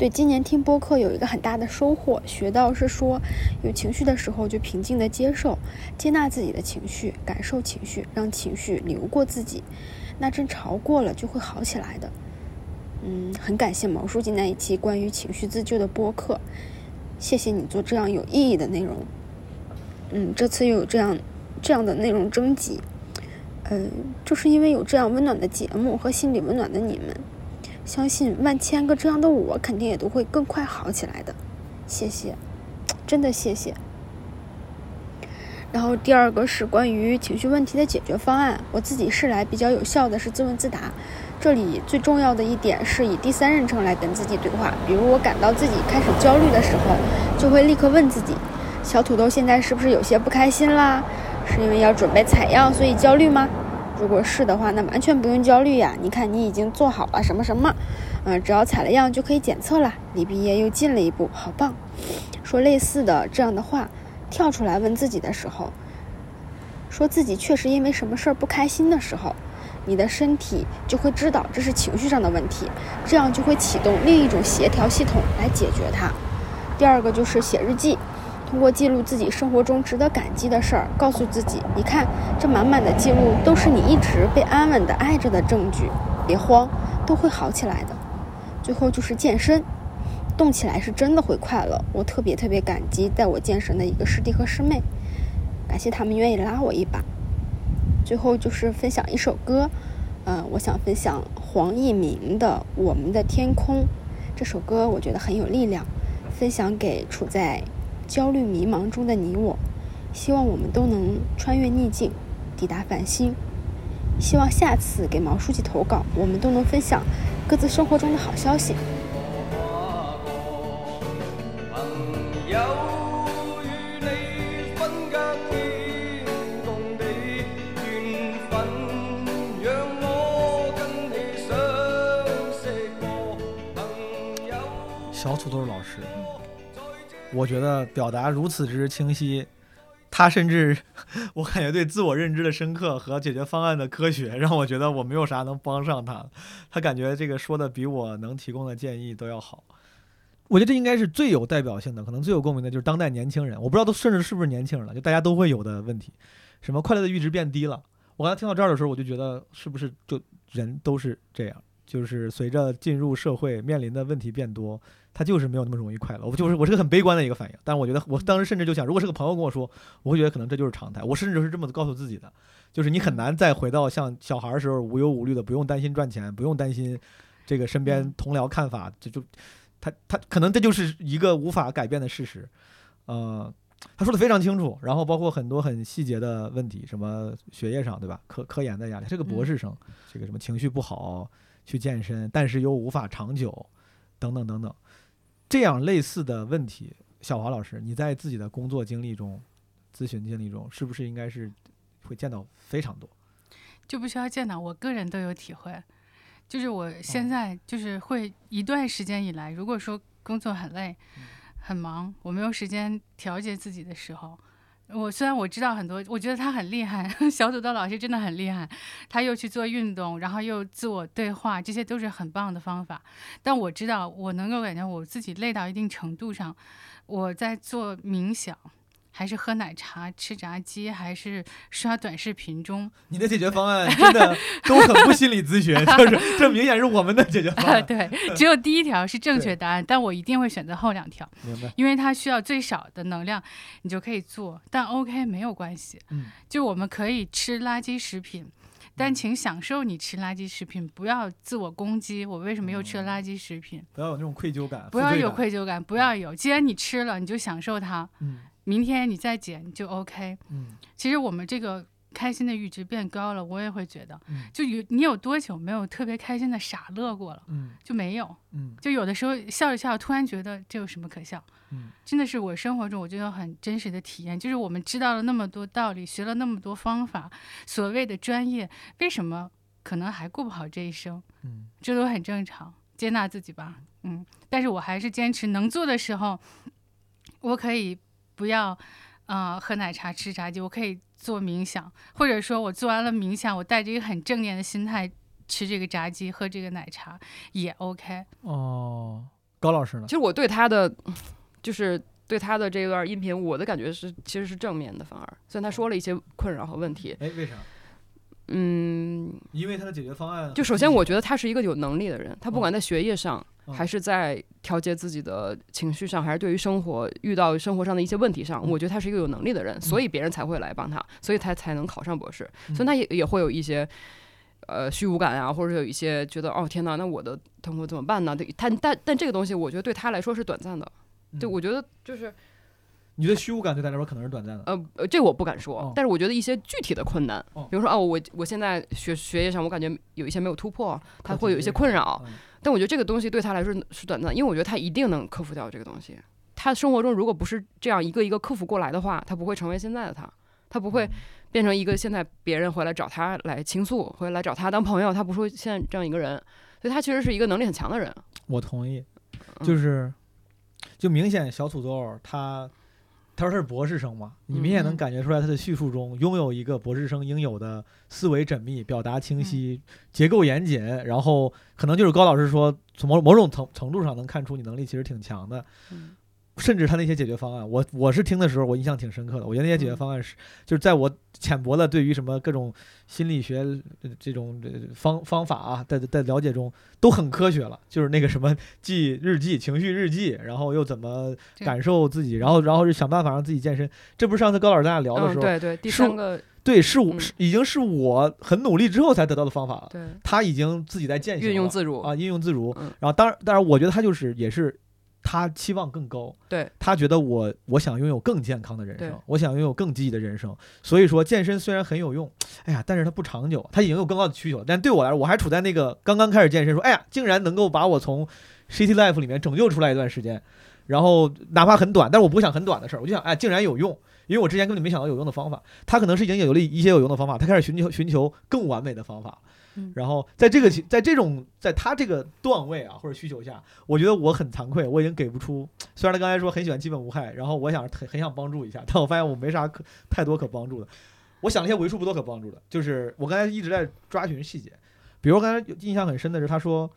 对，今年听播客有一个很大的收获，学到是说，有情绪的时候就平静的接受、接纳自己的情绪，感受情绪，让情绪流过自己，那阵潮过了就会好起来的。嗯，很感谢毛书记那一期关于情绪自救的播客，谢谢你做这样有意义的内容。嗯，这次又有这样。这样的内容征集，嗯，就是因为有这样温暖的节目和心里温暖的你们，相信万千个这样的我肯定也都会更快好起来的。谢谢，真的谢谢。然后第二个是关于情绪问题的解决方案，我自己试来比较有效的是自问自答。这里最重要的一点是以第三人称来跟自己对话，比如我感到自己开始焦虑的时候，就会立刻问自己：小土豆现在是不是有些不开心啦？是因为要准备采样，所以焦虑吗？如果是的话，那完全不用焦虑呀。你看，你已经做好了什么什么，嗯，只要采了样就可以检测了，离毕业又近了一步，好棒！说类似的这样的话，跳出来问自己的时候，说自己确实因为什么事儿不开心的时候，你的身体就会知道这是情绪上的问题，这样就会启动另一种协调系统来解决它。第二个就是写日记。通过记录自己生活中值得感激的事儿，告诉自己：你看，这满满的记录都是你一直被安稳的爱着的证据。别慌，都会好起来的。最后就是健身，动起来是真的会快乐。我特别特别感激带我健身的一个师弟和师妹，感谢他们愿意拉我一把。最后就是分享一首歌，呃，我想分享黄义明的《我们的天空》这首歌，我觉得很有力量，分享给处在。焦虑迷茫中的你我，希望我们都能穿越逆境抵达繁星，希望下次给毛书记投稿，我们都能分享各自生活中的好消息。小土豆老师。我觉得表达如此之清晰，他甚至 我感觉对自我认知的深刻和解决方案的科学，让我觉得我没有啥能帮上他。他感觉这个说的比我能提供的建议都要好。我觉得这应该是最有代表性的，可能最有共鸣的就是当代年轻人，我不知道都甚至是不是年轻人了，就大家都会有的问题，什么快乐的阈值变低了。我刚才听到这儿的时候，我就觉得是不是就人都是这样，就是随着进入社会面临的问题变多，他就是没有那么容易快乐。我就是我是个很悲观的一个反应，但我觉得我当时甚至就想，如果是个朋友跟我说，我会觉得可能这就是常态。我甚至是这么告诉自己的，就是你很难再回到像小孩儿时候无忧无虑的，不用担心赚钱，不用担心这个身边同僚看法，这就他他可能这就是一个无法改变的事实，呃。他说的非常清楚，然后包括很多很细节的问题，什么学业上对吧？科科研的压力，这个博士生，这个什么情绪不好去健身，但是又无法长久，等等等等，这样类似的问题，小华老师，你在自己的工作经历中、咨询经历中，是不是应该是会见到非常多？就不需要见到，我个人都有体会，就是我现在就是会一段时间以来，如果说工作很累。很忙，我没有时间调节自己的时候，我虽然我知道很多，我觉得他很厉害，小土豆老师真的很厉害，他又去做运动，然后又自我对话，这些都是很棒的方法。但我知道，我能够感觉我自己累到一定程度上，我在做冥想。还是喝奶茶、吃炸鸡，还是刷短视频中？你的解决方案真的都很不心理咨询，就是这明显是我们的解决方案。对，只有第一条是正确答案，但我一定会选择后两条。明白。因为它需要最少的能量，你就可以做。但 OK 没有关系。嗯。就我们可以吃垃圾食品，但请享受你吃垃圾食品，不要自我攻击。我为什么又吃了垃圾食品？不要有那种愧疚感。不要有愧疚感，不要有。既然你吃了，你就享受它。嗯。明天你再减就 OK。嗯，其实我们这个开心的阈值变高了，我也会觉得，嗯，就有你有多久没有特别开心的傻乐过了？嗯，就没有。嗯，就有的时候笑着笑，突然觉得这有什么可笑？嗯，真的是我生活中我就有很真实的体验，就是我们知道了那么多道理，学了那么多方法，所谓的专业，为什么可能还过不好这一生？嗯，这都很正常，接纳自己吧。嗯，但是我还是坚持能做的时候，我可以不要。啊，喝奶茶、吃炸鸡，我可以做冥想，或者说我做完了冥想，我带着一个很正念的心态吃这个炸鸡、喝这个奶茶也 OK。哦，高老师呢？其实我对他的，就是对他的这段音频，我的感觉是其实是正面的，反而虽然他说了一些困扰和问题。哎，为啥？嗯，因为他的解决方案。就首先，我觉得他是一个有能力的人，他不管在学业上。还是在调节自己的情绪上，还是对于生活遇到生活上的一些问题上，我觉得他是一个有能力的人，所以别人才会来帮他，所以他才能考上博士。所以他也也会有一些呃虚无感啊，或者有一些觉得哦天哪，那我的痛苦怎么办呢？对，他但但这个东西，我觉得对他来说是短暂的。对，我觉得就是你的虚无感对他来说可能是短暂的。呃呃，这我不敢说，但是我觉得一些具体的困难，比如说哦，我我现在学学业上，我感觉有一些没有突破，他会有一些困扰。但我觉得这个东西对他来说是短暂，因为我觉得他一定能克服掉这个东西。他生活中如果不是这样一个一个克服过来的话，他不会成为现在的他，他不会变成一个现在别人回来找他来倾诉，回来找他当朋友，他不会现在这样一个人。所以他其实是一个能力很强的人。我同意，就是就明显小土豆他。他说他是博士生嘛，你明显能感觉出来他的叙述中拥有一个博士生应有的思维缜密、表达清晰、结构严谨，然后可能就是高老师说从某某种程程度上能看出你能力其实挺强的。甚至他那些解决方案，我我是听的时候，我印象挺深刻的。我觉得那些解决方案是，就是在我浅薄的对于什么各种心理学这种方方法啊，在在了解中都很科学了。就是那个什么记日记、情绪日记，然后又怎么感受自己，然后然后是想办法让自己健身。这不是上次高老师咱俩聊的时候，对对，第三个对是已经是我很努力之后才得到的方法了。对，他已经自己在践行，运用自如啊，运用自如。然后当然当然，我觉得他就是也是。他期望更高，对他觉得我我想拥有更健康的人生，我想拥有更积极的人生。所以说健身虽然很有用，哎呀，但是它不长久。他已经有更高的需求，但对我来说，我还处在那个刚刚开始健身，说哎呀，竟然能够把我从 City Life 里面拯救出来一段时间，然后哪怕很短，但是我不想很短的事儿，我就想哎，竟然有用，因为我之前根本没想到有用的方法。他可能是已经有了一些有用的方法，他开始寻求寻求更完美的方法。嗯然后在这个情在这种在他这个段位啊或者需求下，我觉得我很惭愧，我已经给不出。虽然他刚才说很喜欢基本无害，然后我想很很想帮助一下，但我发现我没啥可太多可帮助的。我想了一些为数不多可帮助的，就是我刚才一直在抓寻细节，比如刚才印象很深的是，他说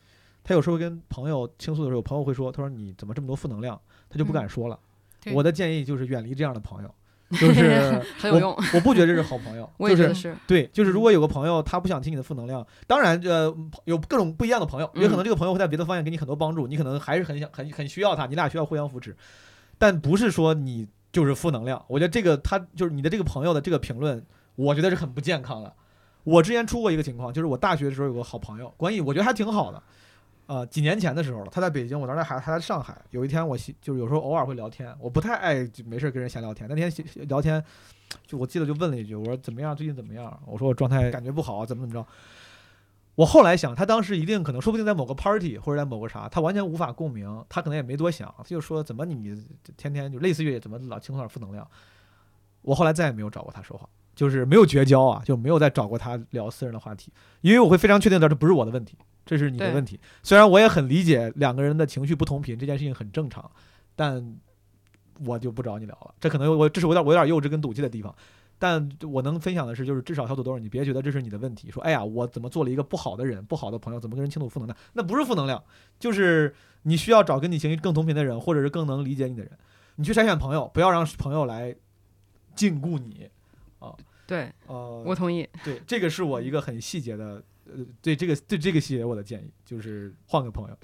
他有时候跟朋友倾诉的时候，朋友会说，他说你怎么这么多负能量，他就不敢说了。对我的建议就是远离这样的朋友，就是 很有用。我我不觉得这是好朋友，我也是，对，就是如果有个朋友他不想听你的负能量，当然呃有各种不一样的朋友，也可能这个朋友会在别的方面给你很多帮助，你可能还是很想很很需要他，你俩需要互相扶持，但不是说你就是负能量。我觉得这个他就是你的这个朋友的这个评论，我觉得是很不健康的。我之前出过一个情况，就是我大学的时候有个好朋友，关系我觉得还挺好的。呃，几年前的时候了，他在北京，我当时还还在上海。有一天我就是有时候偶尔会聊天，我不太爱就没事跟人闲聊天。那天聊天，就我记得就问了一句，我说怎么样？最近怎么样？我说我状态感觉不好，怎么怎么着。我后来想，他当时一定可能，说不定在某个 party 或者在某个啥，他完全无法共鸣，他可能也没多想，他就说怎么你天天就类似于怎么老倾诉点负能量。我后来再也没有找过他说话，就是没有绝交啊，就没有再找过他聊私人的话题，因为我会非常确定的，这不是我的问题，这是你的问题。虽然我也很理解两个人的情绪不同频这件事情很正常，但我就不找你聊了。这可能我这是我有点我有点幼稚跟赌气的地方。但我能分享的是，就是至少小土豆，你别觉得这是你的问题。说，哎呀，我怎么做了一个不好的人，不好的朋友，怎么跟人倾吐负能量？那不是负能量，就是你需要找跟你情绪更同频的人，或者是更能理解你的人。你去筛选朋友，不要让朋友来禁锢你。对呃，我同意。对这个是我一个很细节的，呃，对这个对这个细节我的建议就是换个朋友。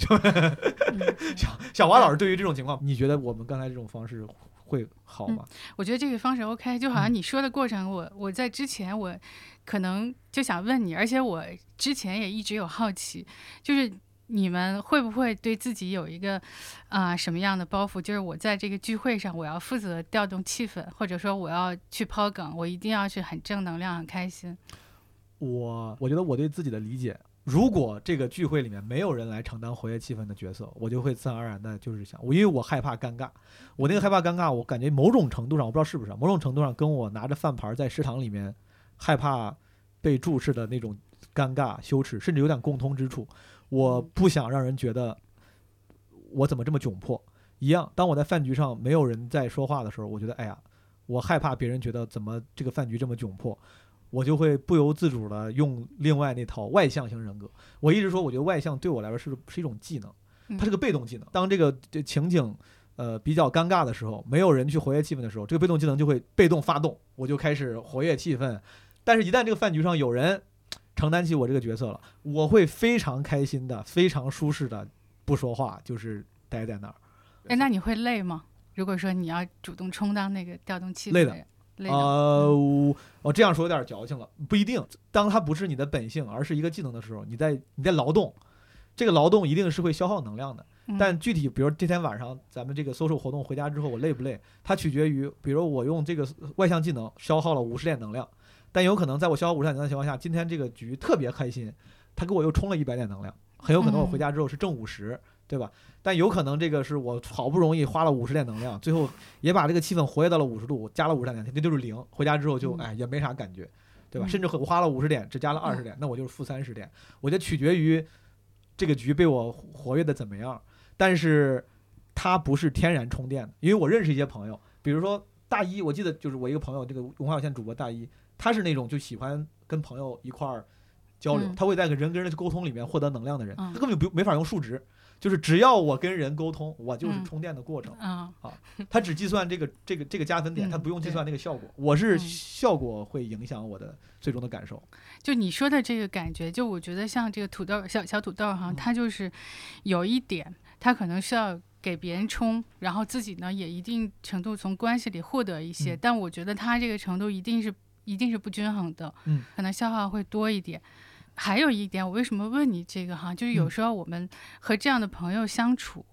小小华老师，对于这种情况，你觉得我们刚才这种方式会好吗？我觉得这个方式 OK，就好像你说的过程，我我在之前我可能就想问你，而且我之前也一直有好奇，就是你们会不会对自己有一个啊、什么样的包袱？就是我在这个聚会上，我要负责调动气氛，或者说我要去抛梗，我一定要去很正能量、很开心。我我觉得我对自己的理解，如果这个聚会里面没有人来承担活跃气氛的角色，我就会自然而然的就是想，我因为我害怕尴尬，我那个害怕尴尬，我感觉某种程度上，我不知道是不是，某种程度上跟我拿着饭盘在食堂里面害怕被注视的那种尴尬、羞耻，甚至有点共通之处。我不想让人觉得我怎么这么窘迫一样。当我在饭局上没有人在说话的时候，我觉得哎呀，我害怕别人觉得怎么这个饭局这么窘迫。我就会不由自主的用另外那套外向型人格。我一直说，我觉得外向对我来说是是一种技能，它是个被动技能。当这个这情景呃比较尴尬的时候，没有人去活跃气氛的时候，这个被动技能就会被动发动，我就开始活跃气氛。但是，一旦这个饭局上有人承担起我这个角色了，我会非常开心的、非常舒适的不说话，就是待在那儿。哎，那你会累吗？如果说你要主动充当那个调动气氛累的。呃，我我这样说有点矫情了，不一定。当它不是你的本性，而是一个技能的时候，你在你在劳动，这个劳动一定是会消耗能量的。嗯但具体，比如这天晚上咱们这个 social 活动回家之后，我累不累？它取决于，比如我用这个外向技能消耗了五十点能量，但有可能在我消耗五十点能量的情况下，今天这个局特别开心，他给我又充了一百点能量，很有可能我回家之后是正五十，对吧？但有可能这个是我好不容易花了五十点能量，最后也把这个气氛活跃到了五十度，加了五十点能量，那就是零。回家之后就嗯哎也没啥感觉，对吧？嗯甚至我花了五十点，只加了二十点，那我就是负三十点。我觉得取决于这个局被我活跃的怎么样，但是它不是天然充电的，因为我认识一些朋友，比如说大一，我记得就是我一个朋友，这个文化有限主播大一，他是那种就喜欢跟朋友一块儿交流，嗯他会在跟人跟人的沟通里面获得能量的人，嗯他根本就不没法用数值。就是只要我跟人沟通，我就是嗯充电的过程。啊，他只计算这个这个这个加分点，嗯他不用计算那个效果。我是嗯效果会影响我的最终的感受。就你说的这个感觉，就我觉得像这个土豆小小土豆哈，嗯他就是有一点，他可能需要给别人充，然后自己呢也一定程度从关系里获得一些，嗯但我觉得他这个程度一定是一定是不均衡的，嗯，可能消耗会多一点。还有一点，我为什么问你这个哈，就是有嗯时候我们和这样的朋友相处。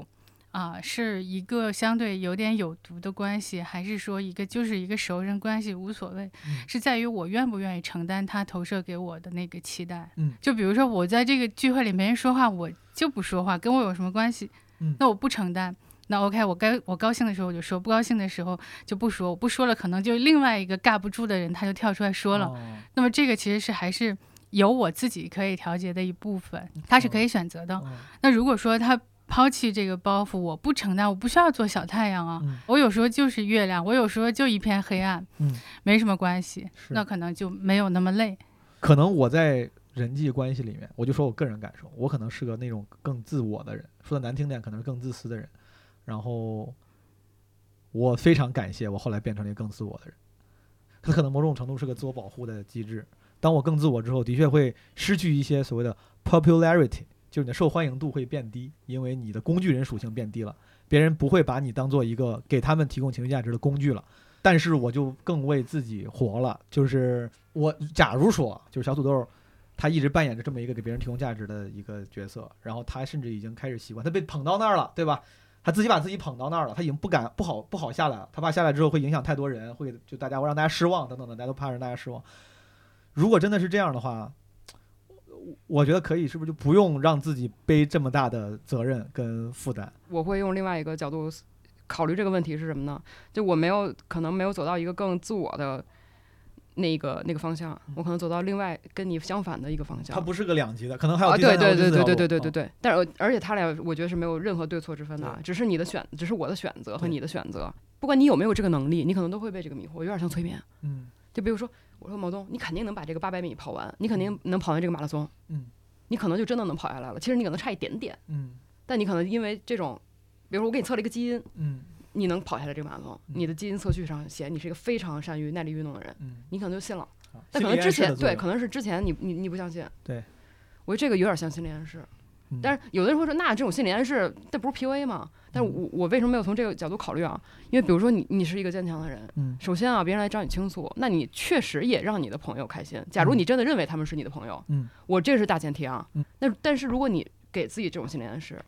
啊，是一个相对有点有毒的关系，还是说一个就是一个熟人关系，无所谓，嗯是在于我愿不愿意承担他投射给我的那个期待。嗯，就比如说我在这个聚会里没人说话，我就不说话，跟我有什么关系？嗯那我不承担。那 OK，我该我高兴的时候我就说，不高兴的时候就不说。我不说了，可能就另外一个尬不住的人他就跳出来说了。哦那么这个其实是还是有我自己可以调节的一部分，他是可以选择的。嗯那如果说他抛弃这个包袱，我不承担，我不需要做小太阳啊，嗯我有时候就是月亮，我有时候就一片黑暗，嗯，没什么关系，那可能就没有那么累。可能我在人际关系里面，我就说我个人感受，我可能是个那种更自我的人，说的难听点，可能是更自私的人。然后我非常感谢我后来变成了一个更自我的人，他可能某种程度是个自我保护的机制。当我更自我之后，的确会失去一些所谓的 popularity，就是你的受欢迎度会变低，因为你的工具人属性变低了，别人不会把你当做一个给他们提供情绪价值的工具了。但是我就更为自己活了，就是我假如说就是小土豆，他一直扮演着这么一个给别人提供价值的一个角色，然后他甚至已经开始习惯，他被捧到那儿了，对吧？他自己把自己捧到那儿了，他已经不敢不好不好下来了，他怕下来之后会影响太多人，会就大家会让大家失望等等的，大家都怕让大家失望。如果真的是这样的话，我我觉得可以，是不是就不用让自己背这么大的责任跟负担？我会用另外一个角度考虑这个问题是什么呢？就我没有可能没有走到一个更自我的那个那个方向，我可能走到另外跟你相反的一个方向。它不是个两级的，可能还有对对对对对对对对啊对。但是呃而且他俩，我觉得是没有任何对错之分的，只是你的选，只是我的选择和你的选择。不管你有没有这个能力，你可能都会被这个迷惑，有点像催眠。嗯就比如说，我说毛东，你肯定能把这个八百米跑完，你肯定能跑完这个马拉松，嗯你可能就真的能跑下来了。其实你可能差一点点，嗯但你可能因为这种，比如说我给你测了一个基因，嗯你能跑下来这个马拉松，嗯你的基因测序上写你是一个非常善于耐力运动的人，嗯，你可能就信了。好但可能之前对，可能是之前你你你不相信。对，我觉得这个有点像心理暗示。嗯但是有的人会说，那这种心理暗示，这不是 PUA 吗？但我我为什么没有从这个角度考虑啊？因为比如说你你是一个坚强的人，嗯首先啊，别人来找你倾诉，那你确实也让你的朋友开心。假如嗯你真的认为他们是你的朋友，嗯我这是大前提啊。嗯那但是如果你给自己这种心理暗示，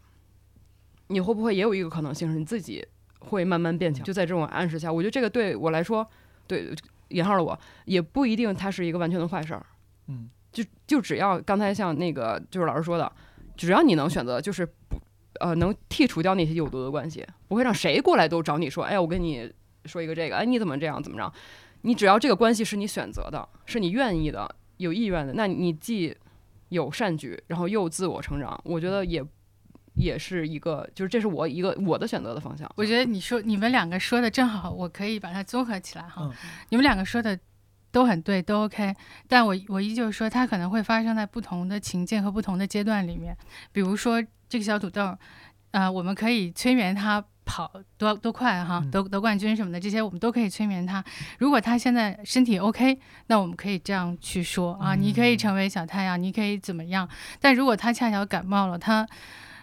你会不会也有一个可能性是你自己会慢慢变强？就在这种暗示下，我觉得这个对我来说，对引号的我也不一定它是一个完全的坏事儿。嗯就就只要刚才像那个就是老师说的，只要你能选择，就是不呃能剔除掉那些有毒的关系，不会让谁过来都找你说，哎，我跟你说一个这个，哎，你怎么这样怎么着？你只要这个关系是你选择的，是你愿意的、有意愿的，那你既有善举，然后又自我成长，我觉得也也是一个，就是这是我一个我的选择的方向。我觉得你说你们两个说的正好，我可以把它综合起来哈。嗯你们两个说的都很对，都 OK，但我我依旧说它可能会发生在不同的情境和不同的阶段里面。比如说这个小土豆，啊、我们可以催眠他跑多多快哈嗯，得得冠军什么的，这些我们都可以催眠他。如果他现在身体 OK，那我们可以这样去说啊，你可以嗯成为小太阳，你可以怎么样？但如果他恰巧感冒了，他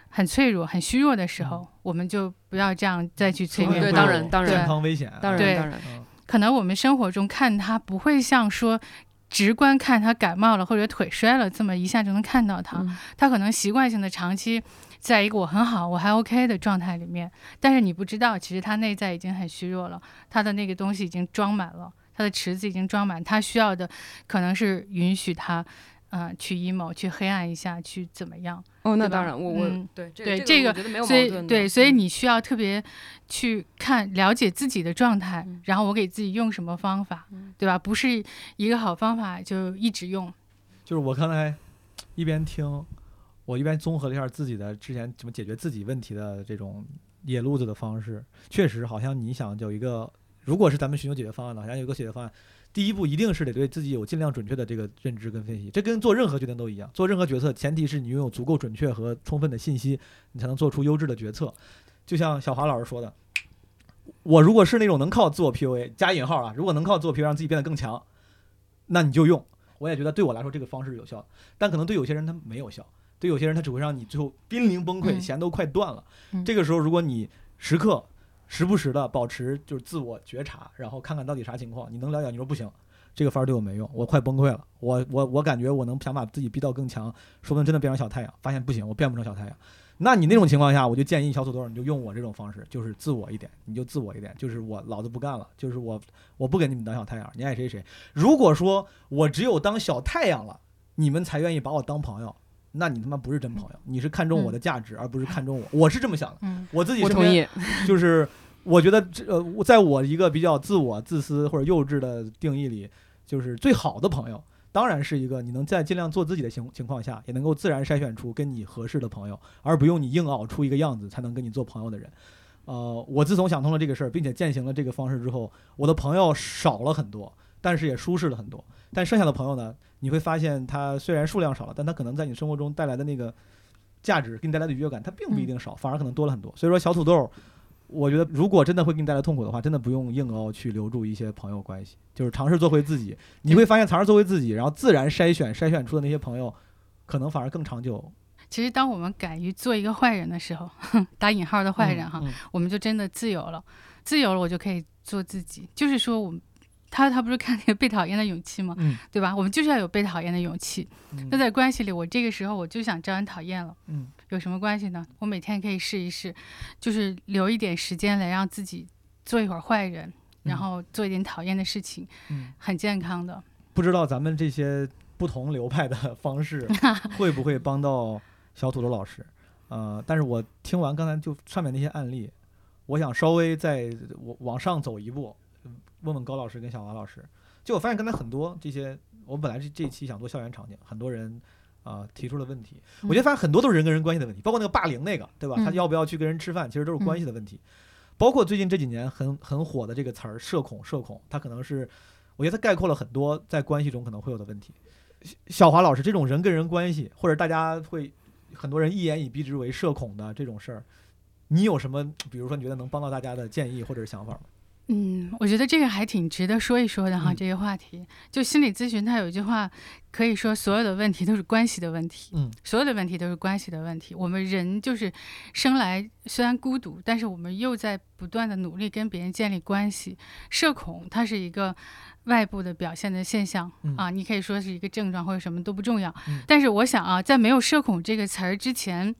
很脆弱、很虚弱的时候，我们就不要这样再去催。对当然当然。健康危险，当然当然，嗯可能我们生活中看他不会像说直观看他感冒了或者腿摔了这么一下就能看到他，嗯。他可能习惯性的长期在一个我很好我还 OK 的状态里面，但是你不知道其实他内在已经很虚弱了，他的那个东西已经装满了，他的池子已经装满，他需要的可能是允许他。嗯、去 emo，去黑暗一下，去怎么样？哦，那当然，我我嗯对这对这个这我觉得没有矛所以对，所以嗯你需要特别去看了解自己的状态，嗯然后我给自己用什么方法，对吧？不是一个好方法就一直用。就是我刚才一边听，我一边综合了一下自己的之前怎么解决自己问题的这种野路子的方式，确实好像你想有一个，如果是咱们寻求解决方案的，好像有一个解决方案。第一步一定是得对自己有尽量准确的这个认知跟分析，这跟做任何决定都一样。做任何决策，前提是你拥有足够准确和充分的信息，你才能做出优质的决策。就像小华老师说的，我如果是那种能靠自我 PUA 加引号啊，如果能靠自我 PUA 让自己变得更强，那你就用。我也觉得对我来说这个方式有效，但可能对有些人他没有效，对有些人他只会让你最后濒临崩溃，嗯弦都快断了。嗯这个时候，如果你时刻、时不时的保持就是自我觉察，然后看看到底啥情况，你能了解，你说不行，这个法儿对我没用，我快崩溃了，我我我感觉我能想把自己逼到更强，说不定真的变成小太阳，发现不行，我变不成小太阳。那你那种情况下，我就建议小土豆，你就用我这种方式，就是自我一点，你就自我一点，就是我老子不干了，就是我我不给你们当小太阳，你爱谁谁。如果说我只有当小太阳了，你们才愿意把我当朋友，那你他妈不是真朋友，你是看重我的价值，而不是看重我。我是这么想的，嗯我自己我同意，就是我觉得这呃，在我一个比较自我、自私或者幼稚的定义里，就是最好的朋友当然是一个你能在尽量做自己的情情况下，也能够自然筛选出跟你合适的朋友，而不用你硬熬出一个样子才能跟你做朋友的人。呃，我自从想通了这个事儿，并且践行了这个方式之后，我的朋友少了很多，但是也舒适了很多。但剩下的朋友呢，你会发现它虽然数量少了，但它可能在你生活中带来的那个价值，给你带来的愉悦感，它并不一定少，反而可能多了很多。所以说，小土豆，我觉得如果真的会给你带来痛苦的话，真的不用硬熬去留住一些朋友关系，就是尝试做回自己。你会发现，尝试做回自己，然后自然筛选筛选出的那些朋友，可能反而更长久。其实，当我们敢于做一个坏人的时候，打引号的坏人哈，嗯我们就真的自由了。自由了，我就可以做自己。就是说，我们他他不是看那个被讨厌的勇气吗？嗯对吧？我们就是要有被讨厌的勇气。嗯那在关系里，我这个时候我就想招人讨厌了，嗯有什么关系呢？我每天可以试一试，就是留一点时间来让自己做一会儿坏人，然后做一点讨厌的事情，嗯，很健康的。不知道咱们这些不同流派的方式 会不会帮到小土豆老师？呃，但是我听完刚才就上面那些案例，我想稍微再往往上走一步，嗯问问高老师跟小华老师。就我发现刚才很多这些，我本来这这一期想做校园场景，很多人啊、提出了问题。我觉得发现很多都是人跟人关系的问题，包括那个霸凌那个，对吧？他嗯要不要去跟人吃饭，其实都是关系的问题。包括最近这几年很很火的这个词儿“社恐”，社恐，他可能是我觉得他概括了很多在关系中可能会有的问题。小小华老师，这种人跟人关系，或者大家会很多人一言以蔽之为社恐的这种事儿，你有什么，比如说你觉得能帮到大家的建议或者是想法吗？嗯，我觉得这个还挺值得说一说的哈，嗯这个话题。就心理咨询，它有一句话，可以说所有的问题都是关系的问题，嗯，所有的问题都是关系的问题。我们人就是生来虽然孤独，但是我们又在不断的努力跟别人建立关系。社恐它是一个外部的表现的现象、嗯啊，你可以说是一个症状或者什么都不重要。嗯但是我想啊，在没有社恐这个词儿之前，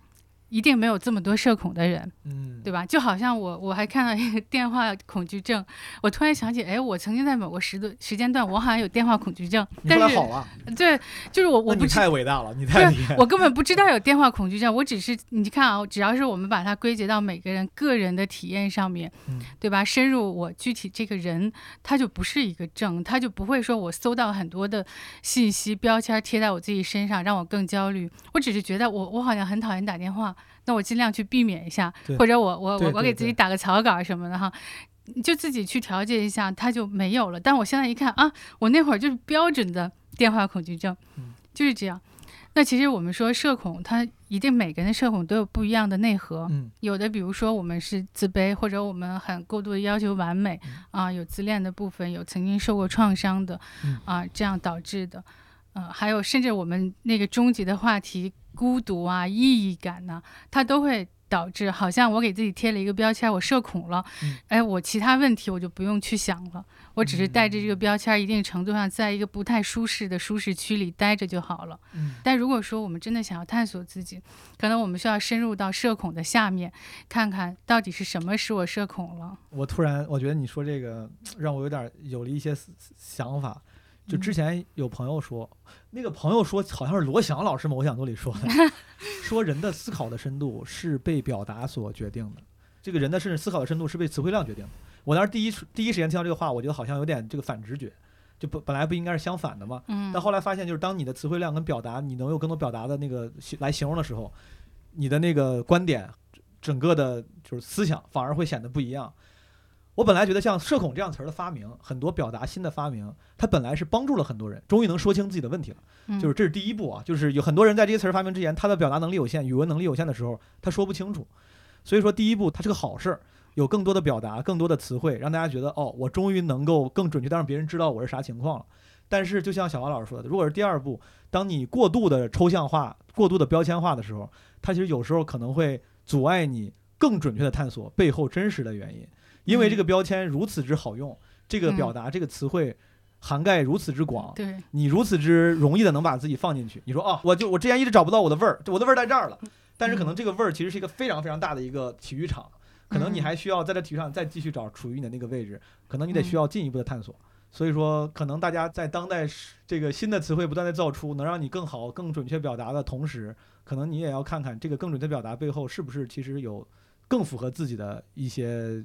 一定没有这么多社恐的人。嗯，对吧？就好像我我还看到一个电话恐惧症，我突然想起，哎，我曾经在某个时段时间段，我好像有电话恐惧症，但是来好了，对，就是我我不太伟大了，你太厉害了。我根本不知道有电话恐惧症，我只是你看啊，只要是我们把它归结到每个人个人的体验上面，嗯对吧？深入我具体这个人，他就不是一个症，他就不会说我搜到很多的信息标签贴在我自己身上，让我更焦虑。我只是觉得我我好像很讨厌打电话，那我尽量去避免一下，或者我我我我给自己打个草稿什么的哈。你就自己去调节一下，它就没有了。但我现在一看啊，我那会儿就是标准的电话恐惧症，嗯就是这样。那其实我们说社恐，它一定每个人的社恐都有不一样的内核。嗯有的，比如说我们是自卑，或者我们很过度的要求完美嗯啊，有自恋的部分，有曾经受过创伤的嗯啊，这样导致的。呃，还有甚至我们那个终极的话题，孤独啊、意义感呐、它都会导致，好像我给自己贴了一个标签，我社恐了，嗯哎，我其他问题我就不用去想了，我只是带着这个标签，一定程度上在一个不太舒适的舒适区里待着就好了。嗯但如果说我们真的想要探索自己，可能我们需要深入到社恐的下面，看看到底是什么使我社恐了。我突然我觉得你说这个让我有点有了一些想法。就之前有朋友说，那个朋友说好像是罗翔老师某讲座里说的，说人的思考的深度是被表达所决定的。这个人的甚至思考的深度是被词汇量决定的。我当时第一第一时间听到这个话，我觉得好像有点这个反直觉，就本本来不应该是相反的嘛？嗯但后来发现，就是当你的词汇量跟表达，你能有更多表达的那个形来形容的时候，你的那个观点，整个的就是思想反而会显得不一样。我本来觉得像社恐这样词儿的发明，很多表达新的发明，它本来是帮助了很多人，终于能说清自己的问题了。嗯就是这是第一步啊，就是有很多人在这些词儿发明之前，他的表达能力有限，语文能力有限的时候，他说不清楚。所以说第一步它是个好事儿，有更多的表达，更多的词汇，让大家觉得哦，我终于能够更准确的让别人知道我是啥情况了。但是就像小王老师说的，如果是第二步，当你过度的抽象化、过度的标签化的时候，它其实有时候可能会阻碍你更准确的探索背后真实的原因，因为这个标签如此之好用，这个表达、这个词汇涵盖如此之广，对，你如此之容易的能把自己放进去。你说啊，我就我之前一直找不到我的味儿，我的味儿在这儿了，但是可能这个味儿其实是一个非常非常大的一个体育场，可能你嗯。还需要在这体育场再继续找处于你的那个位置，可能你得需嗯要进一步的探索。所以说，可能大家在当代这个新的词汇不断的造出，能让你更好、更准确表达的同时，可能你也要看看这个更准确表达背后是不是其实有更符合自己的一些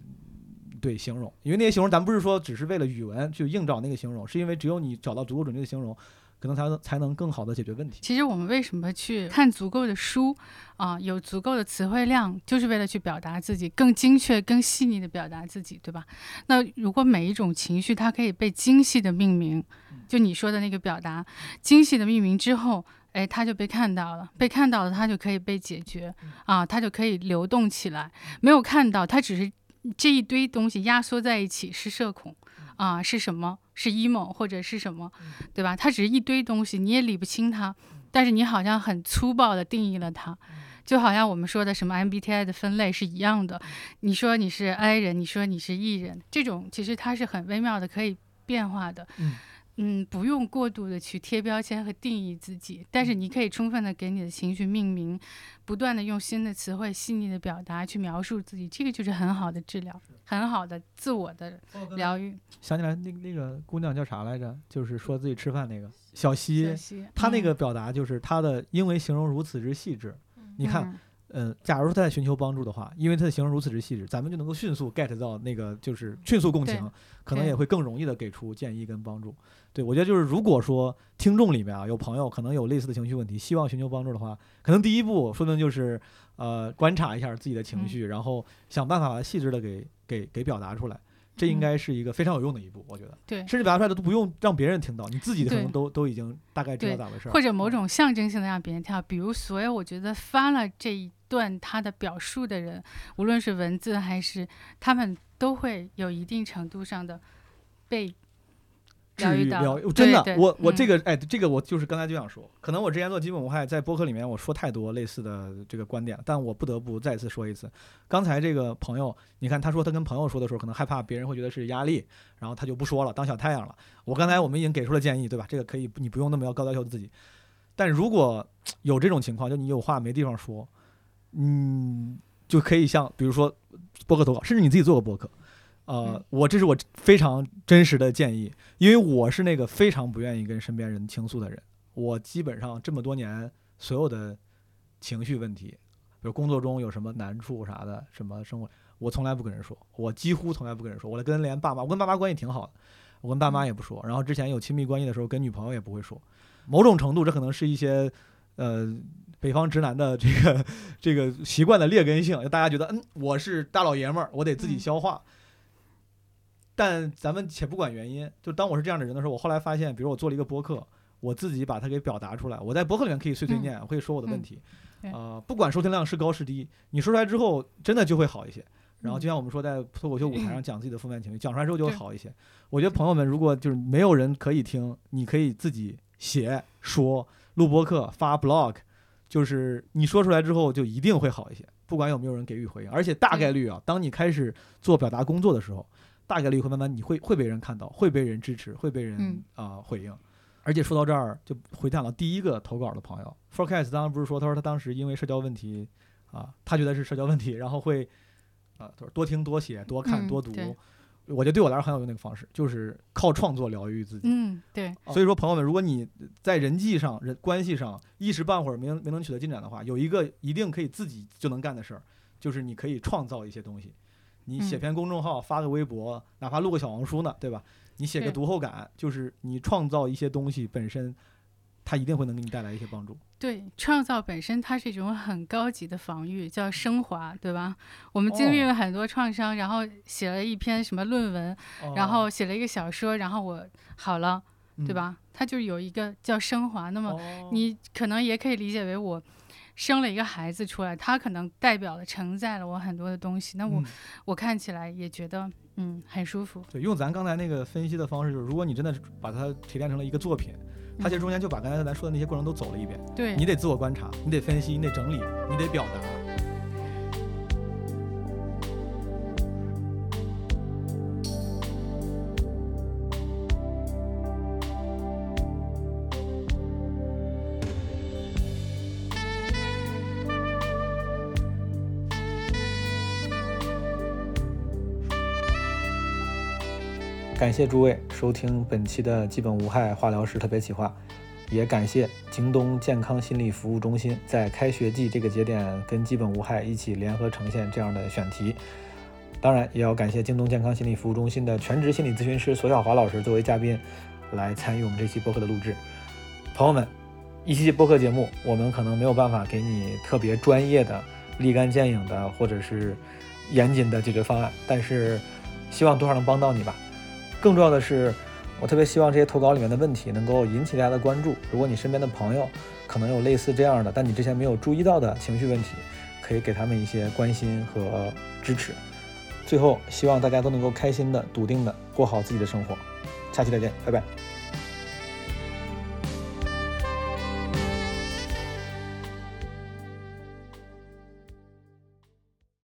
对形容。因为那些形容，咱不是说只是为了语文去硬找那个形容，是因为只有你找到足够准确的形容，可能才能才能更好的解决问题。其实我们为什么去看足够的书啊、有足够的词汇量，就是为了去表达自己，更精确、更细腻的表达自己，对吧？那如果每一种情绪它可以被精细的命名，就你说的那个表达，精细的命名之后。哎，它就被看到了，被看到了，它就可以被解决啊，它就可以流动起来。没有看到，它只是这一堆东西压缩在一起，是社恐啊，是什么？是 emo 或者是什么，对吧？它只是一堆东西，你也理不清它，但是你好像很粗暴的定义了它，就好像我们说的什么 MBTI 的分类是一样的。你说你是 I 人，你说你是 E 人，这种其实它是很微妙的，可以变化的。嗯嗯，不用过度的去贴标签和定义自己，但是你可以充分的给你的情绪命名，不断的用新的词汇、细腻的表达去描述自己，这个就是很好的治疗，很好的自我的疗愈。想起来那那个姑娘叫啥来着？就是说自己吃饭那个小西小，溪她那嗯个表达就是她的，因为形容如此之细致。你看，嗯，假如说他在寻求帮助的话，因为他的形容如此之细致，咱们就能够迅速 get 到那个，就是迅速共情，可能也会更容易的给出建议跟帮助。对我觉得就是，如果说听众里面啊有朋友可能有类似的情绪问题，希望寻求帮助的话，可能第一步说不定就是呃观察一下自己的情嗯绪，然后想办法把它细致的给给给表达出来。这应嗯该是一个非常有用的一步，我觉得，对，甚至表达出来的都不用让别人听到，你自己可能都都已经大概知道咋回事儿。或者某种象征性的让别人听到，比如所有我觉得发了这一段他的表述的人，无论是文字还是他们，都会有一定程度上的被治愈疗愈，真的，对对我我嗯这个哎，这个我就是刚才就想说，可能我之前做基本无害，在播客里面我说太多类似的这个观点，但我不得不再次说一次。刚才这个朋友，你看他说他跟朋友说的时候，可能害怕别人会觉得是压力，然后他就不说了，当小太阳了。我刚才我们已经给出了建议，对吧？这个可以，你不用那么要高要求自己。但如果 有这种情况，就你有话没地方说，嗯，就可以像比如说播客投稿，甚至你自己做个播客。呃嗯，我这是我非常真实的建议，因为我是那个非常不愿意跟身边人倾诉的人。我基本上这么多年所有的情绪问题，比如工作中有什么难处啥的，什么生活，我从来不跟人说，我几乎从来不跟人说。我跟连爸妈，我跟爸妈关系挺好的，我跟爸妈也不说。然后之前有亲密关系的时候，跟女朋友也不会说。某种程度，这可能是一些呃北方直男的这个这个习惯的劣根性，就大家觉得嗯我是大老爷们儿，我得自己嗯消化。但咱们且不管原因，就当我是这样的人的时候，我后来发现，比如我做了一个播客，我自己把它给表达出来，我在播客里面可以碎碎念，我可以说我的问嗯题，啊呃，不管收听量是高是低，你说出来之后，真的就会好一些。然后就像我们说，在脱口秀舞台上讲自己的负面情绪，讲出来之后就会好一些。我觉得朋友们，如果就是没有人可以听，你可以自己写、说、录播客、发 blog，就是你说出来之后就一定会好一些，不管有没有人给予回应。而且大概率啊，当你开始做表达工作的时候，大概率会慢慢你会会被人看到，会被人支持，会被人嗯啊、回应。而且说到这儿，就回想到第一个投稿的朋友，Forecast 当时不是说，他说他当时因为社交问题啊，他觉得是社交问题，然后会啊，他说多听、多写、多看、嗯多读。对我觉得对我来说很有用那个方式，就是靠创作疗愈自己。嗯，对，所以说，朋友们，如果你在人际上、人关系上一时半会儿没能没能取得进展的话，有一个一定可以自己就能干的事儿，就是你可以创造一些东西。你写嗯篇公众号，发个微博，哪怕录个小红书呢，对吧？你写个读后感，就是你创造一些东西本身，它一定会能给你带来一些帮助。对，创造本身它是一种很高级的防御，叫升华，对吧？我们经历哦了很多创伤，然后写了一篇什么论文，然后写了一个小说，然后我好了，对嗯吧？它就有一个叫升华。那么哦你可能也可以理解为我生了一个孩子出来，他可能代表了承载了我很多的东西，那我、嗯我看起来也觉得嗯很舒服。对，用咱刚才那个分析的方式，就是如果你真的是把它提炼成了一个作品，它其实中间就把刚才咱说的那些过程都走了一遍。对，你得自我观察，你得分析，你得整理，你得表达。感谢诸位收听本期的基本无害化疗师特别企划，也感谢京东健康心理服务中心在开学季这个节点跟基本无害一起联合呈现这样的选题。当然，也要感谢京东健康心理服务中心的全职心理咨询师索小华老师作为嘉宾来参与我们这期播客的录制。朋友们，一期播客节目，我们可能没有办法给你特别专业的、立竿见影的或者是严谨的解决方案，但是希望多少能帮到你吧。更重要的是，我特别希望这些投稿里面的问题能够引起大家的关注。如果你身边的朋友可能有类似这样的，但你之前没有注意到的情绪问题，可以给他们一些关心和支持。最后，希望大家都能够开心的、笃定的过好自己的生活。下期再见，拜拜。